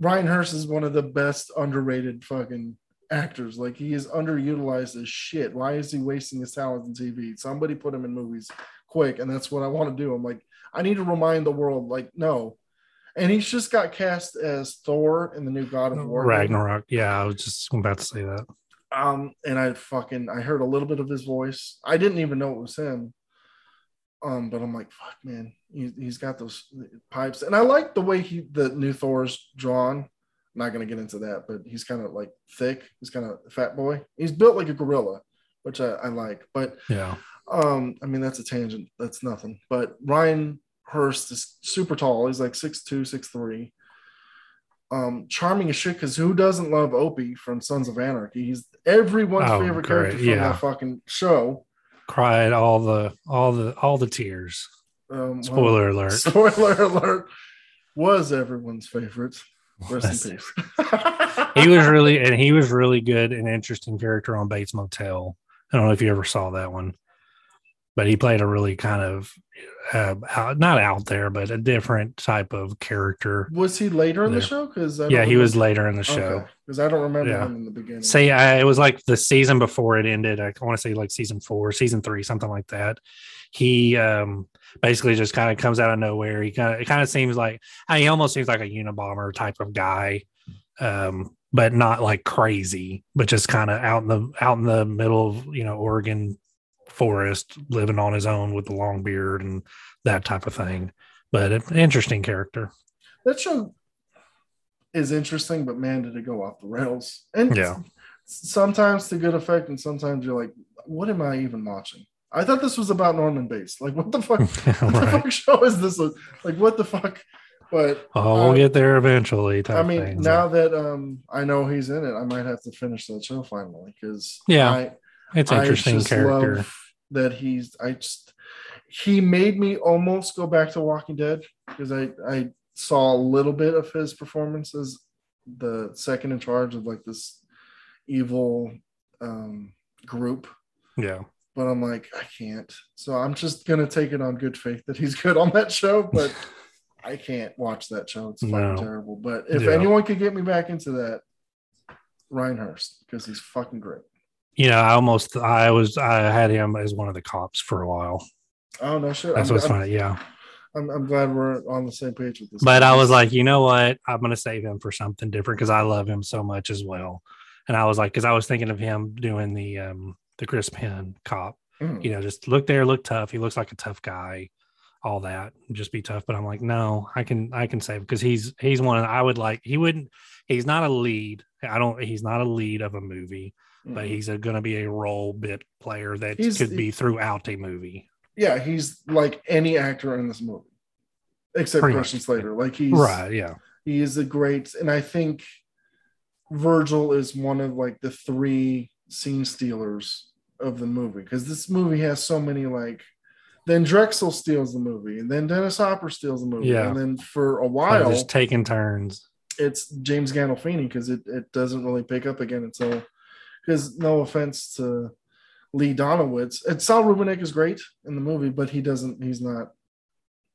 Ryan Hurst is one of the best underrated fucking actors. Like he is underutilized as shit. Why is he wasting his talent in TV? Somebody put him in movies quick, and that's what I want to do. I'm like, I need to remind the world, like, no. And he's just got cast as Thor in the new God of War. Ragnarok. Yeah, I was just about to say that. Um, and I fucking I heard a little bit of his voice. I didn't even know it was him. Um, but I'm like, fuck, man, he, he's got those pipes, and I like the way he the new Thor's drawn. I'm not gonna get into that, but he's kind of like thick. He's kind of fat boy. He's built like a gorilla, which I, I like. But Yeah. um, I mean that's a tangent. That's nothing. But Ryan Hurst is super tall. He's like six two, six three. Um, charming as shit because who doesn't love Opie from Sons of Anarchy? He's everyone's Oh, favorite great. character from Yeah. that fucking show. Cried all the all the all the tears. Um, well, Spoiler alert. Spoiler alert. Was everyone's favorite. Rest in peace. he was really and he was really good and interesting character on Bates Motel. I don't know if you ever saw that one, but he played a really kind of uh, out, not out there, but a different type of character. Was he later in the show? Because Yeah, he was later in the show. Because I don't remember Yeah. him in the beginning. Say I, it was like the season before it ended. I want to say like season four, season three, something like that. He um basically just kind of comes out of nowhere. He kind of it kind of seems like I, he almost seems like a Unabomber type of guy, um, but not like crazy, but just kind of out in the out in the middle of you know Oregon forest, living on his own with the long beard and that type of thing. But an interesting character. that show is interesting, but man, did it go off the rails. And Yeah. sometimes to good effect, and sometimes you're like, what am I even watching? I thought this was about Norman Bates. Like, what the fuck? What the fuck show is this? Like, what the fuck? But Oh, we'll uh, get there eventually. Type I mean, thing. now that um I know he's in it, I might have to finish that show finally because Yeah, I, it's I interesting just character. love that he's I just he made me almost go back to Walking Dead because I I saw a little bit of his performance as the second in charge of like this evil um group Yeah. but I'm like I can't so I'm just gonna take it on good faith that he's good on that show but I can't watch that show it's fucking No. terrible but if Yeah. anyone could get me back into that Ryan Hurst because he's fucking great you know, I almost I was I had him as one of the cops for a while. oh no shit That's I'm, what's I'm- funny, yeah. I'm, I'm glad we're on the same page with this. But I was like, you know what? I'm gonna save him for something different because I love him so much as well. And I was like, because I was thinking of him doing the um the Chris Penn cop. Mm. You know, just look there, look tough. He looks like a tough guy, all that, just be tough. But I'm like, no, I can I can save because he's he's one I would like. He wouldn't. He's not a lead. I don't. He's not a lead of a movie, but Mhm. he's going to be a role bit player that He's- could be throughout a movie. yeah, he's like any actor in this movie, except Pretty Christian much. Slater. Like he's Right? Yeah. he is a great, and I think Virgil is one of like the three scene stealers of the movie because this movie has so many like. Then Drexl steals the movie, and then Dennis Hopper steals the movie, Yeah. and then for a while just taking turns. it's James Gandolfini because it, it doesn't really pick up again until because no offense to Lee Donowitz, and Saul Rubinek is great in the movie, but he doesn't he's not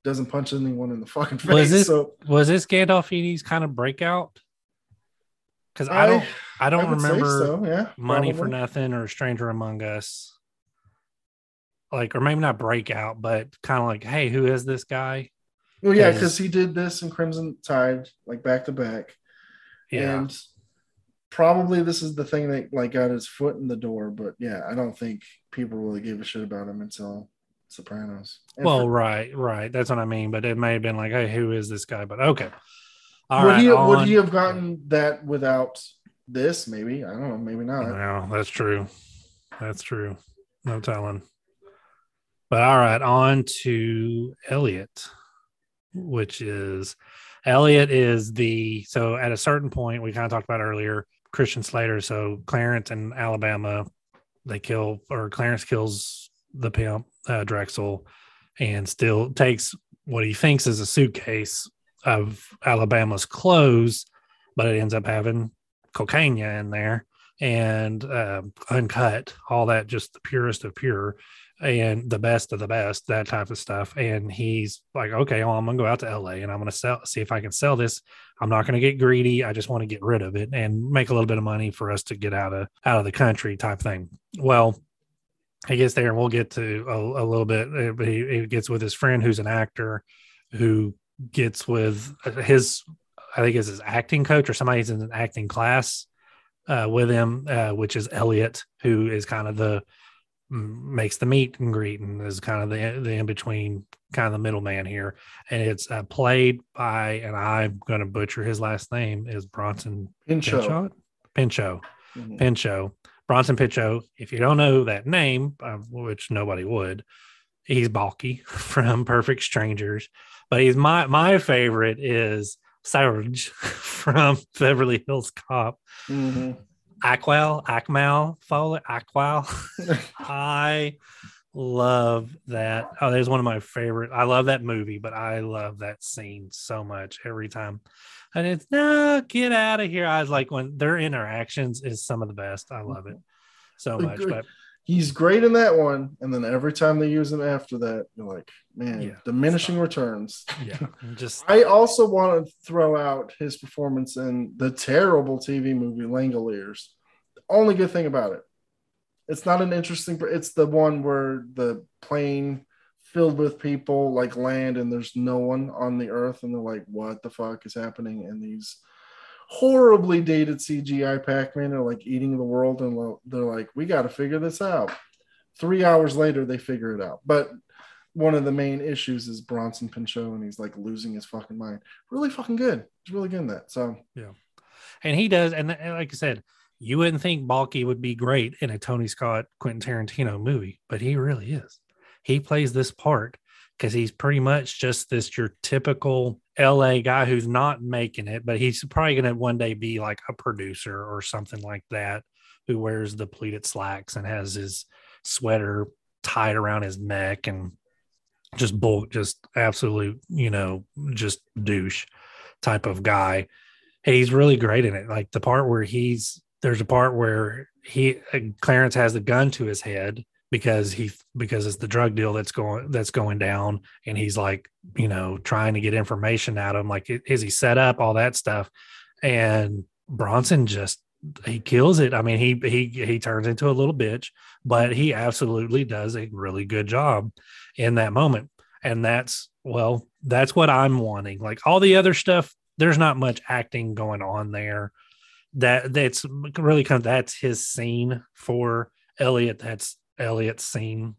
doesn't punch anyone in the fucking face. Was this so was this Gandolfini's kind of breakout? Because I, I- don't I don't say remember so, yeah, Money for. Nothing or Stranger Among Us. Like, or maybe not breakout, but kind of like, hey, who is this guy? Well, yeah, because he did this in Crimson Tide, like back to back, Yeah. and probably this is the thing that like got his foot in the door. But yeah, I don't think people really gave a shit about him until Sopranos. And well, for- right, right. That's what I mean. But it may have been like, hey, who is this guy? But okay. All would right. he would he have gotten that without this? Maybe I don't know. Maybe not. No, that's true. That's true. No telling. But all right, on to Elliot, which is Elliot is the so at a certain point we kind of talked about earlier Christian Slater. So Clarence and Alabama they kill or Clarence kills the pimp uh, Drexl, and still takes what he thinks is a suitcase of Alabama's clothes, but it ends up having cocaine in there and uh, uncut, all that, just the purest of pure and the best of the best, that type of stuff. And he's like, okay, well, I'm gonna go out to LA and I'm gonna sell, see if I can sell this. I'm not gonna get greedy. I just want to get rid of it and make a little bit of money for us to get out of out of the country, type thing. Well, he gets there and we'll get to a, a little bit. uh, But he, he gets with his friend who's an actor who gets with his, I think is his acting coach or somebody who's in an acting class uh, with him, uh, which is Elliot, who is kind of the makes the meet and greet and is kind of the the in between, kind of the middleman here. And it's uh, played by, and I'm going to butcher his last name is Bronson Pinchot. Pinchot. Pinchot. Mhm. Pinchot, Bronson Pinchot. If you don't know that name, uh, which nobody would, he's Balky from Perfect Strangers. But he's my my favorite is Sarge from Beverly Hills Cop. Mhm. Aqual, Akmal, Fowler, Aqual. I love that. Oh, there's one of my favorite. I love that movie, but I love that scene so much every time. And it's no, get out of here. I was like when their interactions is some of the best. I love it so much. But He's great in that one, and then every time they use him after that, you're like, man, Yeah. diminishing returns. yeah, just I also want to throw out his performance in the terrible TV movie Langoliers. The only good thing about it, it's not an interesting. It's the one where the plane filled with people like land and there's no one on the earth, and they're like, "What the fuck is happening?" And these horribly dated CGI Pac-Man are like eating the world, and they're like, "We got to figure this out." Three hours later, they figure it out, but one of the main issues is Bronson Pinchot, and he's like losing his fucking mind. Really fucking good. He's really good in that. So yeah. and he does. And, and like I said, you wouldn't think Balky would be great in a Tony Scott, Quentin Tarantino movie, but he really is. He plays this part because he's pretty much just this your typical LA guy who's not making it, but he's probably going to one day be like a producer or something like that who wears the pleated slacks and has his sweater tied around his neck and just bull, just absolute, you know, just douche type of guy. He's really great in it. Like the part where he's there's a part where he uh, Clarence has the gun to his head because he because it's the drug deal that's going that's going down and he's like you know trying to get information out of him like is he set up all that stuff. And Bronson just he kills it. I mean he he he turns into a little bitch but he absolutely does a really good job in that moment. And that's well that's what I'm wanting. Like all the other stuff there's not much acting going on there. That that's really kind of that's his scene for Elliot. That's Elliot's scene.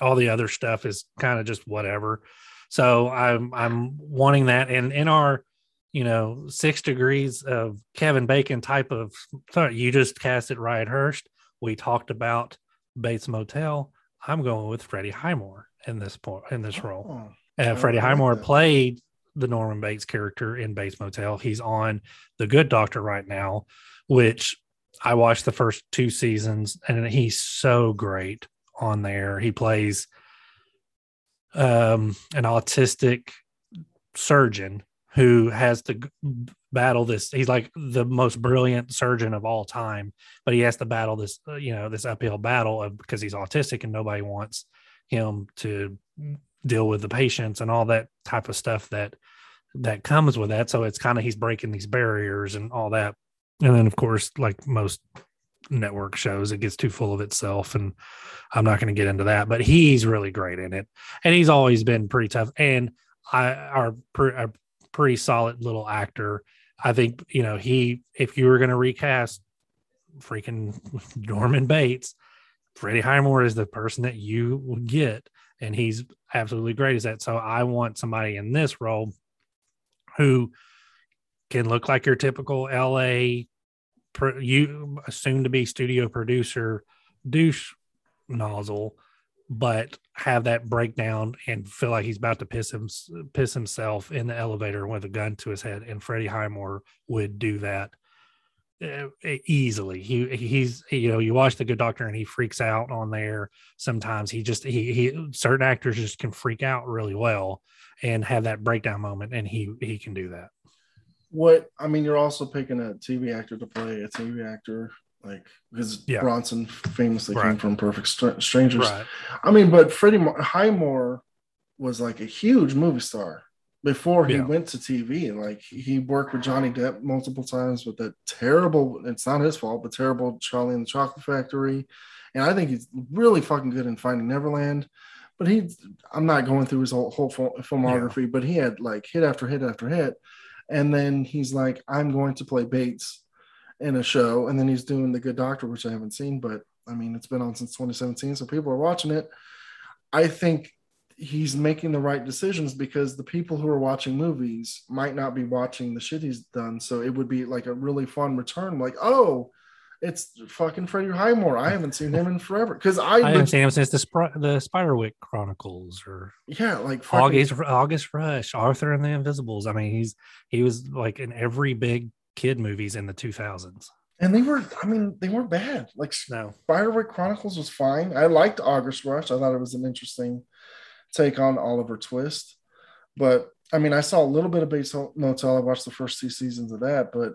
All the other stuff is kind of just whatever. So I'm I'm wanting that, and in our you know six degrees of Kevin Bacon type of thought, you just cast it Ryan Hurst. We talked about Bates Motel. I'm going with Freddie Highmore in this point in this role. oh, Uh, Freddie Highmore that. played the Norman Bates character in Bates Motel. He's on The Good Doctor right now, which I watched the first two seasons, and he's so great on there. He plays um, an autistic surgeon who has to battle this. He's like the most brilliant surgeon of all time, but he has to battle this, uh, you know, this uphill battle of because he's autistic and nobody wants him to deal with the patients and all that type of stuff that that comes with that. So it's kind of he's breaking these barriers and all that. And then of course, like most network shows, it gets too full of itself. And I'm not going to get into that, but he's really great in it. And he's always been pretty tough. And I are pre- a pretty solid little actor. I think, you know, he if you were going to recast freaking Norman Bates, Freddie Highmore is the person that you would get, and he's absolutely great as that. So I want somebody in this role who can look like your typical LA, you soon to be studio producer douche nozzle, but have that breakdown and feel like he's about to piss him piss himself in the elevator with a gun to his head. And Freddie Highmore would do that uh, easily. He he's you know you watch the Good Doctor and he freaks out on there. Sometimes he just he he certain actors just can freak out really well and have that breakdown moment, and he he can do that. What I mean, you're also picking a TV actor to play a TV actor, like because Yeah. Bronson famously came from Perfect Str- Strangers. Right. I mean, but Freddie Mo- Highmore was like a huge movie star before he Yeah. went to TV. Like he worked with Johnny Depp multiple times with that terrible, it's not his fault, but terrible Charlie and the Chocolate Factory. And I think he's really fucking good in Finding Neverland. But he, I'm not going through his whole, whole fil- filmography, but he had like hit after hit after hit. And then he's like, I'm going to play Bates in a show. And then he's doing The Good Doctor, which I haven't seen, but I mean, it's been on since 2017. So people are watching it. I think he's making the right decisions because the people who are watching movies might not be watching the shit he's done. So it would be like a really fun return. Like, oh, it's fucking Freddie Highmore. I haven't seen him in forever. Because I, I haven't seen him since the Spr- the Spiderwick Chronicles or yeah, like fucking, August August Rush, Arthur and the Invisibles. I mean, he's he was like in every big kid movies in the 2000s. and they were, I mean, they weren't bad. Like No, Spiderwick Chronicles was fine. I liked August Rush. I thought it was an interesting take on Oliver Twist. But I mean, I saw a little bit of Bates Motel. I watched the first two seasons of that, but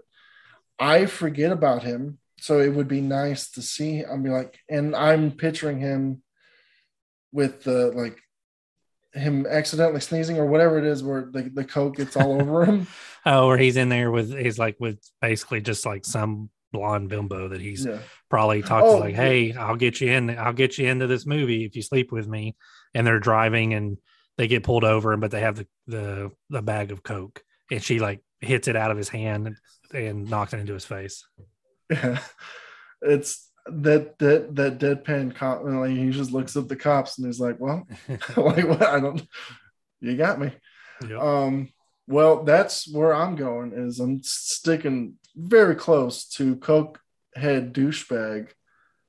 I forget about him. So it would be nice to see. I mean, like, and I'm picturing him with the like him accidentally sneezing or whatever it is, where the, the coke gets all over him. oh, or he's in there with he's like with basically just like some blonde bimbo that he's Yeah. probably talked Oh, like, hey, I'll get you in, I'll get you into this movie if you sleep with me. And they're driving and they get pulled over, but they have the the, the bag of coke, and she like hits it out of his hand and, and knocks it into his face. Yeah, it's that that that deadpan cop. Like he just looks up the cops and he's like, "Well, like what? I don't. You got me." Yep. Um. Well, that's where I'm going. Is I'm sticking very close to Coke head douchebag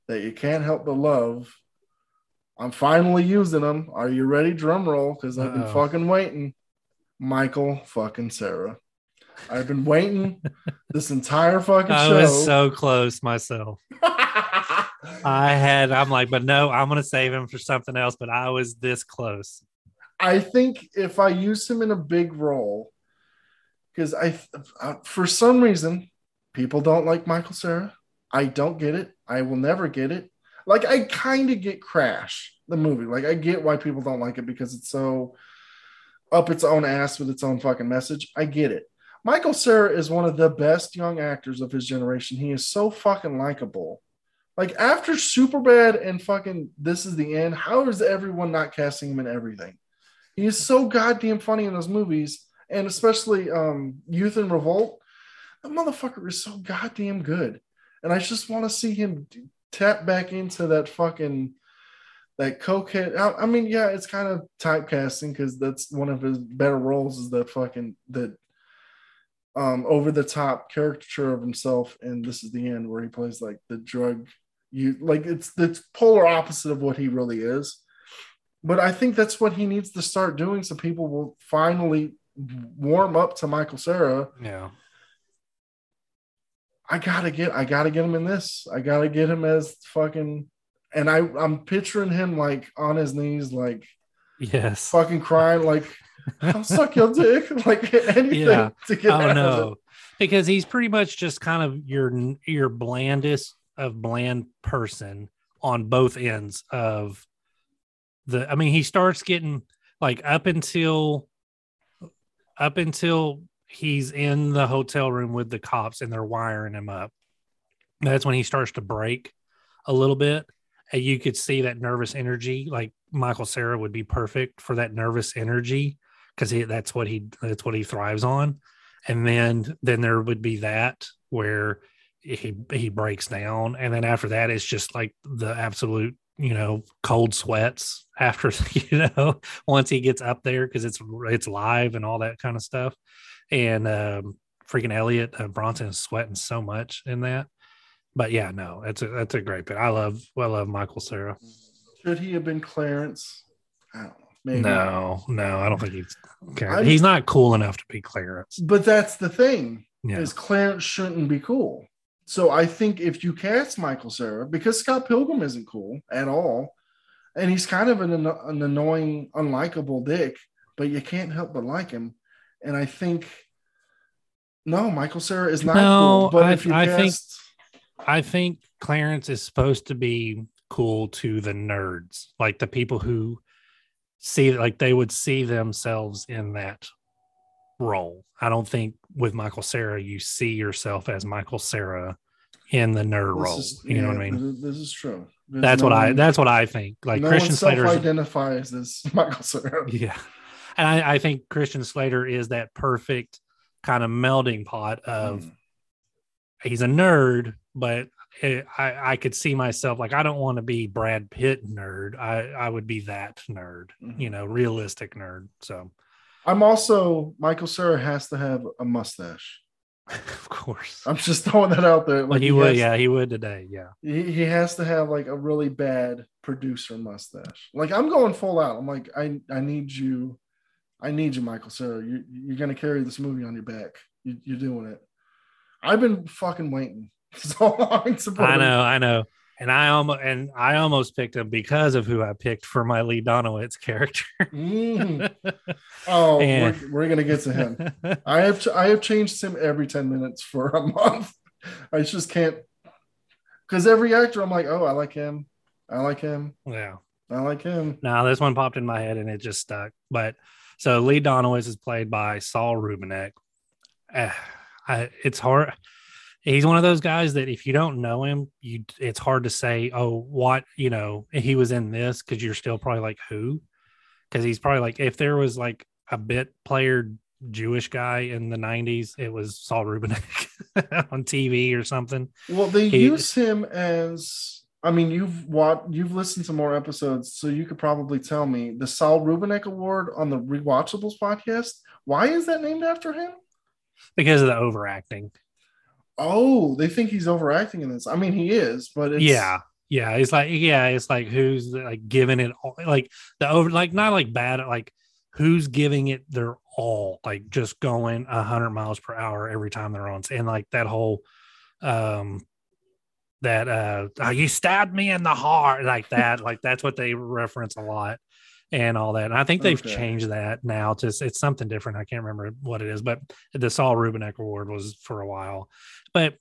that you can't help but love. I'm finally using them. Are you ready? Drum roll, because I've been fucking waiting. Michael fucking Cera. I've been waiting this entire fucking I show. was so close myself. I had, I'm like, but no, I'm gonna save him for something else. But I was this close. I think if I use him in a big role, because I, uh, for some reason, people don't like Michael Cera. I don't get it. I will never get it. Like I kind of get Crash, the movie. Like I get why people don't like it because it's so up its own ass with its own fucking message. I get it. Michael Cera is one of the best young actors of his generation. He is so fucking likable. Like after Superbad and fucking This Is the End, how is everyone not casting him in everything? He is so goddamn funny in those movies, and especially um, Youth in Revolt. That motherfucker is so goddamn good, and I just want to see him tap back into that fucking that cokehead. I, I mean, yeah, it's kind of typecasting because that's one of his better roles is that fucking that um over the top caricature of himself, and this is the end where he plays like the drug you like it's the polar opposite of what he really is but I think that's what he needs to start doing so people will finally warm up to Michael Cera. Yeah. I gotta get I gotta get him in this. I gotta get him as fucking and I, I'm picturing him like on his knees, like Yes. fucking crying, like I'll suck your dick, like anything Yeah. to get Oh no, because he's pretty much just kind of your your blandest of bland person on both ends of the. I mean, he starts getting like up until up until he's in the hotel room with the cops and they're wiring him up. That's when he starts to break a little bit, and you could see that nervous energy. Like Michael Cera would be perfect for that nervous energy because he that's what he that's what he thrives on. And then then there would be that where he he breaks down. And then after that it's just like the absolute you know cold sweats after you know once he gets up there because it's it's live and all that kind of stuff. And um freaking elliot uh, bronson is sweating so much in that. But yeah no that's a that's a great bit. I love i love michael cera Should he have been Clarence? I don't know. Maybe. no no i don't think he's I'm- he's not cool enough to be clarence But that's the thing. yeah Is Clarence shouldn't be cool. So I think if you cast Michael Cera, because Scott Pilgrim isn't cool at all, and he's kind of an, an annoying, unlikable dick, but you can't help but like him. And I think no, Michael Cera is not No, cool. But I- if you I think- cast, I think Clarence is supposed to be cool to the nerds, like the people who see like they would see themselves in that role. I don't think with Michael Cera you see yourself as Michael Cera in the nerd this role. is- you know what I mean? This, is true. There's That's no what I that's what I think. Like no Christian Slater self-identifies as Michael Cera. Yeah. And I, I think Christian Slater is that perfect kind of melding pot of Mm. he's a nerd, but it, I, I could see myself like I don't want to be Brad Pitt nerd. I, I would be that nerd, Mhm. you know, realistic nerd. So I'm also Michael Cera has to have a mustache. of course. I'm just throwing that out there. Like he would, has- yeah, he would today. Yeah. He, he has to have like a really bad producer mustache. Like I'm going full out. I'm like I I need you, I need you, Michael Cera. You you're gonna carry this movie on your back. You, you're doing it. I've been fucking waiting so long. I know, I know. And I almost and I almost picked him because of who I picked for my Lee Donowitz character. Mm. Oh, And- we're, we're gonna get to him. I have I have changed him every 10 minutes for a month. I just can't because every actor I'm like, oh, I like him. I like him. yeah. I like him. No, this one popped in my head and it just stuck. But so Lee Donowitz is played by Saul Rubinek. Eh, I, it's hard. He's one of those guys that if you don't know him, you it's hard to say, oh, what you know, he was in this because you're still probably like who? Because he's probably like if there was like a bit player Jewish guy in the '90s, it was Saul Rubinek on TV or something. Well, they He- use him as I mean, you've watched, you've listened to more episodes, so you could probably tell me the Saul Rubinek Award on the Rewatchables podcast. Why is that named after him? Because of the overacting. Oh, they think he's overacting in this. I mean, he is, but yeah. Yeah. It's like yeah it's like who's like giving it all like the over like not like bad like who's giving it their all? Like just going a 100 miles per hour every time they're on. And like that whole um that uh "Oh, you stabbed me in the heart like that. Like that's what they reference a lot and all that and i think they've Okay. changed that now to it's something different i can't remember what it is but the saul rubinek award was for a while but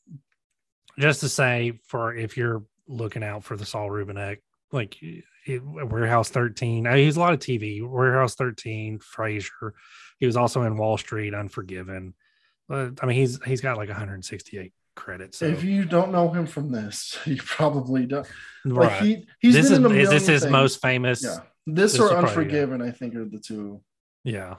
just to say for if you're looking out for the Saul Rubinek, like it, Warehouse 13, uh, he's a lot of TV, Warehouse 13, Frasier. He was also in Wall Street, Unforgiven. But I mean, he's he's got like 168 credits. So, If you don't know him from this, you probably don't. Like right. he, he's this is is this his things. most famous? Yeah, this, this or probably- Unforgiven, I think, are the two. Yeah.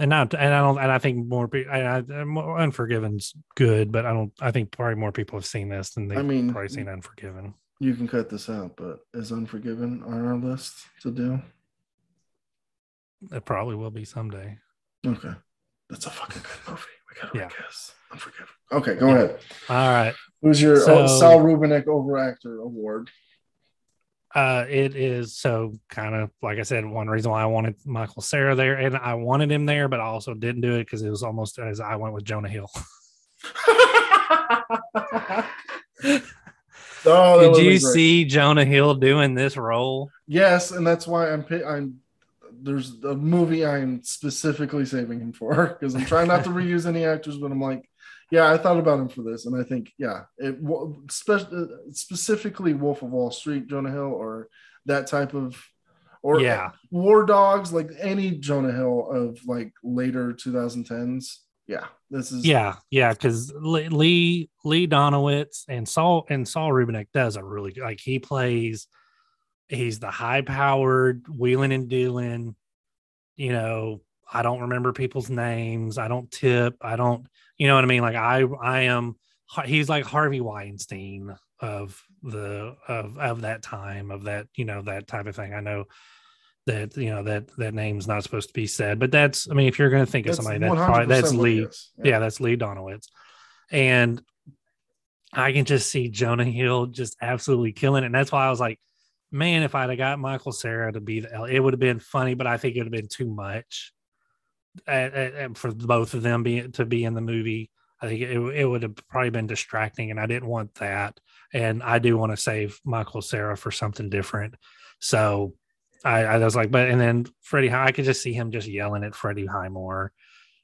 And not, and I don't, and I think more people, Unforgiven's good, but I don't, I think probably more people have seen this than they've I mean, probably seen Unforgiven. You can cut this out, but is Unforgiven on our list to do? It probably will be someday. Okay, that's a fucking good movie. We gotta Yeah. guess. Unforgiven. Okay, go Yeah. ahead. All right. Who's your oh, So- oh, Saul Rubinek Overactor Award? Uh, it is so kind of like I said, one reason why I wanted Michael Cera there, and I wanted him there, but I also didn't do it because it was almost as I went with Jonah Hill. Oh, Did you see Jonah Hill doing this role? Yes, and that's why I'm. I'm. There's a movie I'm specifically saving him for because I'm trying not to reuse any actors, but I'm like, yeah, I thought about him for this, and I think, yeah, it spe- specifically Wolf of Wall Street, Jonah Hill, or that type of, or Yeah. War Dogs, like any Jonah Hill of like later 2010s. Yeah, this is Yeah, yeah, because Lee Lee Donowitz and Saul and Saul Rubinek does a really good- like he plays. He's the high powered wheeling and dealing. You know, I don't remember people's names. I don't tip. I don't. You know what I mean? Like I I am. He's like Harvey Weinstein of the of of that time of that you know that type of thing. I know that you know that that name's not supposed to be said, but that's I mean if you're going to think of somebody that's probably that's Lee is. yeah. that's Lee Donowitz. And I can just see Jonah Hill just absolutely killing it. And that's why I was like, man, if I'd have got Michael Cera to be the it would have been funny, but I think it would have been too much uh, uh, uh, for both of them being to be in the movie. I think it, it would have probably been distracting, and I didn't want that. And I do want to save Michael Cera for something different. So I, I was like, but and then Freddie, I could just see him just yelling at Freddie Highmore,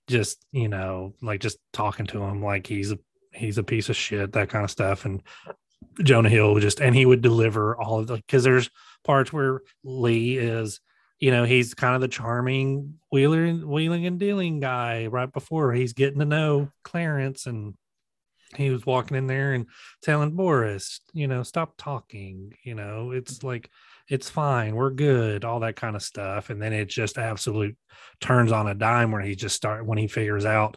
just you know, like just talking to him like he's a he's a piece of shit, that kind of stuff. And Jonah Hill just and he would deliver all of the because there's parts where Lee is, you know, he's kind of the charming wheeler wheeling and dealing guy right before he's getting to know Clarence and he was walking in there and telling Boris, you know, stop talking, you know, it's like it's fine, we're good, all that kind of stuff. And then it just absolute turns on a dime where he just start when he figures out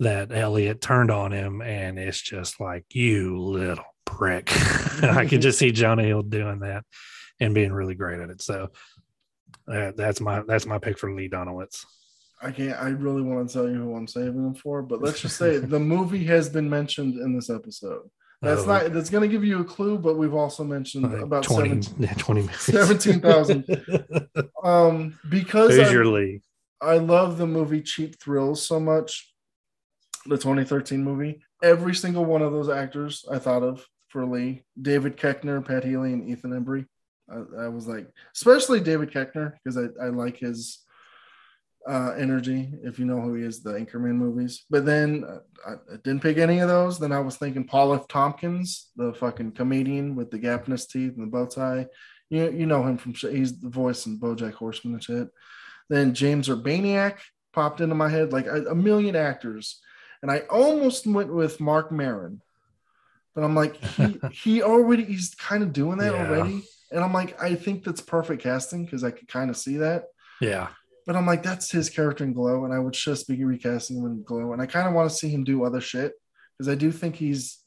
that Elliot turned on him and it's just like you little prick. I can just see Jonah Hill doing that and being really great at it. So uh, that's my that's my pick for Lee Donowitz. I can't. I really want to tell you who I'm saving him for, but let's just say the movie has been mentioned in this episode. That's Oh. not. That's going to give you a clue, but we've also mentioned about 20, 17 yeah, 20 minutes. 17,000. Um, because Who's I, your Lee? I love the movie Cheap Thrills so much, the 2013 movie. Every single one of those actors I thought of for Lee, David Koechner, Pat Healy, and Ethan Embry. I, I was like, especially David Koechner because I, I like his uh, energy. If you know who he is, the Anchorman movies. But then uh, I, I didn't pick any of those. Then I was thinking Paul F. Tompkins, the fucking comedian with the gap in his teeth and the bow tie. You you know him from he's the voice in BoJack Horseman and shit. Then James Urbaniak popped into my head like a, a million actors, and I almost went with Marc Maron, but I'm like he he already he's kind of doing that Yeah. already, and I'm like I think that's perfect casting because I could kind of see that. Yeah. But I'm like, that's his character in Glow, and I would just be recasting him in Glow. And I kind of want to see him do other shit because I do think he's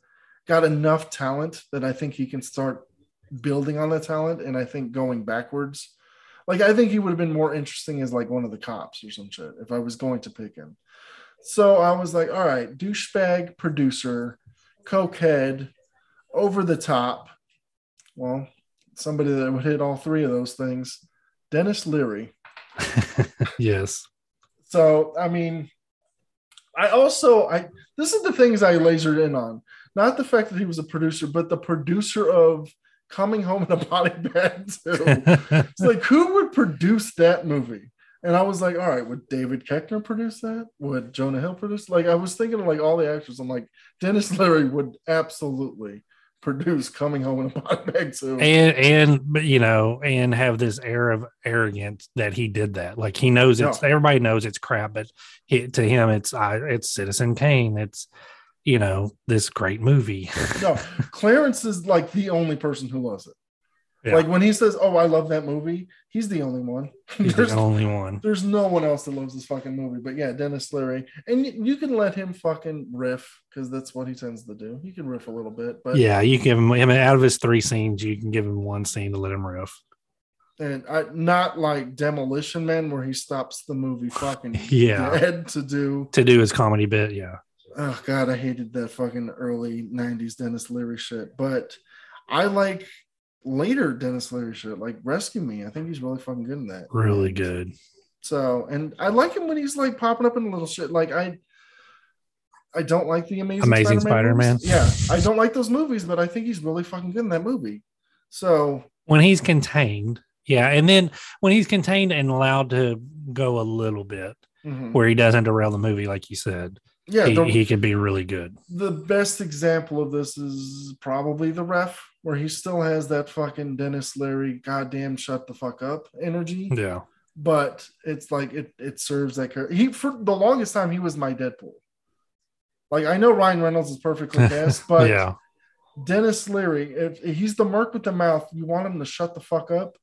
got enough talent that I think he can start building on that talent. And I think going backwards, like I think he would have been more interesting as like one of the cops or some shit if I was going to pick him. So I was like, all right, douchebag producer, cokehead, over the top. Well, somebody that would hit all three of those things. Denis Leary. yes. So I mean, I also I this is the things I lasered in on. Not the fact that he was a producer, but the producer of Coming Home in a Body Bag too. it's like who would produce that movie? And I was like, all right, would David Koechner produce that? Would Jonah Hill produce? Like I was thinking of like all the actors. I'm like, Denis Leary would absolutely produce Coming Home in a Body Bag too. and and but, you know and have this air of arrogance that he did that like he knows it's everybody knows it's crap but he, to him it's I it's citizen kane it's you know this great movie no, Clarence is like the only person who loves it. Yeah. Like when he says, "Oh, I love that movie," he's the only one. he's there's, the only one there's no one else that loves this fucking movie. But yeah, Denis Leary, and you, you can let him fucking riff because that's what he tends to do. He can riff a little bit, but yeah you give him him out of his three scenes you can give him one scene to let him riff and I, not like Demolition Man where he stops the movie fucking Yeah. dead to do. to do his comedy bit yeah Oh god, I hated that fucking early '90s Denis Leary shit. But I like later Denis Leary shit, like Rescue Me. I think he's really fucking good in that. really good So, and I like him when he's like popping up in a little shit. Like I, I don't like the Amazing, Amazing Spider-Man. movies. Yeah, I don't like those movies, but I think he's really fucking good in that movie. So when he's contained yeah and then when he's contained and allowed to go a little bit mhm. where he doesn't derail the movie like you said yeah, he, the, he can be really good the best example of this is probably the ref, where he still has that fucking Denis Leary, goddamn shut the fuck up energy. yeah But it's like it it serves that character. He for the longest time he was my Deadpool. Like I know Ryan Reynolds is perfectly cast, but yeah Denis Leary, if, if he's the merc with the mouth, you want him to shut the fuck up.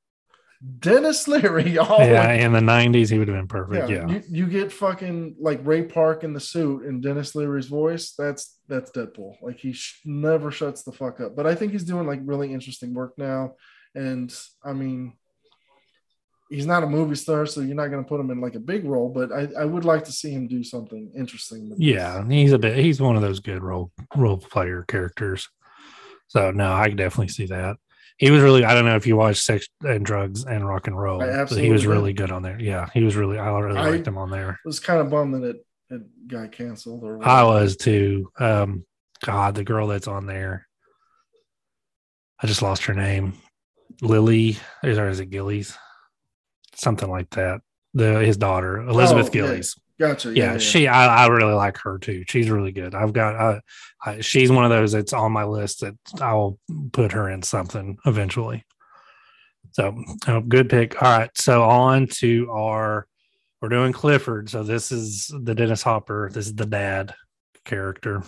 Denis Leary, always, yeah in the 90s he would have been perfect yeah, You, you get fucking like Ray Park in the suit and Denis Leary's voice. That's that's Deadpool. Like he sh- never shuts the fuck up. But I think he's doing like really interesting work now. And I mean, he's not a movie star, so you're not going to put him in like a big role. But I, I would like to see him do something interesting. with this. yeah he's a bit he's one of those good role role player characters so no i can definitely see that he was really i don't know if you watched sex and drugs and rock and roll but he was did. really good on there yeah he was really i really I- liked him on there was kind of bummed that it it got canceled or I was too. Um, God, the girl that's on there. I just lost her name. Lily, or is it Gillies? Something like that. The his daughter, Elizabeth Oh. Gillies. Gotcha. Yeah, she. I, I really like her too. She's really good. I've got. I, I, she's one of those that's on my list that I'll put her in something eventually. So, oh, good pick. All right, so on to our. We're doing Clifford. So this is the Dennis Hopper. This is the dad character.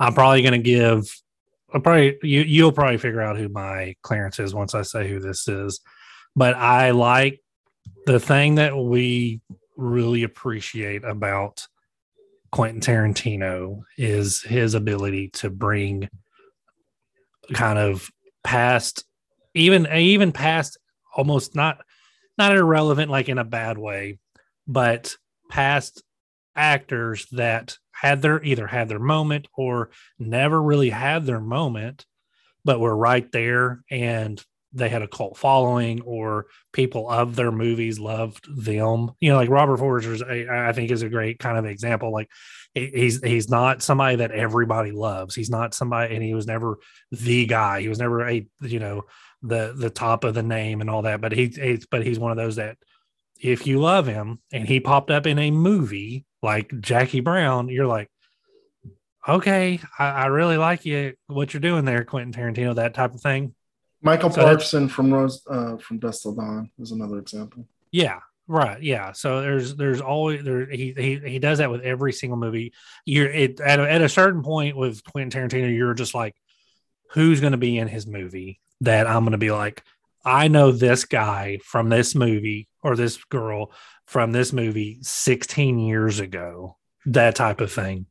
I'm probably going to give. I'll probably you. You'll probably figure out who my Clarence is once I say who this is. But I like the thing that we really appreciate about Quentin Tarantino is his ability to bring kind of past even even past almost not not irrelevant like in a bad way but past actors that had their either had their moment or never really had their moment but were right there and they had a cult following or people of their movies loved them. You know, like Robert Forster's, I, think is a great kind of example. Like he's he's not somebody that everybody loves. He's not somebody, and he was never the guy. He was never a you know the the top of the name and all that. But he, he's but he's one of those that if you love him and he popped up in a movie like Jackie Brown, you're like. Okay, I, I really like you. What you're doing there, Quentin Tarantino, that type of thing. Michael So Parkson from Rose uh, from Dusk Till Dawn is another example. Yeah, right. Yeah. So there's there's always there he he he does that with every single movie. You're it at a, at a certain point with Quentin Tarantino, you're just like, who's going to be in his movie that I'm going to be like, I know this guy from this movie or this girl from this movie 16 years ago, that type of thing.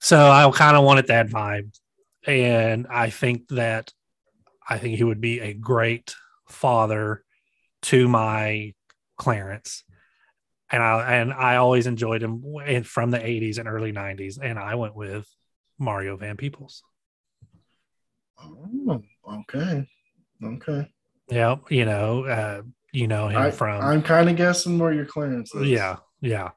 So I kind of wanted that vibe, and I think that I think he would be a great father to my Clarence. And I and I always enjoyed him from the 80s and early 90s. And I went with Mario Van Peebles. Oh, okay, okay. Yeah, you know, uh, you know him I, from I'm kind of guessing where your Clarence is. yeah, yeah.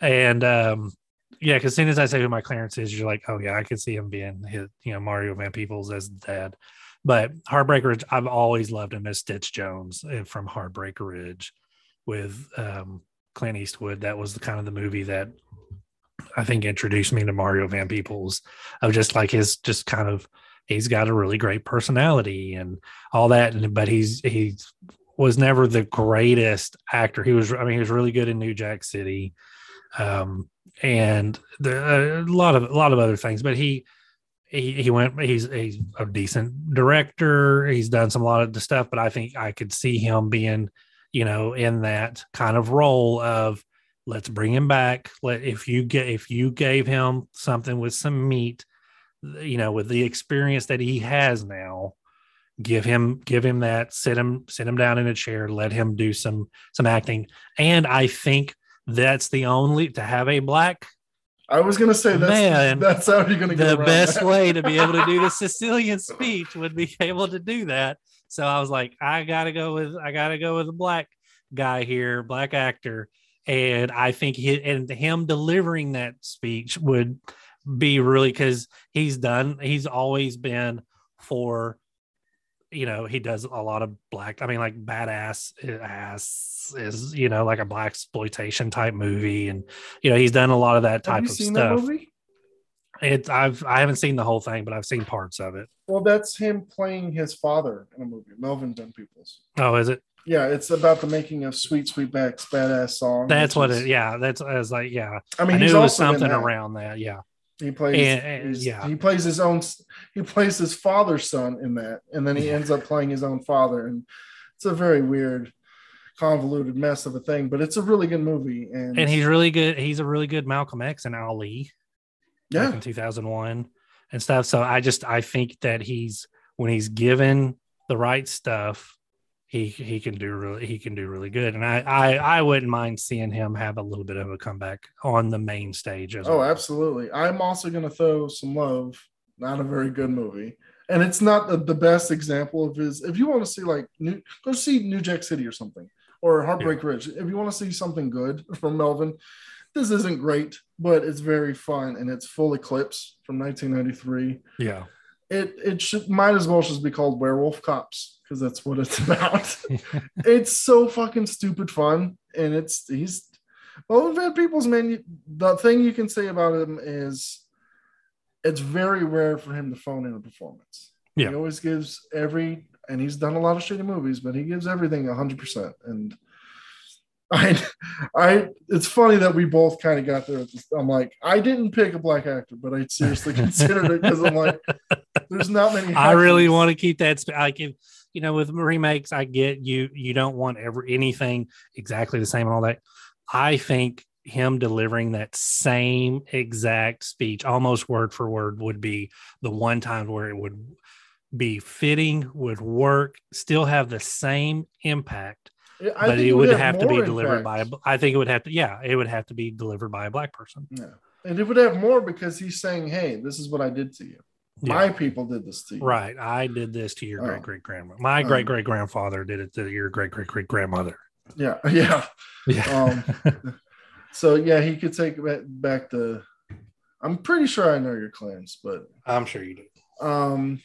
And um yeah, because as soon as I say who my Clarence is, you're like, oh yeah, I can see him being his, you know, Mario Van Peebles as dad. But Heartbreak Ridge, I've always loved him as Stitch Jones uh, from Heartbreak Ridge with um, Clint Eastwood. That was the kind of the movie that I think introduced me to Mario Van Peebles of just like his just kind of he's got a really great personality and all that. And but he's he was never the greatest actor. He was I mean he was really good in New Jack City. Um and the, a lot of a lot of other things, but he he, he went he's, he's a decent director. He's done some a lot of the stuff but i think i could see him being you know in that kind of role of let's bring him back. Let if you get if you gave him something with some meat you know with the experience that he has now give him give him that sit him sit him down in a chair let him do some some acting. And i think that's the only to have a black I was gonna say that's Man, that's how you're gonna get the best that. way to be able to do the Sicilian speech would be able to do that. So I was like, I gotta go with I gotta go with a black guy here, black actor, and I think he and him delivering that speech would be really because he's done. He's always been for. You know, he does a lot of black. I mean, like badass ass is you know like a black exploitation type movie, and you know he's done a lot of that type Have you of seen stuff. that movie? It I've I haven't seen the whole thing, but I've seen parts of it. Well, that's him playing his father in a movie, Melvin Van Peebles. Oh, is it? Yeah, it's about the making of Sweet Sweetback's badass song. That's what is- it. Yeah, that's I was like, yeah. I mean I, knew it was something around that. Yeah, He plays, And- and- his- yeah. he plays his own. He plays his father's son in that, and then he ends up playing his own father, and it's a very weird, convoluted mess of a thing. But it's a really good movie, and and he's really good. He's a really good Malcolm X and Ali. yeah, in 2001 and stuff. So I just I think that he's when he's given the right stuff, he he can do really he can do really good. And I I I wouldn't mind seeing him have a little bit of a comeback on the main stage as Oh, well. absolutely. I'm also going to throw some love. Not a very good movie. And it's not the, the best example of his. If you want to see like new, go see New Jack City or something. or Heartbreak Ridge. If you want to see something good from Melvin, this isn't great, but it's very fun and it's full eclipse from 1993. Yeah. It it should might as well just be called Werewolf Cops because that's what it's about. it's so fucking stupid fun, and it's he's Melvin Van Peebles man. The thing you can say about him is it's very rare for him to phone in a performance. Yeah. He always gives every, and he's done a lot of shitty movies, but he gives everything 100%. And I, I, it's funny that we both kind of got there. At this, I'm like, I didn't pick a black actor, but I seriously considered it because I'm like, there's not many. I really want to keep that. sp- Like, if you know, with remakes, I get you. You don't want ever anything exactly the same and all that. I think him delivering that same exact speech, almost word for word, would be the one time where it would be fitting, would work, still have the same impact, I but think it would have have to be more delivered by. A, impact. I think it would have to. Yeah, it would have to be delivered by a black person. Yeah. And it would have more because he's saying, hey, this is what I did to you. My people did this to you. Right. I did this to your Oh. great great grandma. My Um, great great grandfather did it to your great great great grandmother. Yeah. Yeah. Yeah. Um, so yeah, he could take back, back the. I'm pretty sure I know your claims, but I'm sure you do. um,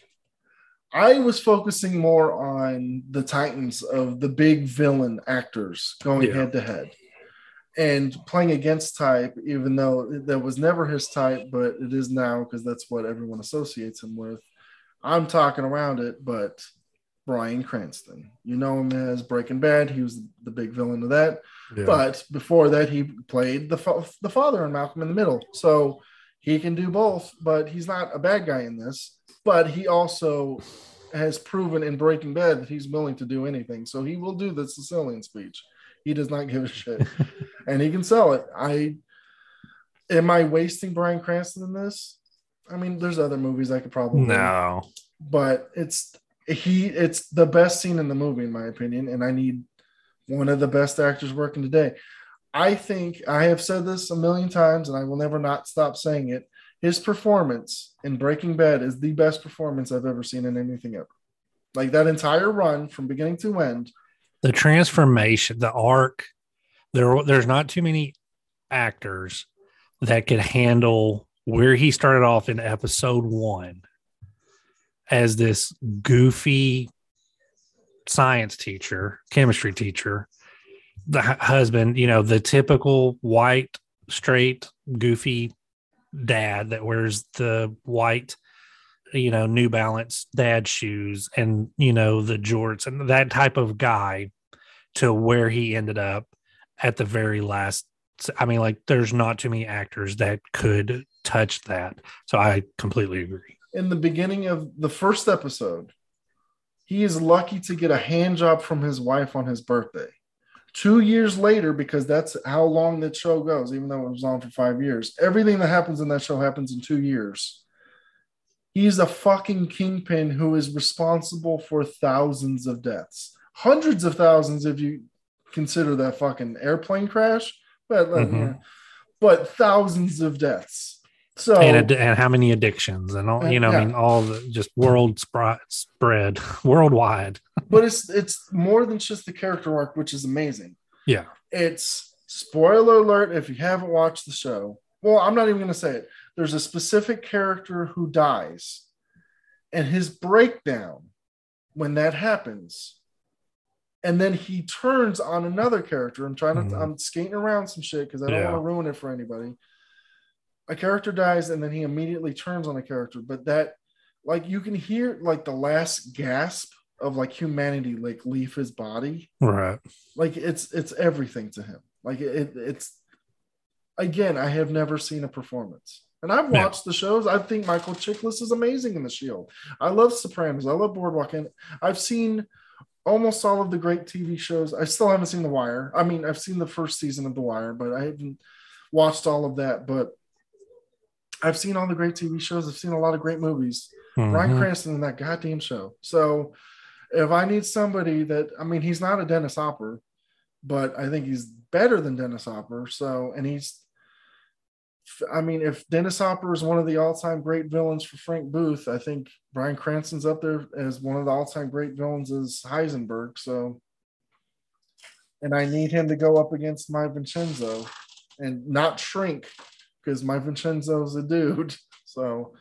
I was focusing more on the Titans of the big villain actors going head to head and playing against type, even though that was never his type, but it is now because that's what everyone associates him with. I'm talking around it, but Bryan Cranston, you know him as Breaking Bad. He was the big villain of that. Yeah. But before that, he played the fa- the father in Malcolm in the Middle, so he can do both. But he's not a bad guy in this. But he also has proven in Breaking Bad that he's willing to do anything. So he will do the Sicilian speech. He does not give a shit, and he can sell it. I am I wasting Bryan Cranston in this? I mean, there's other movies I could probably no. but it's he it's the best scene in the movie in my opinion and i need one of the best actors working today i think i have said this a million times and i will never not stop saying it his performance in breaking bad is the best performance i've ever seen in anything ever. Like that entire run from beginning to end. The transformation, the arc, there there's not too many actors that could handle where he started off in episode one as this goofy science teacher, chemistry teacher, the hu- husband, you know, the typical white, straight, goofy dad that wears the white, you know, New Balance dad shoes and, you know, the jorts and that type of guy to where he ended up at the very last. I mean, like, there's not too many actors that could touch that. So I completely agree. in the beginning of the first episode, he is lucky to get a hand job from his wife on his birthday. Two years later, because that's how long that show goes, even though it was on for five years, everything that happens in that show happens in two years. He's a fucking kingpin who is responsible for thousands of deaths, hundreds of thousands if you consider that fucking airplane crash, but Mhm. but thousands of deaths. So and, and how many addictions and all, you know, I mean, all the just world spri- spread worldwide. but it's it's more than just the character arc, which is amazing. Yeah. It's spoiler alert if you haven't watched the show. Well, I'm not even going to say it. There's a specific character who dies, and his breakdown when that happens, and then he turns on another character. I'm trying to, Mhm. I'm skating around some shit because I don't Yeah. want to ruin it for anybody. A character dies, and then he immediately turns on a character, but that, like, you can hear like the last gasp of like humanity like leave his body. Right. like it's it's everything to him. Like it, it's again i have never seen a performance. And i've Yeah. watched the shows. I think michael chiklis is amazing in the shield. I love sopranos. I love boardwalk and i've seen almost all of the great tv shows. I still haven't seen the wire. I mean i've seen the first season of the wire but i haven't watched all of that. But i've seen all the great tv shows i've seen a lot of great movies Bryan Mhm. Cranston in that goddamn show. So if I need somebody that I mean he's not a Dennis Hopper, but I think he's better than Dennis Hopper. So and he's I mean, if Dennis Hopper is one of the all-time great villains for Frank Booth, I think Bryan Cranston's up there as one of the all-time great villains as Heisenberg. So and I need him to go up against my Vincenzo and not shrink because my Vincenzo's a dude. So,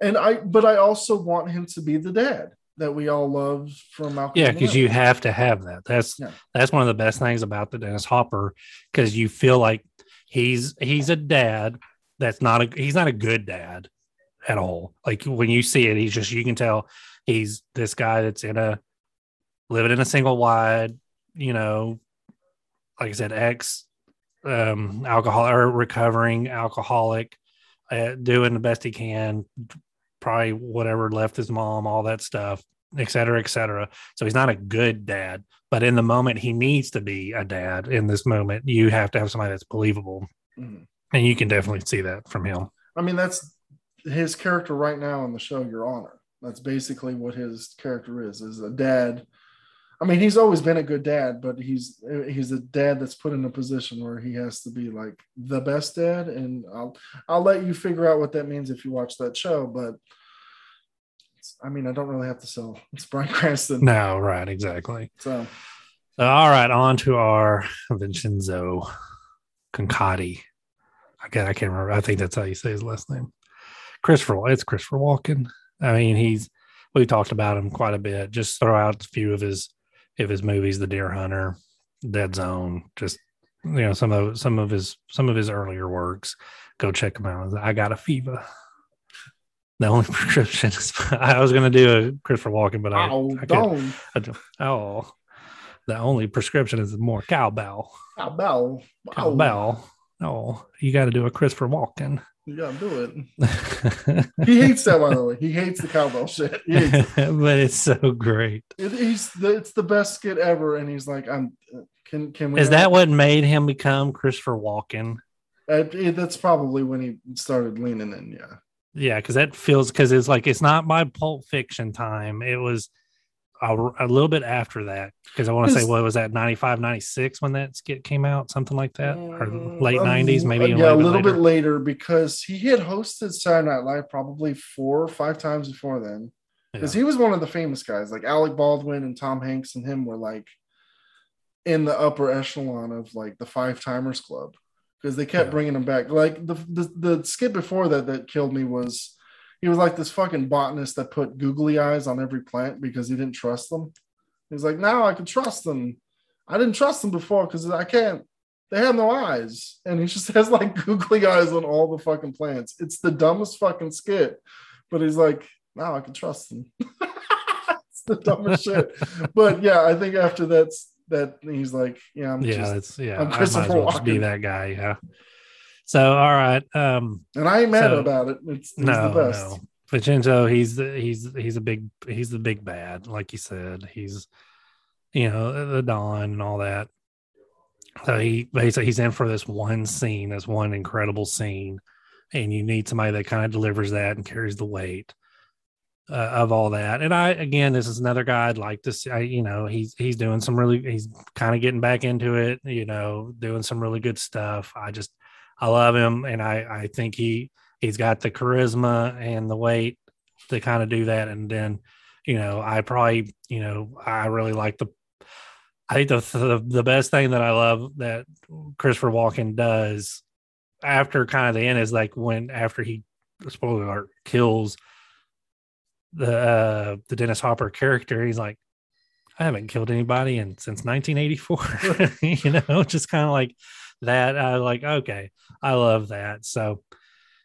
and I, but I also want him to be the dad that we all love from Malcolm. Yeah, because you have to have that. That's Yeah. that's one of the best things about the Dennis Hopper because you feel like he's he's a dad that's not a he's not a good dad at all. Like when you see it, he's just you can tell he's this guy that's in a living in a single wide, you know, like I said, ex um alcohol or recovering alcoholic, uh, doing the best he can, probably whatever left his mom, all that stuff, et cetera, et cetera. So he's not a good dad, but in the moment he needs to be a dad in this moment, you have to have somebody that's believable. Mhm. And you can definitely see that from him. I mean, that's his character right now on the show, Your Honor. That's basically what his character is, is a dad. I mean, he's always been a good dad, but he's he's a dad that's put in a position where he has to be like the best dad. And I'll I'll let you figure out what that means if you watch that show. But it's- I mean, I don't really have to sell. It's Bryan Cranston. No, right, exactly. So all right, on to our Vincenzo Coccotti. I can't, I can't remember. I think that's how you say his last name. Christopher. It's Christopher Walken. I mean, he's we talked about him quite a bit. Just throw out a few of his of his movies, The Deer Hunter, Dead Zone. Just you know some of some of his some of his earlier works. Go check them out. I got a fever. The only prescription is I was going to do a Christopher Walken, but I, oh, I don't. I oh, the only prescription is more cowbell. Cowbell. about Cowbell. Oh, you got to do a Christopher Walken. You gotta do it. He hates that, by the way. He hates the cowbell shit. It. but it's so great. It, he's the, it's the best skit ever, and he's like, "I'm can can we?" Is that what made him become Christopher Walken? Uh, it- that's probably when he started leaning in. Yeah, Yeah, because that feels because it's like it's not my Pulp Fiction time. It was a, little bit after that because I want to say what was that 95, 96 when that skit came out, something like that, or late Um, nineties, maybe. yeah, a little later. bit later because he had hosted Saturday Night Live probably four or five times before then. Because Yeah. he was one of the famous guys, like Alec Baldwin and Tom Hanks and him were like in the upper echelon of like the Five Timers Club because they kept Yeah. bringing him back. Like the, the the skit before that that killed me was he was like this fucking botanist that put googly eyes on every plant because he didn't trust them. He's like, now I can trust them. I didn't trust them before because I can't. They have no eyes, and he just has like googly eyes on all the fucking plants. It's the dumbest fucking skit, but he's like, now I can trust them. it's the dumbest shit. But yeah, I think after that's that he's like, yeah, I'm yeah, just, it's yeah. I'm I might well be that guy. Yeah. So all right. Um and I ain't mad So- about it. It's, he's no, the best. no. Vincenzo, he's he's he's a big he's the big bad, like you said. He's you know the Don and all that. So he basically he's in for this one scene, this one incredible scene, and you need somebody that kind of delivers that and carries the weight uh, of all that. And I again, this is another guy I'd like to see. I, you know, he's he's doing some really he's kind of getting back into it. You know, doing some really good stuff. I just I love him, and I I think he he's got the charisma and the weight to kind of do that. And then, you know, I probably, you know, I really like the, I think the, the, the best thing that I love that Christopher Walken does after kind of the end is like when, after he, spoiler alert, kills the, uh, the Dennis Hopper character, he's like, I haven't killed anybody in since 1984, you know, just kind of like that. I like, okay, I love that. So,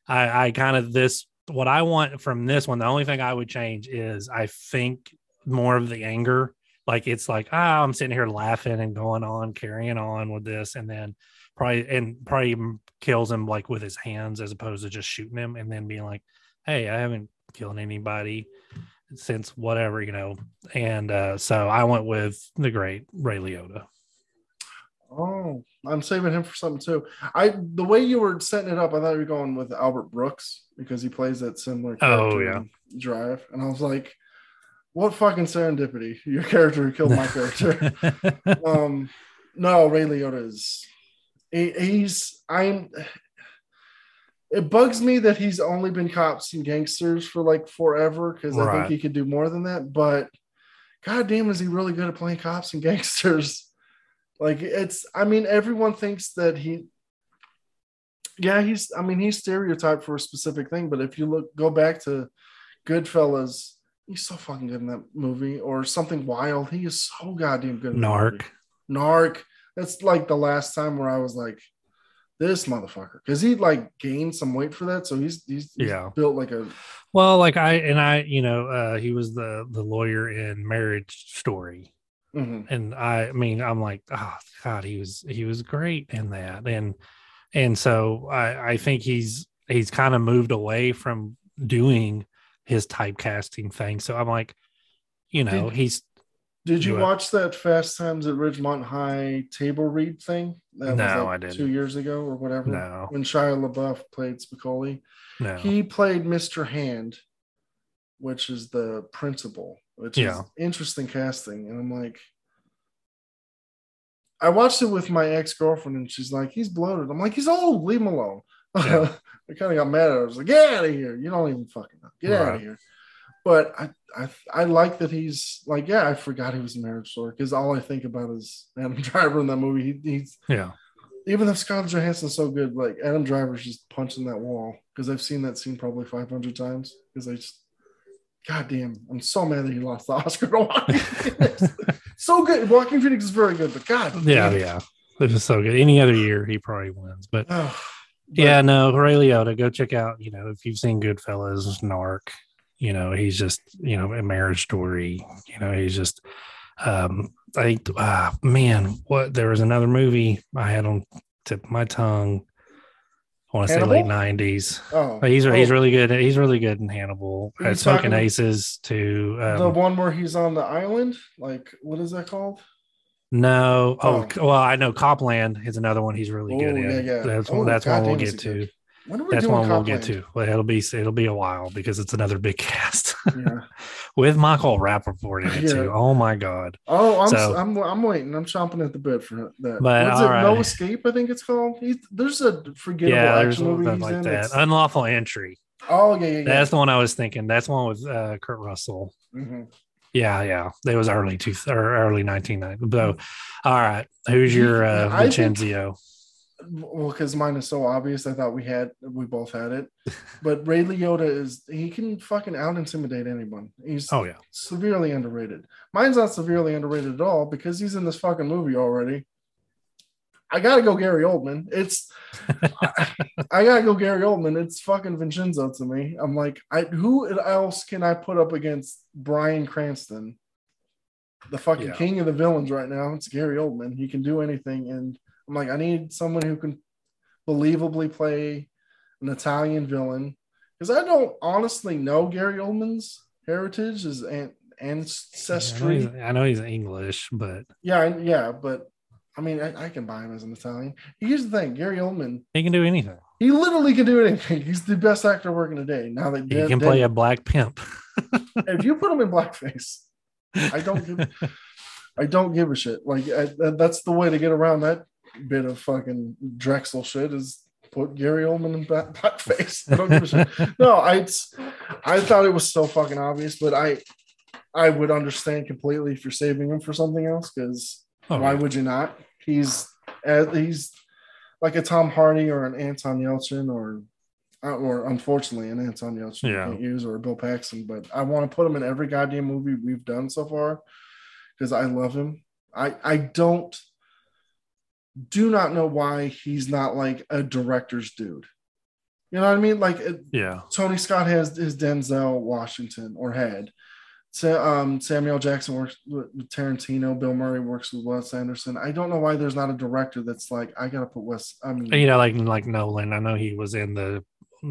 I, I kind of this what I want from this one. The only thing I would change is I think more of the anger. Like it's like ah, I'm sitting here laughing and going on, carrying on with this, and then probably and probably kills him like with his hands as opposed to just shooting him, and then being like, hey, I haven't killed anybody since whatever you know. And uh, so I went with the great Ray Liotta. Oh, I'm saving him for something too. I the way you were setting it up, I thought you were going with Albert Brooks because he plays that similar Oh, yeah. Drive, and I was like, "What fucking serendipity! Your character killed my character." um, no, Ray Liotta is he, he's I'm. It bugs me that he's only been cops and gangsters for like forever because I think he could do more than that. But god damn, is he really good at playing cops and gangsters? Like it's, I mean, everyone thinks that he, yeah, he's, I mean, he's stereotyped for a specific thing. But if you look, go back to Goodfellas, he's so fucking good in that movie, or something wild. He is so goddamn good. Narc. Narc. That's like the last time where I was like, this motherfucker, because he like gained some weight for that. So he's he's, he's Yeah. built like a Well, like I and I, you know, uh, he was the the lawyer in Marriage Story, mhm. and I, I mean, I'm like, oh God, he was he was great in that, and and so I I think he's he's kind of moved away from doing his typecasting thing. So I'm like, you know, Did- he's Did you watch that Fast Times at Ridgemont High table read thing? That No, like I didn't. Two years ago or whatever. No. When Shia LaBeouf played Spicoli, no, he played Mr. Hand, which is the principal, which Yeah. is interesting casting. And I'm like, I watched it with my ex girlfriend, and she's like, "He's bloated." I'm like, "He's old. Leave him alone." Yeah. I kind of got mad at her. I was like, "Get out of here! You don't even fucking know. Get out of here." But I, I, I like that he's like, yeah, I forgot he was in Marriage Story because all I think about is Adam Driver in that movie. He, he's yeah, even though Scarlett Johansson's so good, like Adam Driver's just punching that wall because I've seen that scene probably 500 times because I just, God damn, I'm so mad that he lost the Oscar to Joaquin Phoenix. so good. Joaquin Phoenix is very good, but God, yeah, damn. yeah. This is so good. Any other year, he probably wins, but but- yeah, no, Ray Liotta, go check out, you know, if you've seen Goodfellas, Narc, you know, he's just, you know, a marriage story, you know, he's just, um, I think, ah, man, what, there was another movie I had on tip of my tongue. I want to say late nineties. Oh, But he's, he's oh, really good. He's really good in Hannibal. Uh, Smoking Aces to, um, the one where he's on the island. Like, what is that called? no. Oh, Oh. well, I know Copland is another one he's really good in. yeah, yeah. That's Oh, one, that's one we'll get to. good. When are we That's doing one we'll get to. It'll be it'll be a while because it's another big cast Yeah. with Michael Rapaport in it Yeah. too. Oh my god! Oh, I'm, So- I'm I'm waiting. I'm chomping at the bit for that. But, What's it? all No. Escape, I think it's called. He's, there's a forgettable yeah, there's action movie like in. that. It's- Unlawful entry. oh yeah, yeah, yeah. That's the one I was thinking. That's the one with uh, Kurt Russell. Mhm. Yeah, yeah. It was early two or early 1990. So, all right. Who's your uh, Mm-hmm. I think- Vincenzo? Well, because mine is so obvious, I thought we had we both had it. But Ray Liotta is he can fucking out intimidate anyone. He's Oh yeah. severely underrated. Mine's not severely underrated at all because he's in this fucking movie already. I gotta go Gary Oldman. It's I, I gotta go Gary Oldman. It's fucking Vincenzo to me. I'm like, I who else can I put up against Bryan Cranston? The fucking Yeah. king of the villains right now. It's Gary Oldman. He can do anything. And I'm like, I need someone who can believably play an Italian villain. Because I don't honestly know Gary Oldman's heritage, his an- I know, ancestry. I know he's English, but Yeah, yeah, but I mean, I, I can buy him as an Italian. Here's the thing: Gary Oldman, he can do anything. he literally can do anything. He's the best actor working today. Now that He can play a black pimp. if you put him in blackface, I don't give, I don't give a shit. Like I, that's the way to get around that bit of fucking Drexl shit is put Gary Oldman in black- blackface. I don't give a shit. No, I, I thought it was so fucking obvious, but I, I would understand completely if you're saving him for something else because Oh, why yeah. would you not? He's he's like a Tom Hardy or an Anton Yelchin or uh, or unfortunately an Anton Yelchin Yeah. can't use or a Bill Paxton, but I want to put him in every goddamn movie we've done so far because I love him. I I don't do not know why he's not like a director's dude. You know what I mean? Like yeah. Tony Scott has his Denzel Washington or had. Sa- um, Samuel Jackson works with Tarantino. Bill Murray works with Wes Anderson. I don't know why there's not a director that's like, I gotta put Wes. I mean, You know, like like Nolan. I know he was in the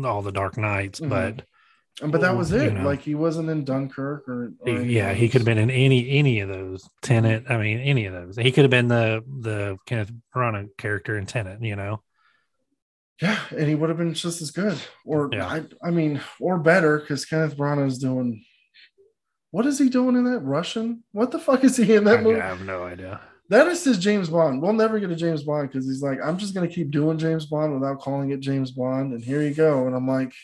all the Dark Knights, Mhm. but but that was you it. know. Like he wasn't in Dunkirk or, or yeah, he could have been in any any of those. Tenet. I mean, any of those. He could have been the the Kenneth Branagh character in Tenet. You know. Yeah, and he would have been just as good, or Yeah. I, I mean, or better because Kenneth Branagh is doing. What is he doing in that Russian? What the fuck is he in that I, movie? I have no idea. That is his James Bond. We'll never get a James Bond because he's like, I'm just gonna keep doing James Bond without calling it James Bond. And here you go. And I'm like,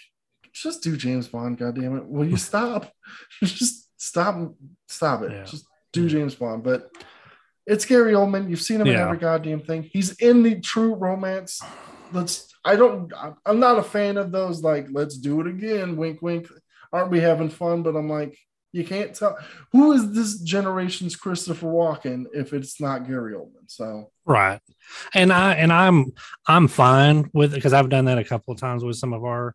just do James Bond, goddamn it. Will you stop? just stop stop it. Yeah. Just do James Bond. But It's Gary Oldman. You've seen him in every goddamn thing. He's in the true romance. Let's. I don't. I'm- I'm not a fan of those. Like, let's do it again. Wink, wink. Aren't we having fun? But I'm like, you can't tell who is this generation's Christopher Walken if it's not Gary Oldman. So Right. And I and I'm I'm fine with it because I've done that a couple of times with some of our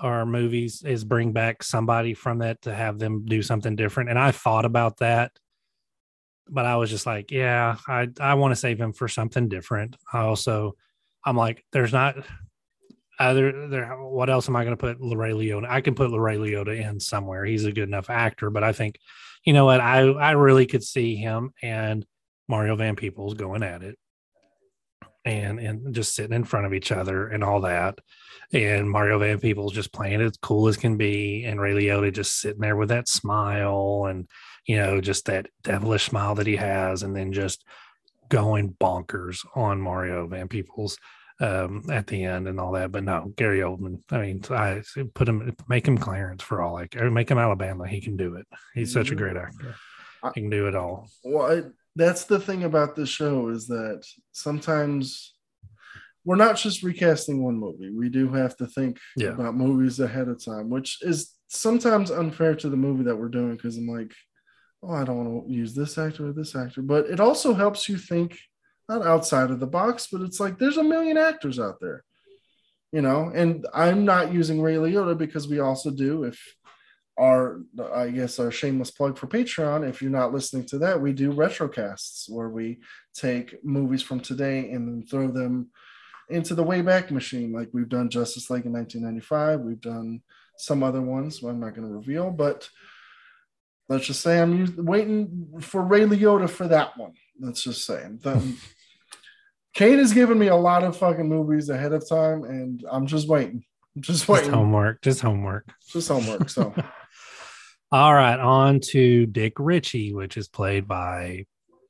our movies is bring back somebody from that to have them do something different. And I thought about that, but I was just like, yeah, I I want to save him for something different. I also I'm like, there's not uh, other there what else am I going to put Ray Liotta? I can put Ray Liotta in somewhere. He's a good enough actor, but I think you know what? I I really could see him and Mario Van Peebles going at it and and just sitting in front of each other and all that. And Mario Van Peebles just playing it as cool as can be, and Ray Liotta just sitting there with that smile and you know just that devilish smile that he has, and then just going bonkers on Mario Van Peebles um, at the end and all that. But no, Gary Oldman. I mean, I put him, make him Clarence for all like, make him Alabama. He can do it. He's such a great actor. He can do it all. well, I, that's the thing about this show is that sometimes we're not just recasting one movie. We do have to think Yeah. about movies ahead of time, which is sometimes unfair to the movie that we're doing because I'm like, oh, I don't want to use this actor or this actor. But it also helps you think not outside of the box, but it's like there's a million actors out there, you know. And I'm not using Ray Liotta because we also do if our I guess our shameless plug for Patreon. If you're not listening to that, we do retrocasts where we take movies from today and then throw them into the Wayback Machine. Like we've done Justice League in 1995. We've done some other ones. I'm not going to reveal, but let's just say I'm waiting for Ray Liotta for that one. Let's just say. Kane has given me a lot of fucking movies ahead of time, and I'm just waiting. I'm just Just waiting. homework. Just homework. Just homework. So All right, on to Dick Ritchie, which is played by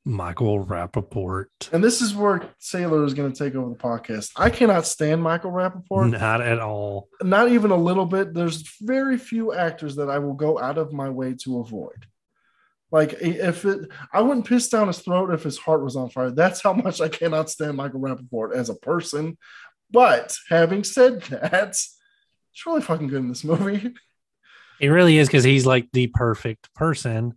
Michael Rapaport. And this is where Sailor is going to take over the podcast. I cannot stand Michael Rapaport, Not at all. not even a little bit. There's very few actors that I will go out of my way to avoid. Like if it, I wouldn't piss down his throat if his heart was on fire. That's how much I cannot stand Michael Rapaport as a person. But having said that, it's really fucking good in this movie. He really is because he's like the perfect person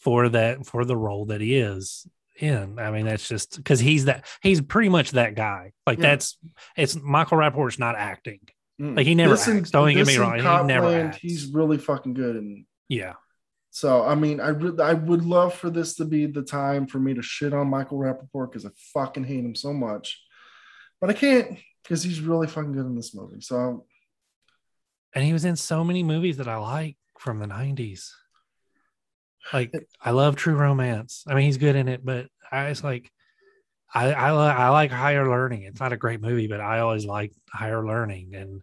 for that for the role that he is in. I mean, that's just because he's that he's pretty much that guy. Like Yeah. that's it's Michael Rapaport's not acting. Mm. Like, he never This and- acts. Don't get me wrong, he never acts. He's really fucking good and Yeah. So I mean, I re- I would love for this to be the time for me to shit on Michael Rapaport because I fucking hate him so much, but I can't because he's really fucking good in this movie. So And he was in so many movies that I like from the 90s. Like I love True Romance. I mean, he's good in it, but I was like I I, li- I like Higher Learning. It's not a great movie, but I always like Higher Learning and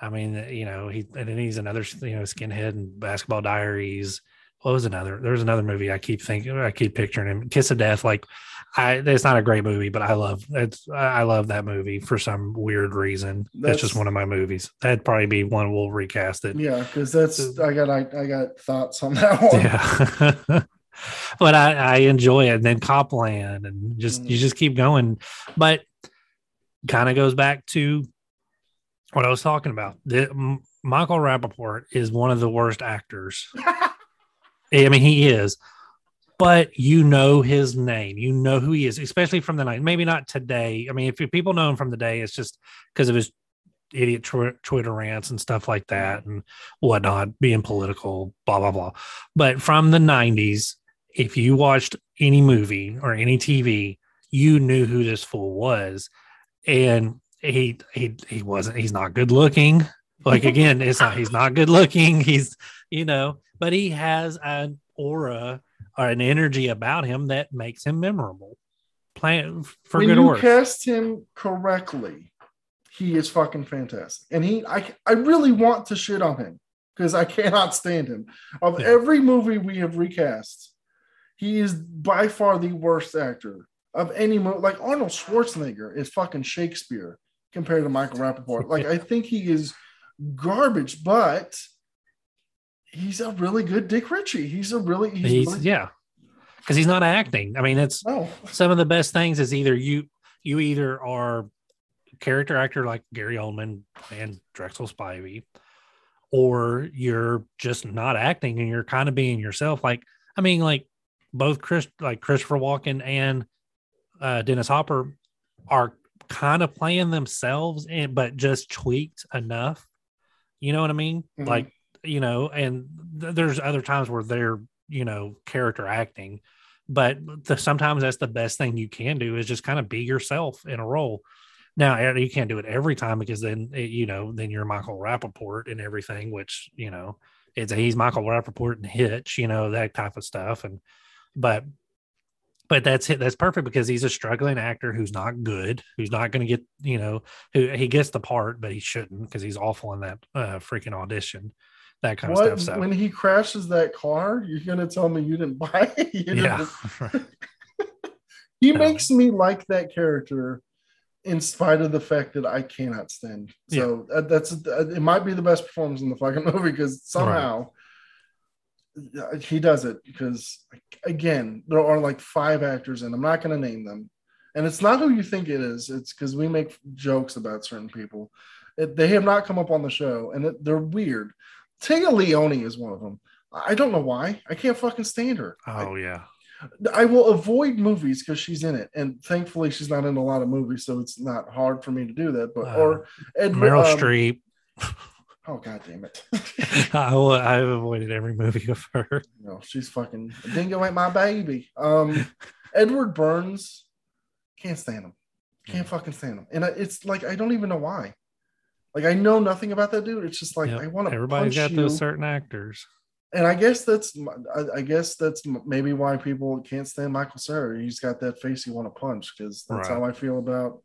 I mean, you know, he and then he's another you know skinhead and Basketball Diaries. What was another? There's another movie I keep thinking, I keep picturing him. Kiss of Death. Like, I it's not a great movie, but I love it's I love that movie for some weird reason. That's, just one of my movies. That'd probably be one we'll recast it. yeah, because that's I got I, I got thoughts on that one. Yeah. but I, I enjoy it. And then Copland and just you Mm. just keep going. But kind of goes back to what I was talking about. The, Michael Rapaport is one of the worst actors. I mean, he is. But you know his name. You know who he is, especially from the night. Maybe not today. I mean, if people know him from the day, it's just because of his idiot tw- Twitter rants and stuff like that and whatnot, being political, blah, blah, blah. But from the 90s, if you watched any movie or any TV, you knew who this fool was. And he he he wasn't he's not good looking. Like again, it's not he's not good looking. He's you know, but he has an aura or an energy about him that makes him memorable. Plan for when good you or cast him correctly, he is fucking fantastic. And he I I really want to shit on him because I cannot stand him. Of Yeah. every movie we have recast, he is by far the worst actor of any movie. Like Arnold Schwarzenegger is fucking Shakespeare compared to Michael Rapaport. Like I think he is garbage, but he's a really good Dick Ritchie. He's a really he's, He's really, yeah. because he's not acting. I mean, it's No. some of the best things is either you you either are character actor like Gary Oldman and Drexl Spivey, or you're just not acting and you're kind of being yourself. Like I mean, like both Chris like Christopher Walken and uh, Dennis Hopper are kind of playing themselves, and but just tweaked enough. You know what I mean? Mhm. Like you know, and th- there's other times where they're you know character acting but the, sometimes that's the best thing you can do is just kind of be yourself in a role. Now eh, you can't do it every time because then eh, you know then you're Michael Rapaport and everything, which you know it's he's Michael Rapaport and Hitch, you know that type of stuff, and but but that's. That's perfect because he's a struggling actor who's not good, who's not going to get you know who he gets the part, but he shouldn't because he's awful in that uh, freaking audition, that kind What of stuff. So when he crashes that car, you're gonna tell me you didn't buy it? Yeah, he makes me like that character in spite of the fact that I cannot stand. So uh, that's uh, it. Might be the best performance in the fucking movie because somehow uh, he does it. Because again, there are like five actors, and I'm not going to name them. And it's not who you think it is. It's because we make jokes about certain people. It, they have not come up on the show, and it, they're weird. Téa Leoni is one of them. I don't know why. I can't fucking stand her. I- oh yeah, I will avoid movies because she's in it, and thankfully she's not in a lot of movies, so it's not hard for me to do that. But Uh, or Ed, Meryl um, Streep. Oh god damn it! I will, I've avoided every movie of her. no, she's fucking dingo ain't my baby. Um, Edward Burns can't stand him. Can't fucking stand him, and I, it's like I don't even know why. Like I know nothing about that dude. It's just like Yep. I want to. Everybody's got you. those certain actors. and I guess that's I, guess that's maybe why people can't stand Michael Cera. He's got that face you want to punch because that's Right. how I feel about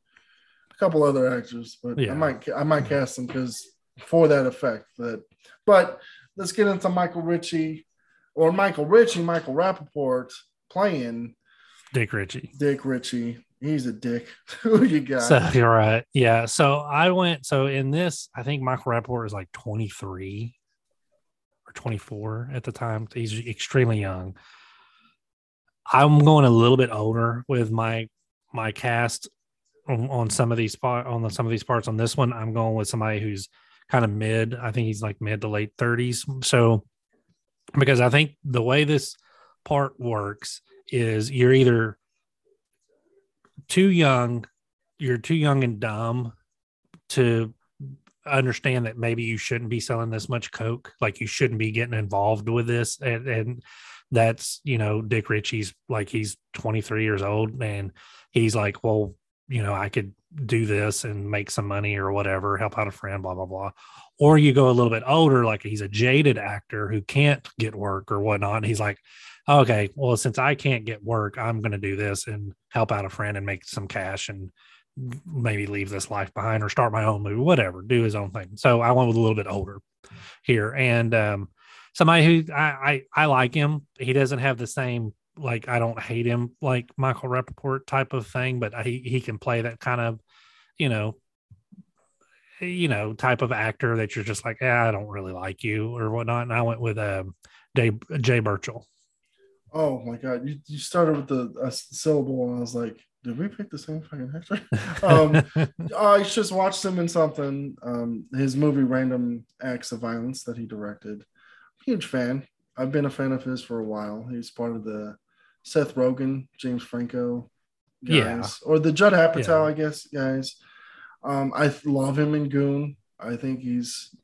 a couple other actors. But Yeah. I might I might cast them because for that effect. That but let's get into Michael Ritchie or Michael Ritchie, Michael Rapaport playing Dick Ritchie. Dick Ritchie. He's a dick. Who you got? So you're right. Yeah. So I went. So in this, I think Michael Rapaport is like 23 or 24 at the time. He's extremely young. I'm going a little bit older with my my cast on, on some of these spot on the, some of these parts. On this one, I'm going with somebody who's kind of mid. I think he's like mid to late 30s. So because I think the way this part works is you're either too young you're too young and dumb to understand that maybe you shouldn't be selling this much coke. Like you shouldn't be getting involved with this. And, and that's you know dick ritchie's like he's 23 years old and he's like well you know i could do this and make some money or whatever help out a friend blah blah blah. Or you go a little bit older like he's a jaded actor who can't get work or whatnot. He's like okay well since i can't get work i'm going to do this and help out a friend and make some cash and maybe leave this life behind or start my own movie, whatever, do his own thing. So I went with a little bit older here. And um, somebody who I, I, I like him. He doesn't have the same, like, I don't hate him like Michael Rapaport type of thing, but he, he can play that kind of, you know, you know, type of actor that you're just like, yeah, I don't really like you or whatnot. And I went with um, Jay, Jay Baruchel. Oh my god, you, you started with the a syllable, and I was like, did we pick the same fucking actor? um, I just watched him in something. Um, his movie Random Acts of Violence that he directed. Huge fan. I've been a fan of his for a while. He's part of the Seth Rogen, James Franco guys, Yeah. or the Judd Apatow, Yeah. I guess, guys. Um, I love him in Goon. I think he's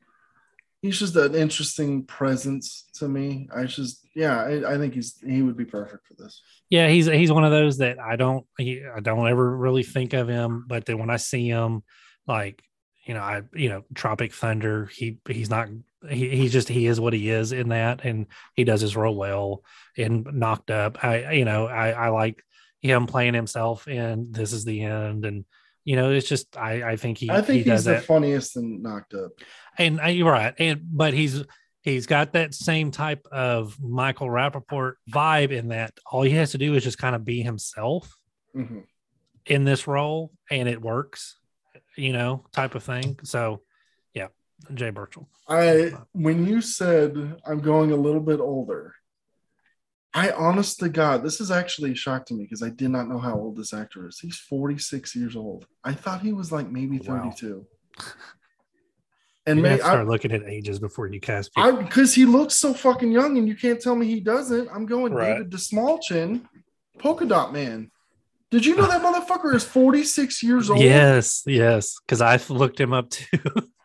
he's just an interesting presence to me. I just yeah, I, I think he's he would be perfect for this. Yeah, he's he's one of those that I don't he, I don't ever really think of him, but then when I see him, like you know, I you know, Tropic Thunder, he he's not he he's just he is what he is in that, and he does his role well. And Knocked Up, I you know, I I like him playing himself in This Is the End, and you know, it's just I I think he I think he he's the that, funniest and knocked up. and uh, you're right, and but he's he's got that same type of Michael Rapaport vibe in that all he has to do is just kind of be himself Mhm. in this role and it works, you know, type of thing. So yeah, Jay Baruchel. I when you said I'm going a little bit older, I honest to God, this is actually a shock to me because I did not know how old this actor is. He's 46 years old. I thought he was like maybe 32. And And you may, start I, looking at ages before you cast people. because he looks so fucking young and you can't tell me he doesn't. I'm going Right. David Dastmalchian, Polka Dot Man. Did you know that motherfucker is 46 years old? yes, yes, because I looked him up too.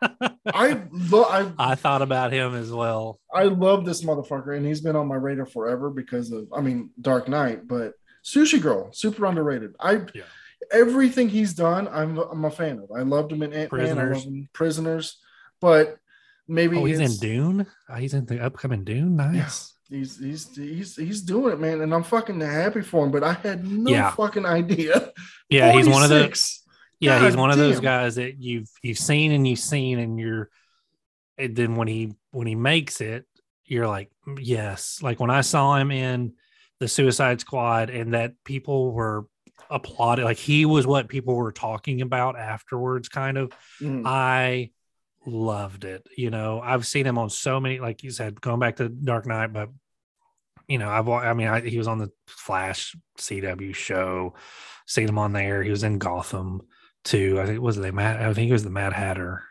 I lo- I I thought about him as well. I love this motherfucker, and he's been on my radar forever because of, I mean, Dark Knight, but Sushi Girl, super underrated. I Yeah. everything he's done, I'm I'm a fan of. I loved him in Ant Man, I Prisoners. love him Prisoners, but maybe Oh, he's in Dune. Oh, he's in the upcoming Dune. Nice. He's he's he's he's doing it, man, and I'm fucking happy for him. But I had no Yeah. fucking idea. Yeah, he's one of the 46. yeah he's God one of those guys that you've you've seen and you've seen and you're and then when he when he makes it you're like "Mm, yes like when i saw him in the suicide squad and that people were applauding like he was what people were talking about afterwards kind of Mm. i loved it you know i've seen him on so many like you said going back to dark knight but you know i've i mean I, he was on the flash cw show seen him on there. He was in gotham too. I think was they mad i think he was the mad hatter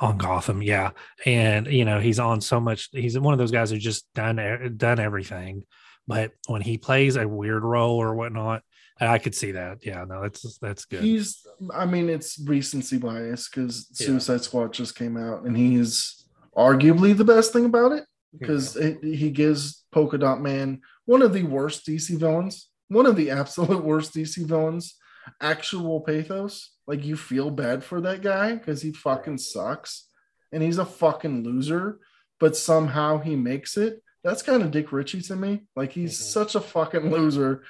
on gotham. Yeah. And you know he's on so much he's one of those guys who's just done done everything. But when he plays a weird role or whatnot i could see that. Yeah no that's that's good. He's, I mean, it's recency bias because Yeah. Suicide Squad just came out, and he's arguably the best thing about it because he gives Polka Dot Man one of the worst DC villains, one of the absolute worst DC villains, actual pathos. Like you feel bad for that guy because he fucking sucks, and he's a fucking loser, but somehow he makes it. That's kind of Dick Ritchie to me. Like he's Mhm. such a fucking loser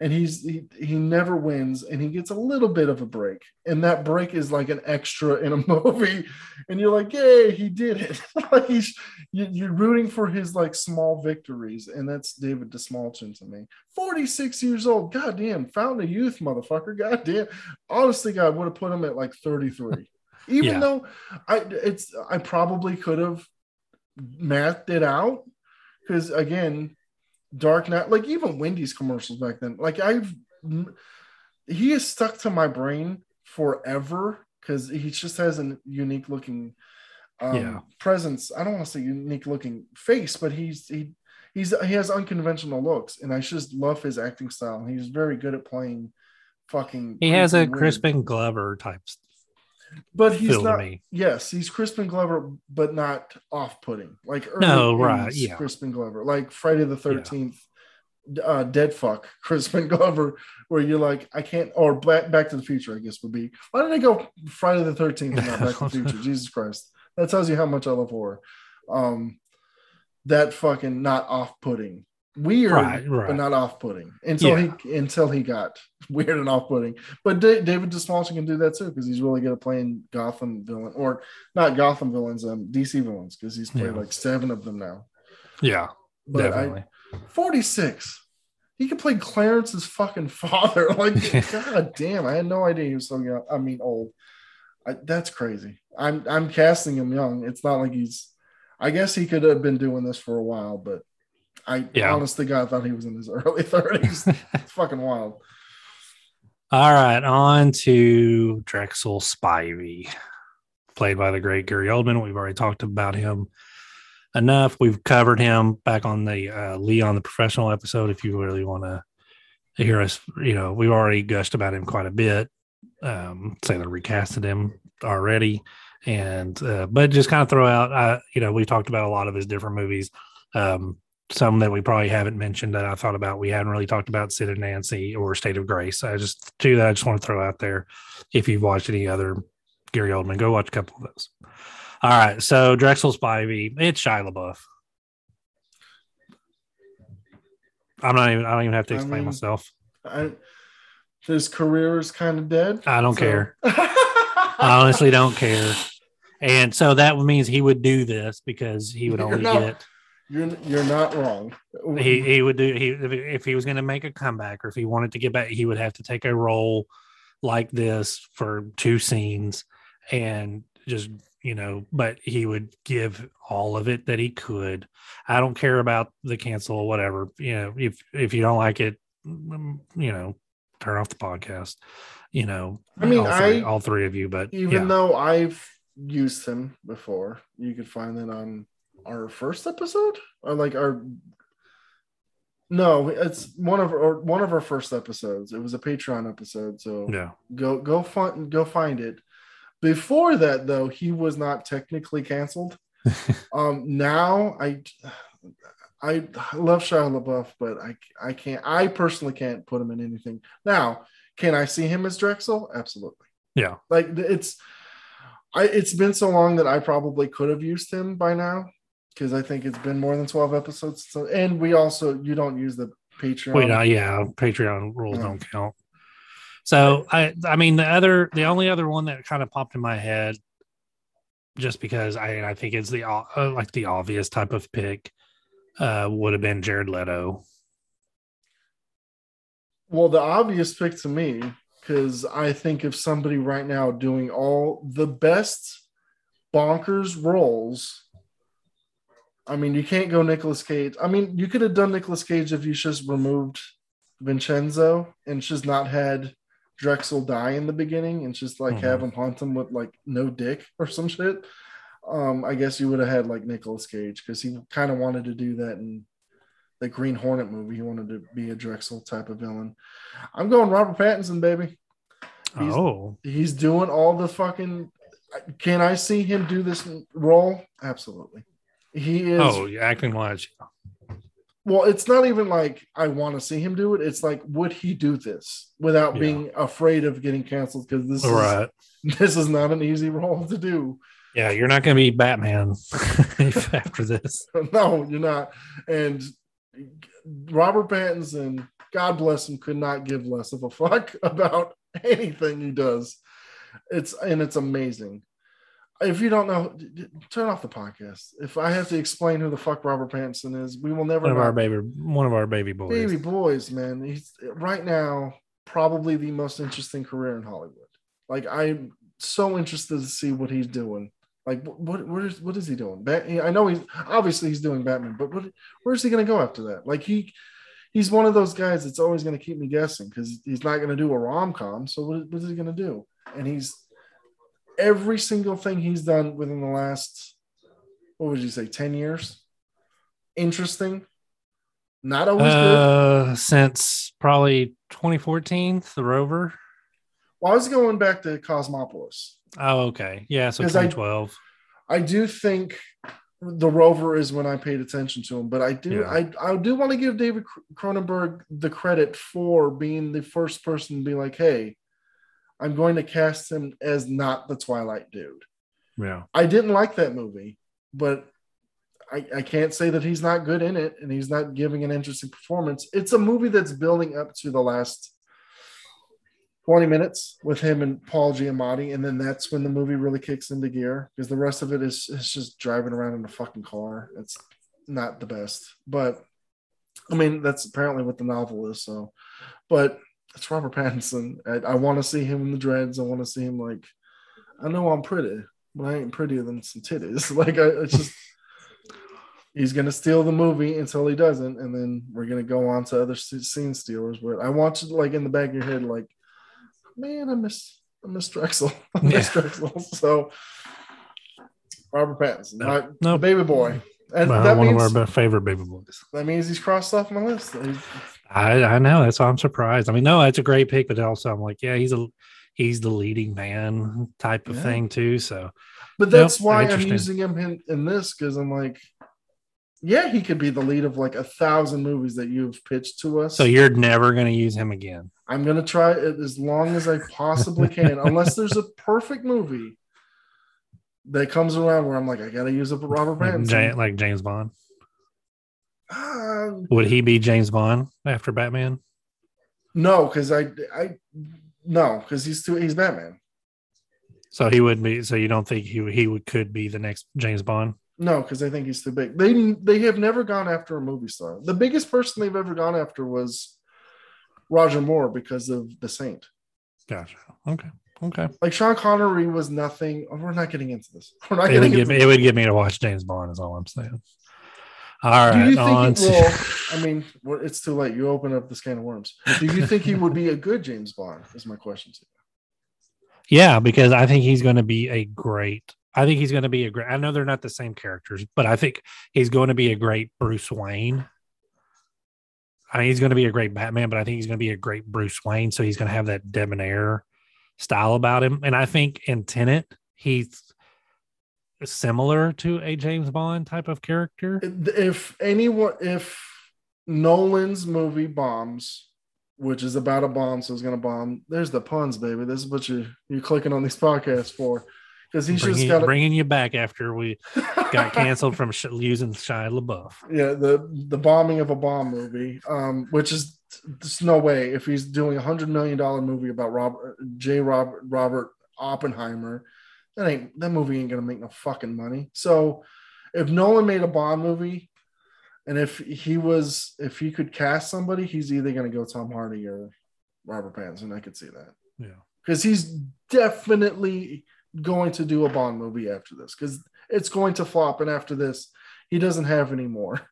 and he's he, he never wins and he gets a little bit of a break and that break is like an extra in a movie and you're like yay he did it. Like he's you, you're rooting for his like small victories and that's david dastmalchian to me. 46 years old goddamn fountain of youth motherfucker goddamn. Honestly god would have put him at like 33 even Yeah. though i it's i probably could have mathed it out because again Dark Knight, like even Wendy's commercials back then, like I've he is stuck to my brain forever because he just has a unique looking um, Yeah. presence. I don't want to say unique looking face, but he's he he's he has unconventional looks, and I just love his acting style. He's very good at playing fucking. he has a weird- crispin glover type but he's not. Yes, he's Crispin Glover, but not off-putting. Like early No, right, 80s yeah. Crispin Glover, like Friday the Thirteenth, uh, Dead Fuck Crispin Glover, where you're like, I can't. Or Back, Back to the Future, I guess would be. Why did I go Friday the Thirteenth and not Back to the Future? Jesus Christ, that tells you how much I love horror. Um, that fucking not off-putting, weird, Right, right. but not off-putting until Yeah. he until he got weird and off-putting. But Da- David Dastmalchian can do that too because he's really good at playing Gotham villain or not Gotham villains, um, DC villains because he's played Yeah. like seven of them now. yeah But definitely I, 46. He could play Clarence's fucking father. Like, god damn, I had no idea he was so young. I mean, old. I, that's crazy. I'm I'm casting him young. It's not like he's. I guess he could have been doing this for a while, but I Yeah. honestly, God, thought he was in his early 30s. it's fucking wild. All right, on to Drexl Spivey, played by the great Gary Oldman. We've already talked about him enough. We've covered him back on the uh, Leon the Professional episode. If you really want to hear us, you know, we've already gushed about him quite a bit. Um, say that recasted him already, and uh, but just kind of throw out, uh, you know, we've talked about a lot of his different movies. Um, some that we probably haven't mentioned that I thought about. We hadn't really talked about Sid and Nancy or State of Grace. I just two that I just want to throw out there. If you've watched any other Gary Oldman, go watch a couple of those. All right, so Drexl Spivey, it's Shia LaBeouf. I'm not even. I don't even have to I explain mean, myself. I, his career is kind of dead. I don't so- care. I honestly don't care. And so that means he would do this because he would only not- get You're you're not wrong. he he would do he if, he was going to make a comeback or if he wanted to get back he would have to take a role like this for two scenes and just you know, but he would give all of it that he could. I don't care about the cancel or whatever. You know, if if you don't like it, mm, you know, turn off the podcast. You know, I mean, all three, I- all three of you, but Even yeah. though I've used him before, you could find that on our first episode or like our. No, it's one of our one of our first episodes. It was a Patreon episode, so yeah, go go find go find it. Before that, though, he was not technically canceled. um, now I I love Shia LaBeouf, but I I can't. I personally can't put him in anything. Now, can I see him as Drexl? Absolutely. yeah, Like it's I it's been so long that I probably could have used him by now because I think it's been more than 12 episodes. So and we also you don't use the Patreon. Wait, uh, yeah, Patreon rules don't count. So I, I mean, the other, the only other one that kind of popped in my head, just because I, I think it's the uh, like the obvious type of pick, uh, would have been Jared Leto. Well, the obvious pick to me, because I think of somebody right now doing all the best bonkers roles. I mean, you can't go Nicolas Cage. I mean, you could have done Nicolas Cage if you just removed Vincenzo and just not had Drexl die in the beginning and just like Mhm. have him haunt him with like no dick or some shit. Um, I guess you would have had like Nicolas Cage because he kind of wanted to do that in the Green Hornet movie. He wanted to be a Drexl type of villain. I'm going Robert Pattinson, baby. He's- oh, He's doing all the fucking. Can I see him do this role? Absolutely. He is. oh, acting wise, Well, it's not even like I want to see him do it. It's like, would he do this without Yeah. being afraid of getting canceled? Because this right. is this is not an easy role to do. Yeah, you're not going to be Batman after this. no, you're not. And Robert Pattinson, God bless him, could not give less of a fuck about anything he does. It's and it's amazing. If you don't know, turn off the podcast. If I have to explain who the fuck Robert Pattinson is, we will never One of know. our baby, one of our baby boys. baby boys, man. He's right now probably the most interesting career in Hollywood. Like I'm so interested to see what he's doing. Like what what is what is he doing? Bat, I know he's obviously he's doing Batman, but what where's he going to go after that? Like he he's one of those guys that's always going to keep me guessing because he's not going to do a rom com. So what, what is he going to do? And he's every single thing he's done within the last what would you say ten years? Interesting. Not always good. Uh, since probably 2014, the Rover. Well, I was going back to Cosmopolis. Oh, okay. Yeah, so 'Cause I- 2012. I do think the Rover is when I paid attention to him, but I do Yeah. I I do want to give David Cronenberg the credit for being the first person to be like, hey, I'm going to cast him as not the Twilight dude. yeah. I didn't like that movie, but I, I can't say that he's not good in it and he's not giving an interesting performance. It's a movie that's building up to the last 20 minutes with him and Paul Giamatti, and then that's when the movie really kicks into gear because the rest of it is, is just driving around in a fucking car. It's not the best, but I mean, that's apparently what the novel is. So, but it's Robert Pattinson. I, I want to see him in the dreads. I want to see him like, I know I'm pretty, but I ain't prettier than some titties. Like, I, it's just, he's going to steal the movie until he doesn't. And then we're going to go on to other scene stealers. But I want you to, like, in the back of your head, like, man, I miss, I miss Drexl. I miss Drexl. So, Robert Pattinson, No, my no. baby boy. And Well, that, one means, of our favorite baby boys. that means he's crossed off my list. He's- I, I know that's why I'm surprised. I mean, no, it's a great pick, but also I'm like, yeah, he's a he's the leading man type of Yeah. thing too. So But that's Yep, why I'm using him in, in this because I'm like, yeah, he could be the lead of like a thousand movies that you've pitched to us. so you're never going to use him again. I'm gonna try it as long as I possibly can, unless there's a perfect movie that comes around where I'm like, I gotta use up a Robert Pattinson. Like James Bond. Ah, Would he be James Bond after Batman? no, because I, I, no, because he's too, he's Batman. So he would be. So you don't think he he would could be the next James Bond? No, because I think he's too big. They they have never gone after a movie star. The biggest person they've ever gone after was Roger Moore because of The Saint. Gotcha. Okay. Okay. Like Sean Connery was nothing. oh, we're not getting into this. We're not It would, getting give into me, it would get me to watch James Bond, is all I'm saying. All Do right. you on think? He, well, I mean, it's too late. You open up this can of worms. Do you think he would be a good James Bond? Is my question to you. Yeah, because I think he's going to be a great. I think he's going to be a great. I know they're not the same characters, but I think he's going to be a great Bruce Wayne. I mean, he's going to be a great Batman, but I think he's going to be a great Bruce Wayne. So he's going to have that debonair style about him, and I think in Tenet he's similar to a James Bond type of character. If anyone, if Nolan's movie bombs, which is about a bomb, so it's gonna bomb. There's the puns, baby. This is what you you're clicking on these podcasts for, because he's just Bringing, got. bringing you back after we got canceled from sh- using Shia LaBeouf. yeah, the the bombing of a bomb movie, um, which is there's no way if he's doing a hundred million dollar movie about Robert J. Robert Robert Oppenheimer, that ain't that movie ain't gonna make no fucking money. So if Nolan made a Bond movie, and if he was if he could cast somebody, he's either gonna go Tom Hardy or Robert Pattinson. I could see that Yeah. because he's definitely going to do a Bond movie after this because it's going to flop, and after this, he doesn't have any more.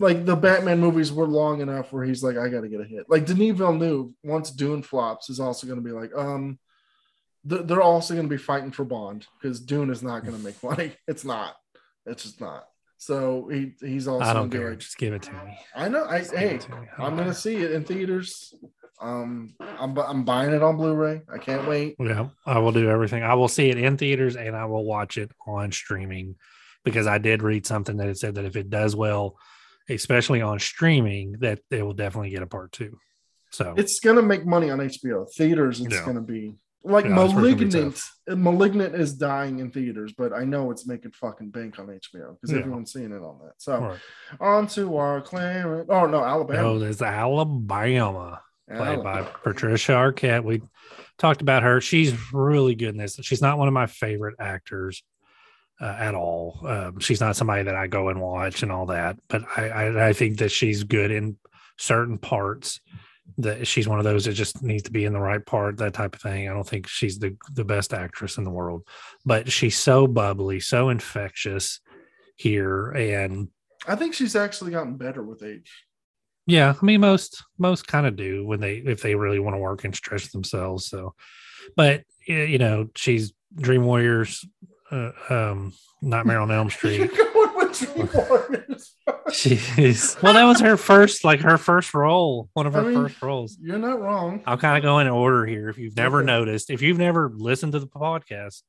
Like the Batman movies were long enough where he's like, I got to get a hit. Like Denis Villeneuve, once Dune flops, is also to be like, um, they're also going to be fighting for Bond because Dune is not going to make money. It's not. It's just not. So he he's also. I don't care. like, Just give it to me. I know. I Just hey, I'm gonna see it in theaters. Um, I'm I'm buying it on Blu-ray. I can't wait. Yeah, I will do everything. I will see it in theaters and I will watch it on streaming because I did read something that it said that if it does well, especially on streaming, that it will definitely get a part two. So It's gonna make money on HBO. Theaters, it's Yeah. gonna be like Yeah, it's really gonna be Malignant. Malignant is dying in theaters, but I know it's making fucking bank on HBO because Yeah. everyone's seeing it on that. So Right. on to our Clarence. Oh no, Alabama. oh, there's Alabama played by Patricia Arquette. We talked about her. She's really good in this. She's not one of my favorite actors uh, at all. Um, she's not somebody that I go and watch and all that, but I, I, I think that she's good in certain parts. That she's one of those that just needs to be in the right part, that type of thing. I don't think she's the the best actress in the world, but she's so bubbly, so infectious here, and I think she's actually gotten better with age. yeah, I mean most most kind of do when they if they really want to work and stretch themselves. So, but you know, she's Dream Warriors, uh, um, Nightmare on Elm Street. Dream well, that was her first like her first role, one of I her mean, first roles. You're not wrong. I'll kind of go in order here. If you've never Okay. noticed, if you've never listened to the podcast,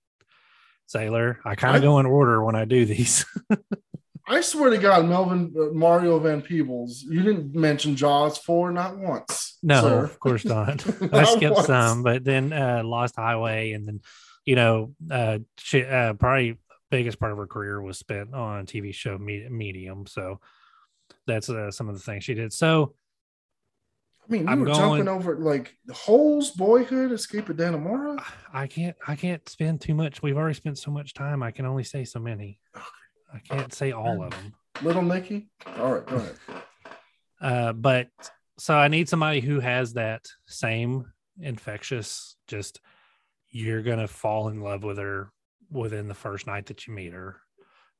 Sailor, I kind of go in order when I do these. I swear to God, Melvin uh, Mario Van Peebles, you didn't mention Jaws four not once. No, sir. of course not. I skipped once. some, but then uh, Lost Highway, and then you know, uh, she, uh, probably biggest part of her career was spent on TV show Medium. So that's uh, some of the things she did. So I mean, I'm were going- jumping over like the Holes, Boyhood, Escape of Dannemora. I can't, I can't spend too much. We've already spent so much time. I can only say so many. I can't say all of them. Little Nicky. All right, go ahead. Uh, but so I need somebody who has that same infectious, just you're gonna fall in love with her within the first night that you meet her,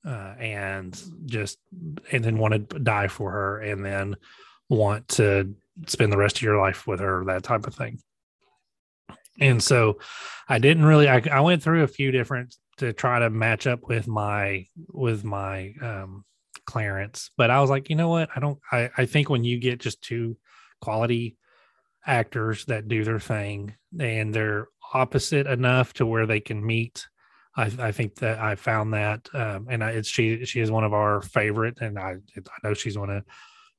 uh, and just and then want to die for her, and then want to spend the rest of your life with her, that type of thing. And so I didn't really I, I went through a few different to try to match up with my with my um Clarence, but I was like, you know what? I don't. I I think when you get just two quality actors that do their thing and they're opposite enough to where they can meet, I I think that I found that, um, and I, it's she she is one of our favorite, and I I know she's one of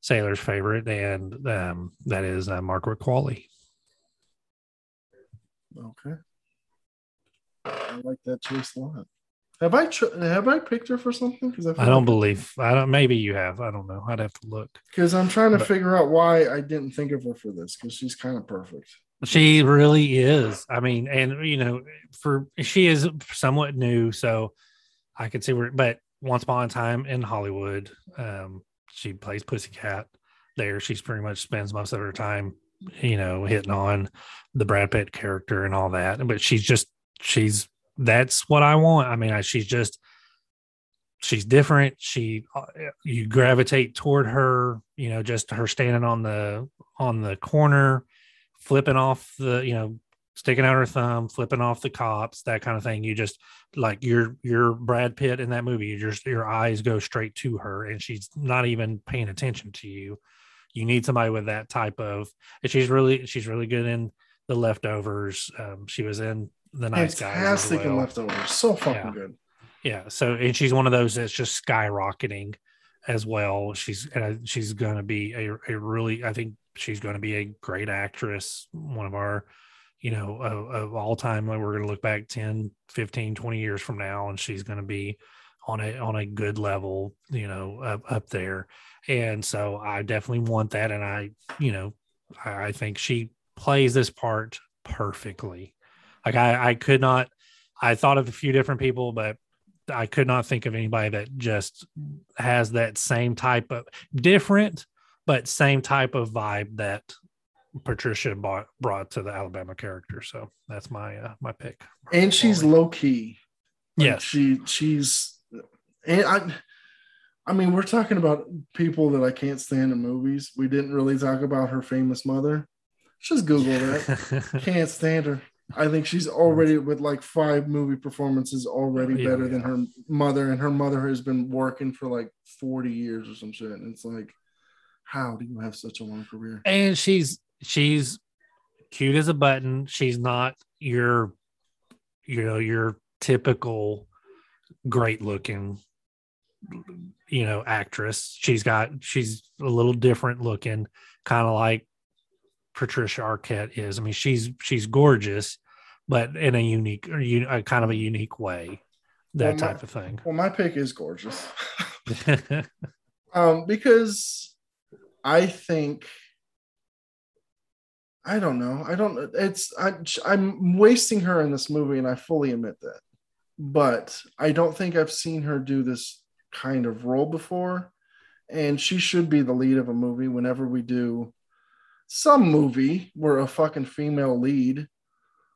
Sailor's favorite, and um, that is uh, Margaret Qualley. Okay. I like that choice a lot. Have I have I picked her for something? Because I don't believe I don't. Maybe you have. I don't know. I'd have to look. Because I'm trying to But- figure out why I didn't think of her for this. Because she's kind of perfect. She really is. I mean, and you know, for she is somewhat new, so I could see where. But once upon a time in Hollywood, um, she plays Pussycat. There, she's pretty much spends most of her time you know, hitting on the Brad Pitt character and all that. But she's just she's that's what I want. I mean, I, she's just she's different. She uh, you gravitate toward her. You know, just her standing on the on the corner, flipping off the you know sticking out her thumb, flipping off the cops, that kind of thing. You just like you're you're Brad Pitt in that movie. You just your eyes go straight to her, and she's not even paying attention to you. You need somebody with that type of. And she's really she's really good in the leftovers. Um, she was in the nice guys. as Fantastic in leftovers. So fucking Yeah. good. Yeah. So and she's one of those that's just skyrocketing as well. She's and I- she's going to be a, a really I think she's going to be a great actress. One of our you know of, of all time Like we're going to look back 10 15 20 years from now and she's going to be on a on a good level you know up, up there and so i definitely want that and i you know i, I think she plays this part perfectly like i i could not i thought of a few different people but i could not think of anybody that just has that same type of different but same type of vibe that patricia brought, brought to the alabama character so that's my uh, my pick And she's low key. Like, yes She she's and I I mean, we're talking about people that I can't stand in movies. We didn't really talk about her famous mother. Just Google that. can't stand her. I think she's already with like five movie performances already Yeah, better than her mother, and her mother has been working for like 40 years or some shit. And it's like, how do you have such a long career? and she's she's cute as a button she's not your you know your typical great looking you know actress she's got she's a little different looking kind of like patricia arquette is i mean she's she's gorgeous but in a unique or you a kind of a unique way that Well, my- type of thing Well, my pick is gorgeous. um, because I think I don't know. I don't. It's I, I'm wasting her in this movie, and I fully admit that. But I don't think I've seen her do this kind of role before, and she should be the lead of a movie whenever we do some movie where a fucking female lead.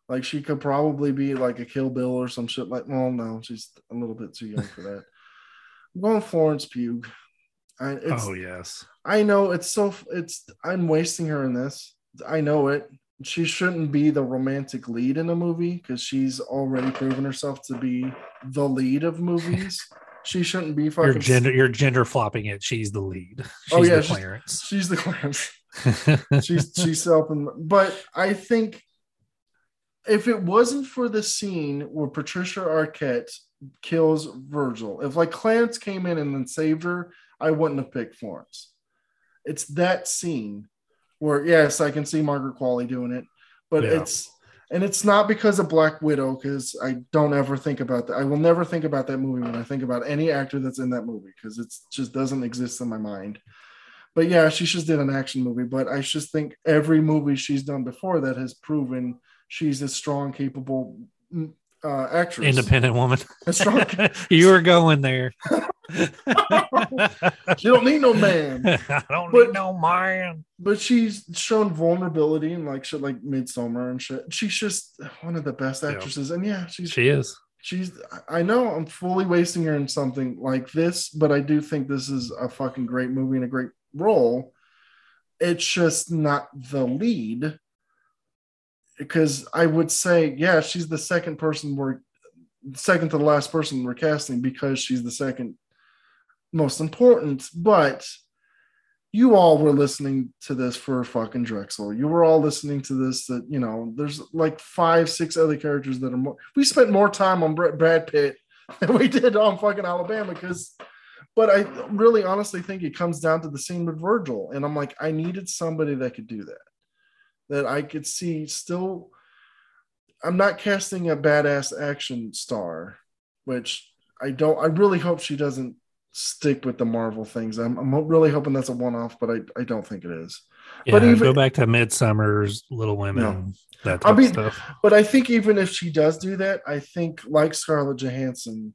Like she could probably be like a Kill Bill or some shit like. Well, no, she's a little bit too young for that. I'm going Florence Pugh. I, it's, oh yes I know it's so it's I'm wasting her in this. I know it. She shouldn't be the romantic lead in a movie because she's already proven herself to be the lead of movies. she shouldn't be fucking you're gender you're gender flopping it she's the lead she's Oh, yeah, the she's- clarence She's the Clarence. she's she's self but I think if it wasn't for the scene where Patricia Arquette kills Virgil, if like Clarence came in and then saved her, I wouldn't have picked Florence. It's that scene where yes, I can see Margaret Qualley doing it, but Yeah. it's and it's not because of Black Widow, because I don't ever think about that. I will never think about that movie when I think about any actor that's in that movie, because it just doesn't exist in my mind. But yeah, she just did an action movie. But I just think every movie she's done before that has proven she's a strong, capable mm, uh, actress. independent woman strong. you were going there she don't need no man. I don't But- need no man. But she's shown vulnerability in like shit like Midsommar and shit. She's just one of the best Yeah. actresses. And yeah, she's She is. she's I know I'm fully wasting her in something like this, but I do think this is a fucking great movie and a great role. It's just not the lead. Because I would say, yeah, she's the second person we're second to the last person we're casting because she's the second most important. But you all were listening to this for fucking Drexl. You were all listening to this that, you know, there's like five, six other characters that are more. We spent more time on Brad Pitt than we did on fucking Alabama because, but I really honestly think it comes down to the scene with Virgil. And I'm like, I needed somebody that could do that, that I could see still. I'm not casting a badass action star, which I don't, I really hope she doesn't stick with the Marvel things. I'm, I'm really hoping that's a one off, but I, I don't think it is. Yeah, But even- go back to Midsommar's Little Women, No. that I mean- of stuff. But I think even if she does do that, I think like Scarlett Johansson,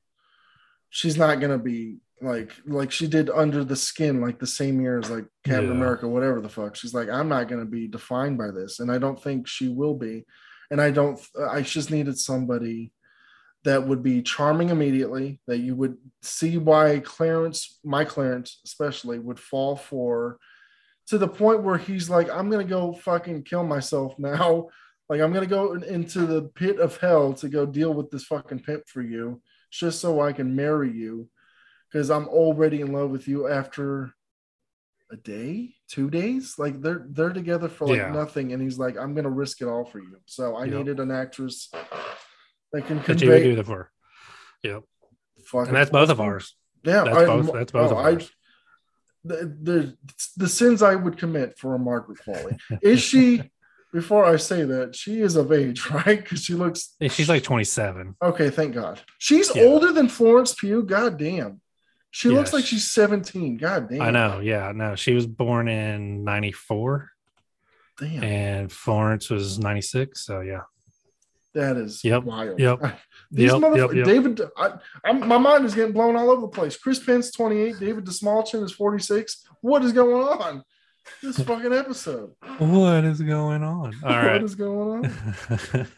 she's not going to be like like she did under the skin like the same year as like captain Yeah. america whatever the fuck she's like i'm not going to be defined by this and i don't think she will be and i don't i just needed somebody that would be charming immediately that you would see why clarence my clarence especially would fall for to the point where he's like i'm to go fucking kill myself now like i'm to go in- into the pit of hell to go deal with this fucking pimp for you just so i can marry you because I'm already in love with you after a day, two days. Like they're they're together for like Yeah. nothing, and he's like, I'm gonna risk it all for you. So I Yep. needed an actress that can That you do convey. that for. Yep. fucking And that's both of ours. Yeah, That's I- both- that's both oh, of I- ours. the, the the sins I would commit for a Margaret Qualley. Is she? Before I say that, she is of age, right? Because she looks Yeah, She's like 27. okay. Thank God. She's Yeah. older than Florence Pugh. God damn. She looks like she's 17. God damn. I know. Yeah. No, she was born in 94 Damn. and Florence was 96. So, yeah. That is Yep, wild. yep, These yep, motherfuckers, yep. David, I, I'm, my mind is getting blown all over the place. Chris Pence 28, David Dastmalchian is 46. What is going on? This fucking episode. What is going on? All What right. is going on?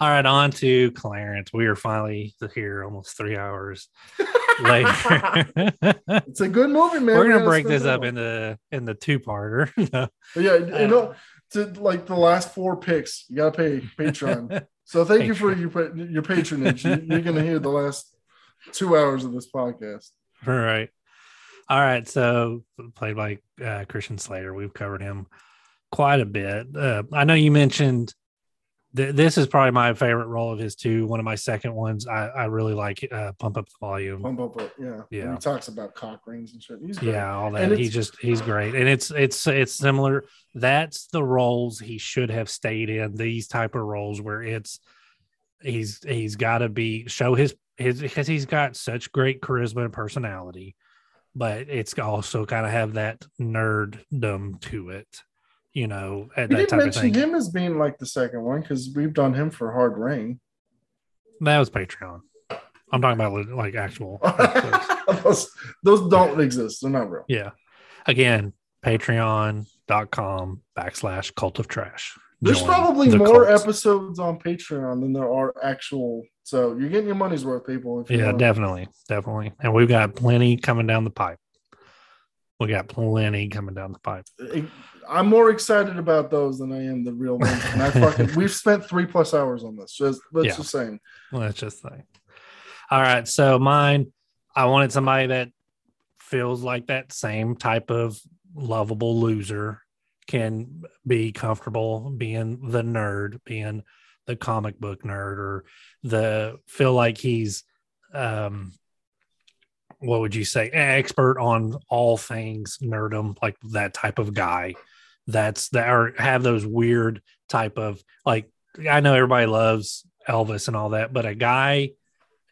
All right. On to Clarence. We are finally here almost three hours later. It's a good movie, man. We're gonna break this up into in the two parter. Yeah, you uh, know, to like the last four picks, you gotta pay Patreon. So thank you for your your patronage. You- You're gonna hear the last two hours of this podcast. All right. All right. So played by uh, Christian Slater. We've covered him quite a bit. Uh, I know you mentioned th- this is probably my favorite role of his too. One of my second ones. I, I really like uh, Pump Up the Volume. Bump up, up, yeah. Yeah. He talks about cock rings and shit. He's great. Yeah, all And that. He just he's great. And it's it's it's similar. That's the roles he should have stayed in. These type of roles where it's he's he's got to be show his his because he's got such great charisma and personality, but it's also kind of have that nerddom to it, you know, at We that didn't type of mention him as being like the second one because we've done him for Hard Rain. That was Patreon. I'm talking about like actual. those, those don't exist. They're not real. yeah. Again, patreon.com backslash cult of trash. There's Join probably the more episodes on Patreon than there are actual. So you're getting your money's worth, people. Yeah, wanna- definitely, definitely. And we've got plenty coming down the pipe. We got plenty coming down the pipe. I'm more excited about those than I am the real ones. And I fucking we've spent three plus hours on this. Just let's Yeah. just saying. Let's just say. All right. So mine, I wanted somebody that feels like that same type of lovable loser can be comfortable being the nerd, being the comic book nerd, or the feel like he's um what would you say eh, expert on all things nerdum like that type of guy. That's that or have those weird type of like i know everybody loves elvis and all that but a guy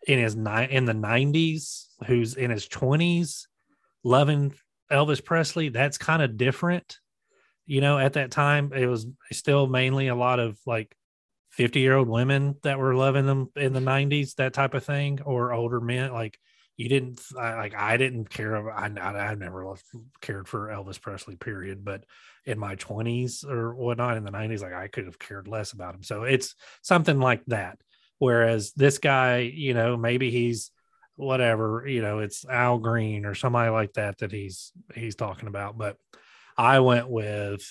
in his ni- in the 90s who's in his 20s loving elvis presley that's kind of different. You know at that time it was still mainly a lot of like 50 year old women that were loving them in the 90s that type of thing or older men like you didn't like i didn't care about I, I never cared for elvis presley period but in my 20s or whatnot in the 90s like i could have cared less about him so it's something like that whereas this guy you know maybe he's whatever you know it's al green or somebody like that that he's he's talking about but i went with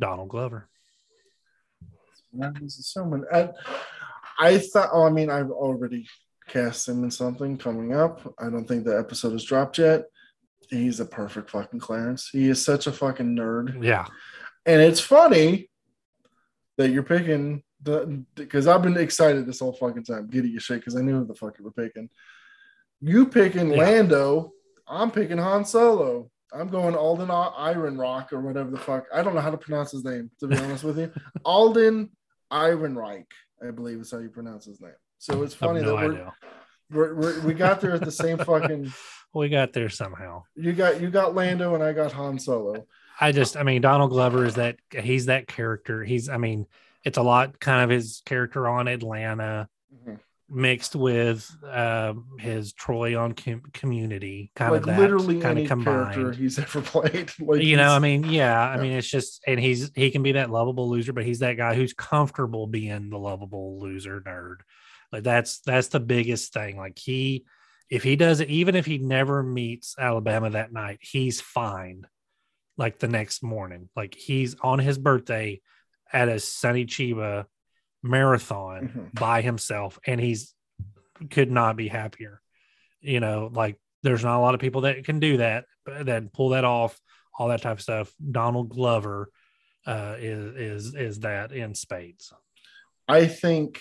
donald glover I was. I, I thought. Oh, I mean, I've already cast him in something coming up. I don't think the episode has dropped yet. He's a perfect fucking Clarence. He is such a fucking nerd. yeah And it's funny that you're picking the because I've been excited this whole fucking time. Giddy your shit because I knew who the fuck you were picking. You picking Yeah. Lando. I'm picking Han Solo. I'm going Alden Iron Rock or whatever the fuck. I don't know how to pronounce his name, to be honest with you. Alden Ehrenreich, I believe is how you pronounce his name. So it's funny no that we're, we're, we're we got there at the same fucking. we got there somehow You got you got Lando and I got Han Solo. I just, I mean, Donald Glover is that he's that character. He's, I mean, it's a lot kind of his character on Atlanta. Mhm. mixed with um, his Troy on com- Community, kind like of that literally kind any of combined. character he's ever played. Like you know, I mean, yeah, I yeah. mean, it's just, and he's he can be that lovable loser, but he's that guy who's comfortable being the lovable loser nerd. Like that's that's the biggest thing. Like he, if he does it, even if he never meets Alabama that night, he's fine. Like the next morning, like he's on his birthday at a Sonny Chiba marathon Mhm. by himself, and he's could not be happier. You know, like there's not a lot of people that can do that, but that pull that off, all that type of stuff. Donald Glover uh, is is is that in spades, I think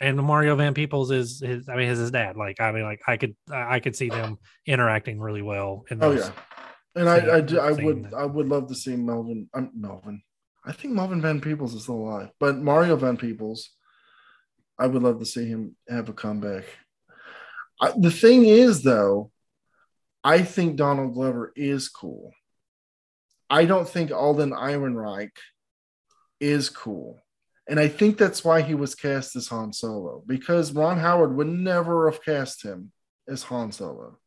and Mario Van Peebles is his. I mean, is his dad. Like, I mean, like I could I could see them interacting really well. In Oh yeah, and I, I, I would that. I would love to see Melvin. I'm Melvin. I think Melvin Van Peebles is still alive, but Mario Van Peebles, I would love to see him have a comeback. I, the thing is, though, I think Donald Glover is cool. I don't think Alden Ehrenreich is cool. And I think that's why he was cast as Han Solo, because Ron Howard would never have cast him as Han Solo.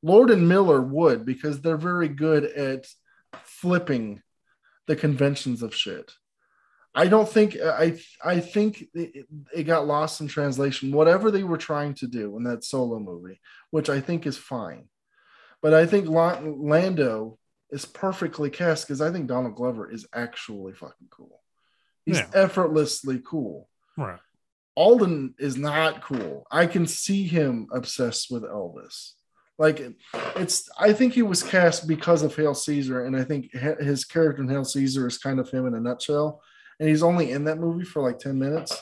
Lord and Miller would, because they're very good at flipping the conventions of shit. I don't think I I think it, it got lost in translation. Whatever they were trying to do in that solo movie, which I think is fine, but I think Lando is perfectly cast because I think Donald Glover is actually fucking cool. He's Yeah. effortlessly cool. Right. Alden is not cool. I can see him obsessed with Elvis. Like it's, I think he was cast because of Hail Caesar, and I think his character in Hail Caesar is kind of him in a nutshell. And he's only in that movie for like ten minutes,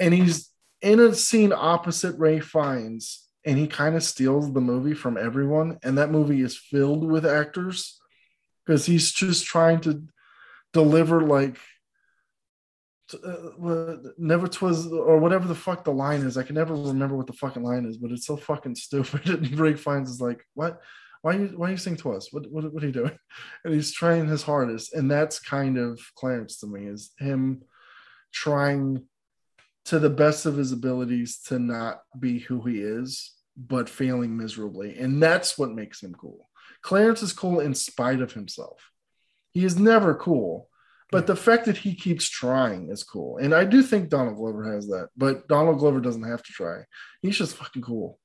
and he's in a scene opposite Ralph Fiennes, and he kind of steals the movie from everyone. And that movie is filled with actors because he's just trying to deliver like uh, never twas or whatever the fuck the line is. I can never remember what the fucking line is, but it's so fucking stupid. And Ralph Fiennes is like, what? Why are you why are you sing twas? What, what what are you doing? And he's trying his hardest, and that's kind of Clarence to me is him trying to the best of his abilities to not be who he is, but failing miserably, and that's what makes him cool. Clarence is cool in spite of himself. He is never cool, but the fact that he keeps trying is cool. And I do think Donald Glover has that, but Donald Glover doesn't have to try. He's just fucking cool.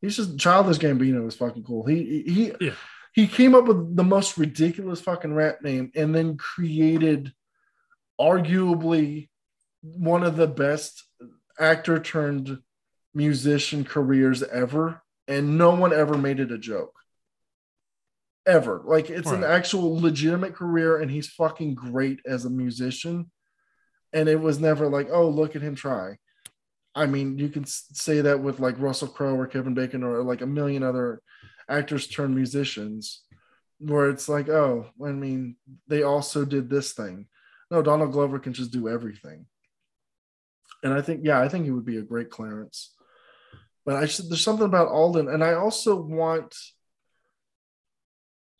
He's just childish Gambino is fucking cool. He he Yeah. he came up with the most ridiculous fucking rap name and then created arguably one of the best actor turned musician careers ever, and no one ever made it a joke. Ever. Like it's an actual legitimate career, and he's fucking great as a musician. And it was never like, oh, look at him try. I mean, you can say that with like Russell Crowe or Kevin Bacon or like a million other actors turned musicians, where it's like, oh, I mean, they also did this thing. No, Donald Glover can just do everything. And I think, yeah, I think he would be a great Clarence. But I should, there's something about Alden, and I also want.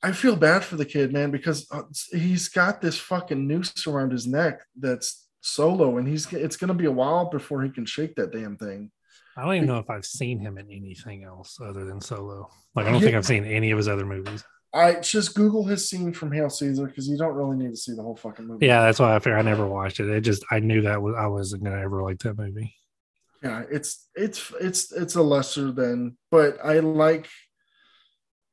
I feel bad for the kid, man, because uh, he's got this fucking noose around his neck that's solo, and he's it's gonna be a while before he can shake that damn thing. I don't even know if I've seen him in anything else other than Solo. Like I don't think I've seen any of his other movies. I just Google his scene from Hail Caesar because you don't really need to see the whole fucking movie. Yeah, that's why I figured I never watched it. It just I knew that was I wasn't gonna ever like that movie. yeah it's it's it's it's a lesser than but i like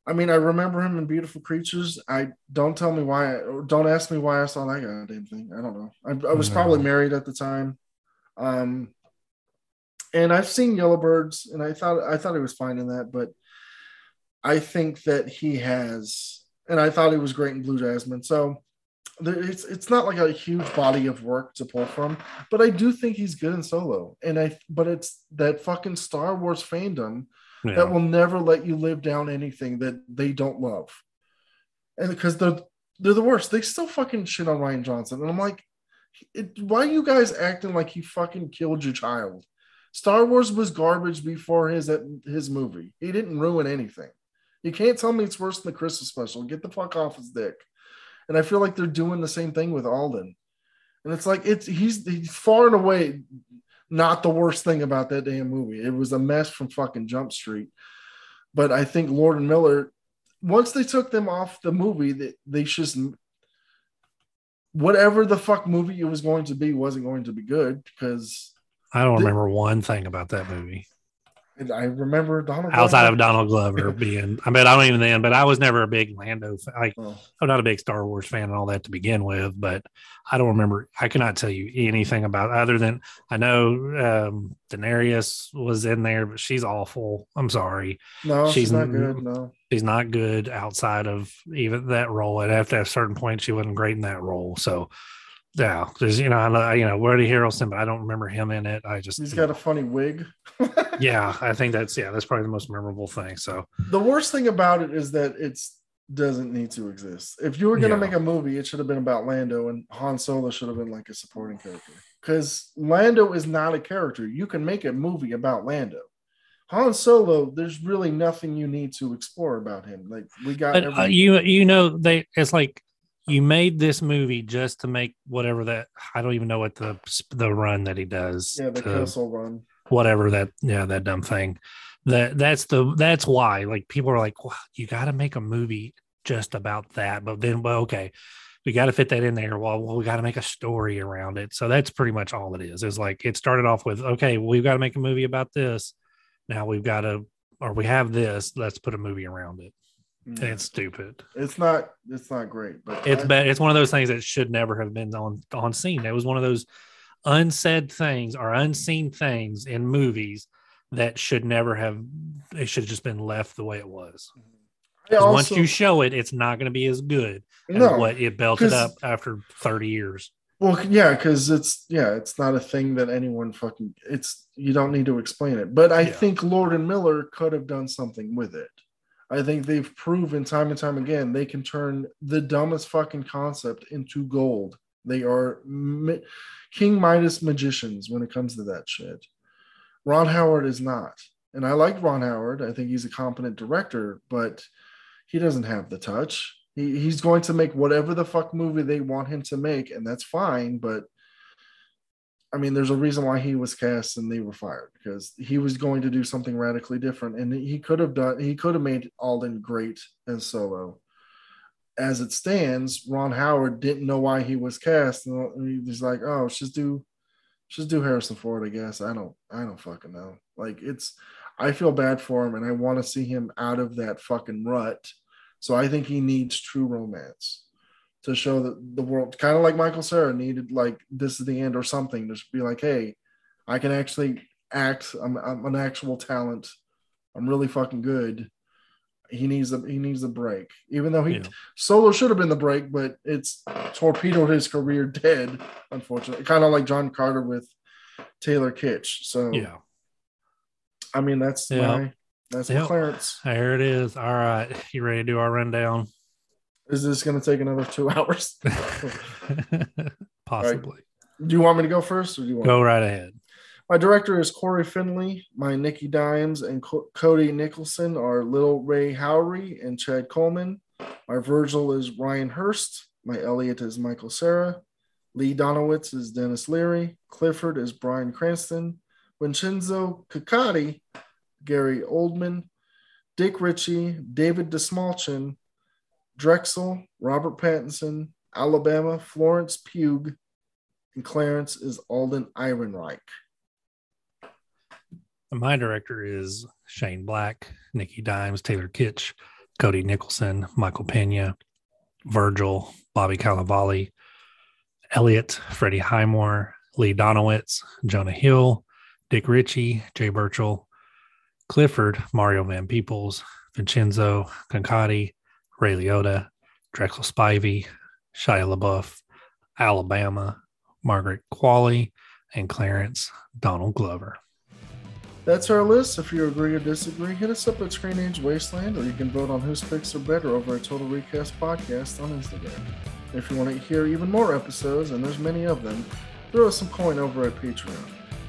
i mean i remember him in beautiful creatures. I don't tell me why or don't ask me why i saw that goddamn thing. I don't know. I, I was No. probably married at the time. Um and i've seen yellowbirds and i thought i thought he was fine in that but i think that he has and i thought he was great in blue jasmine. So there, it's it's not like a huge body of work to pull from but I do think he's good in solo. And I but it's that fucking Star Wars fandom Yeah. that will never let you live down anything that they don't love. And because they're they're the worst. They still fucking shit on Rian Johnson. And I'm like, it, why are you guys acting like he fucking killed your child? Star Wars was garbage before his his movie. He didn't ruin anything. You can't tell me it's worse than the Christmas special. Get the fuck off his dick. And I feel like they're doing the same thing with Alden. And it's like it's he's he's far and away not the worst thing about that damn movie. It was a mess from fucking Jump Street. But I think Lord and Miller, once they took them off the movie, they, they just whatever the fuck movie it was going to be wasn't going to be good because I don't The- remember one thing about that movie I remember Donald outside Glover- of Donald Glover being. I mean, I don't even then, but I was never a big Lando. Fan. Like, Oh. I'm not a big Star Wars fan and all that to begin with, but I don't remember. I cannot tell you anything about other than I know um, Daenerys was in there, but she's awful. I'm sorry. No, she's, she's not good. No, she's not good outside of even that role. And after a certain point, she wasn't great in that role. So, yeah, there's you know, I know, you know, Woody Harrelson, but I don't remember him in it. I just, he's got a funny wig. yeah, I think that's yeah, that's probably the most memorable thing. So, the worst thing about it is that it's doesn't need to exist. If you were gonna Yeah. make a movie, it should have been about Lando, and Han Solo should have been like a supporting character. Because Lando is not a character. You can make a movie about Lando. Han Solo, there's really nothing you need to explore about him. Like we got but uh, you you know they it's like you made this movie just to make whatever that I don't even know what the the run that he does yeah, the to- Kessel run. whatever that yeah that dumb thing. That that's the that's why like people are like well, you got to make a movie just about that. But then well okay we got to fit that in there. Well, well we got to make a story around it. So that's pretty much all it is. Is like it started off with okay well, we've got to make a movie about this. Now we've got to or we have this. Let's put a movie around it and it's stupid It's not. It's not great, but it's I- bad. It's one of those things that should never have been on on scene. It was one of those unsaid things or unseen things in movies that should never have. It should have just been left the way it was. Mm-hmm. I 'Cause once you show it, it's not going to be as good as no, what it belted up after thirty years. Well, yeah, because it's yeah, it's not a thing that anyone fucking. It's you don't need to explain it. But I Yeah. think Lord and Miller could have done something with it. I think they've proven time and time again they can turn the dumbest fucking concept into gold. They are mi- King Midas magicians when it comes to that shit. Ron Howard is not, and I like Ron Howard. I think he's a competent director, but he doesn't have the touch. He, he's going to make whatever the fuck movie they want him to make, and that's fine. But I mean, there's a reason why he was cast and they were fired because he was going to do something radically different, and he could have done. He could have made Alden great and Solo. As it stands, Ron Howard didn't know why he was cast, and he's like, "Oh, just do, just do Harrison Ford." I guess I don't, I don't fucking know. Like it's, I feel bad for him, and I want to see him out of that fucking rut. So I think he needs true romance to show that the world, kind of like Michael Cera needed, like this is the end or something. Just be like, hey, I can actually act. I'm, I'm an actual talent. I'm really fucking good. He needs a he needs a break. Even though he Yeah. Solo should have been the break, but it's torpedoed his career dead. Unfortunately, kind of like John Carter with Taylor Kitsch. So Yeah, I mean that's Yeah. my that's my Yep. Clarence. there it is. All right, you ready to do our rundown? Is this going to take another two hours? Possibly. do you want me to go first, or do you want? Go right ahead. My director is Cory Finley. My Nicky Dimes and Co- Cody Nicholson are Lil Rel Howery and Chad Coleman. My Virgil is Ryan Hurst. My Elliot is Michael Cera. Lee Donowitz is Denis Leary. Clifford is Bryan Cranston. Vincenzo Coccotti, Gary Oldman. Dick Ritchie, David Dastmalchian, Drexl, Robert Pattinson, Alabama, Florence Pugh, and Clarence is Alden Ehrenreich. My director is Shane Black, Nicky Dimes, Taylor Kitsch, Cody Nicholson, Michael Pena, Virgil, Bobby Cannavale, Elliot, Freddie Highmore, Lee Donowitz, Jonah Hill, Dick Ritchie, Jay Baruchel, Clifford, Mario Van Peebles, Vincenzo Coccotti, Ray Liotta, Drexl Spivey, Shia LaBeouf, Alabama, Margaret Qualley, and Clarence Donald Glover. That's our list. If you agree or disagree, hit us up at Screen Age Wasteland, or you can vote on whose picks are better over at Total Recast Podcast on Instagram. If you want to hear even more episodes, and there's many of them, throw us some coin over at Patreon.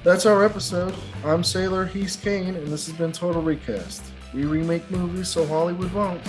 That's our episode. I'm Sailor, he's Kane, and this has been Total Recast. We remake movies so Hollywood won't.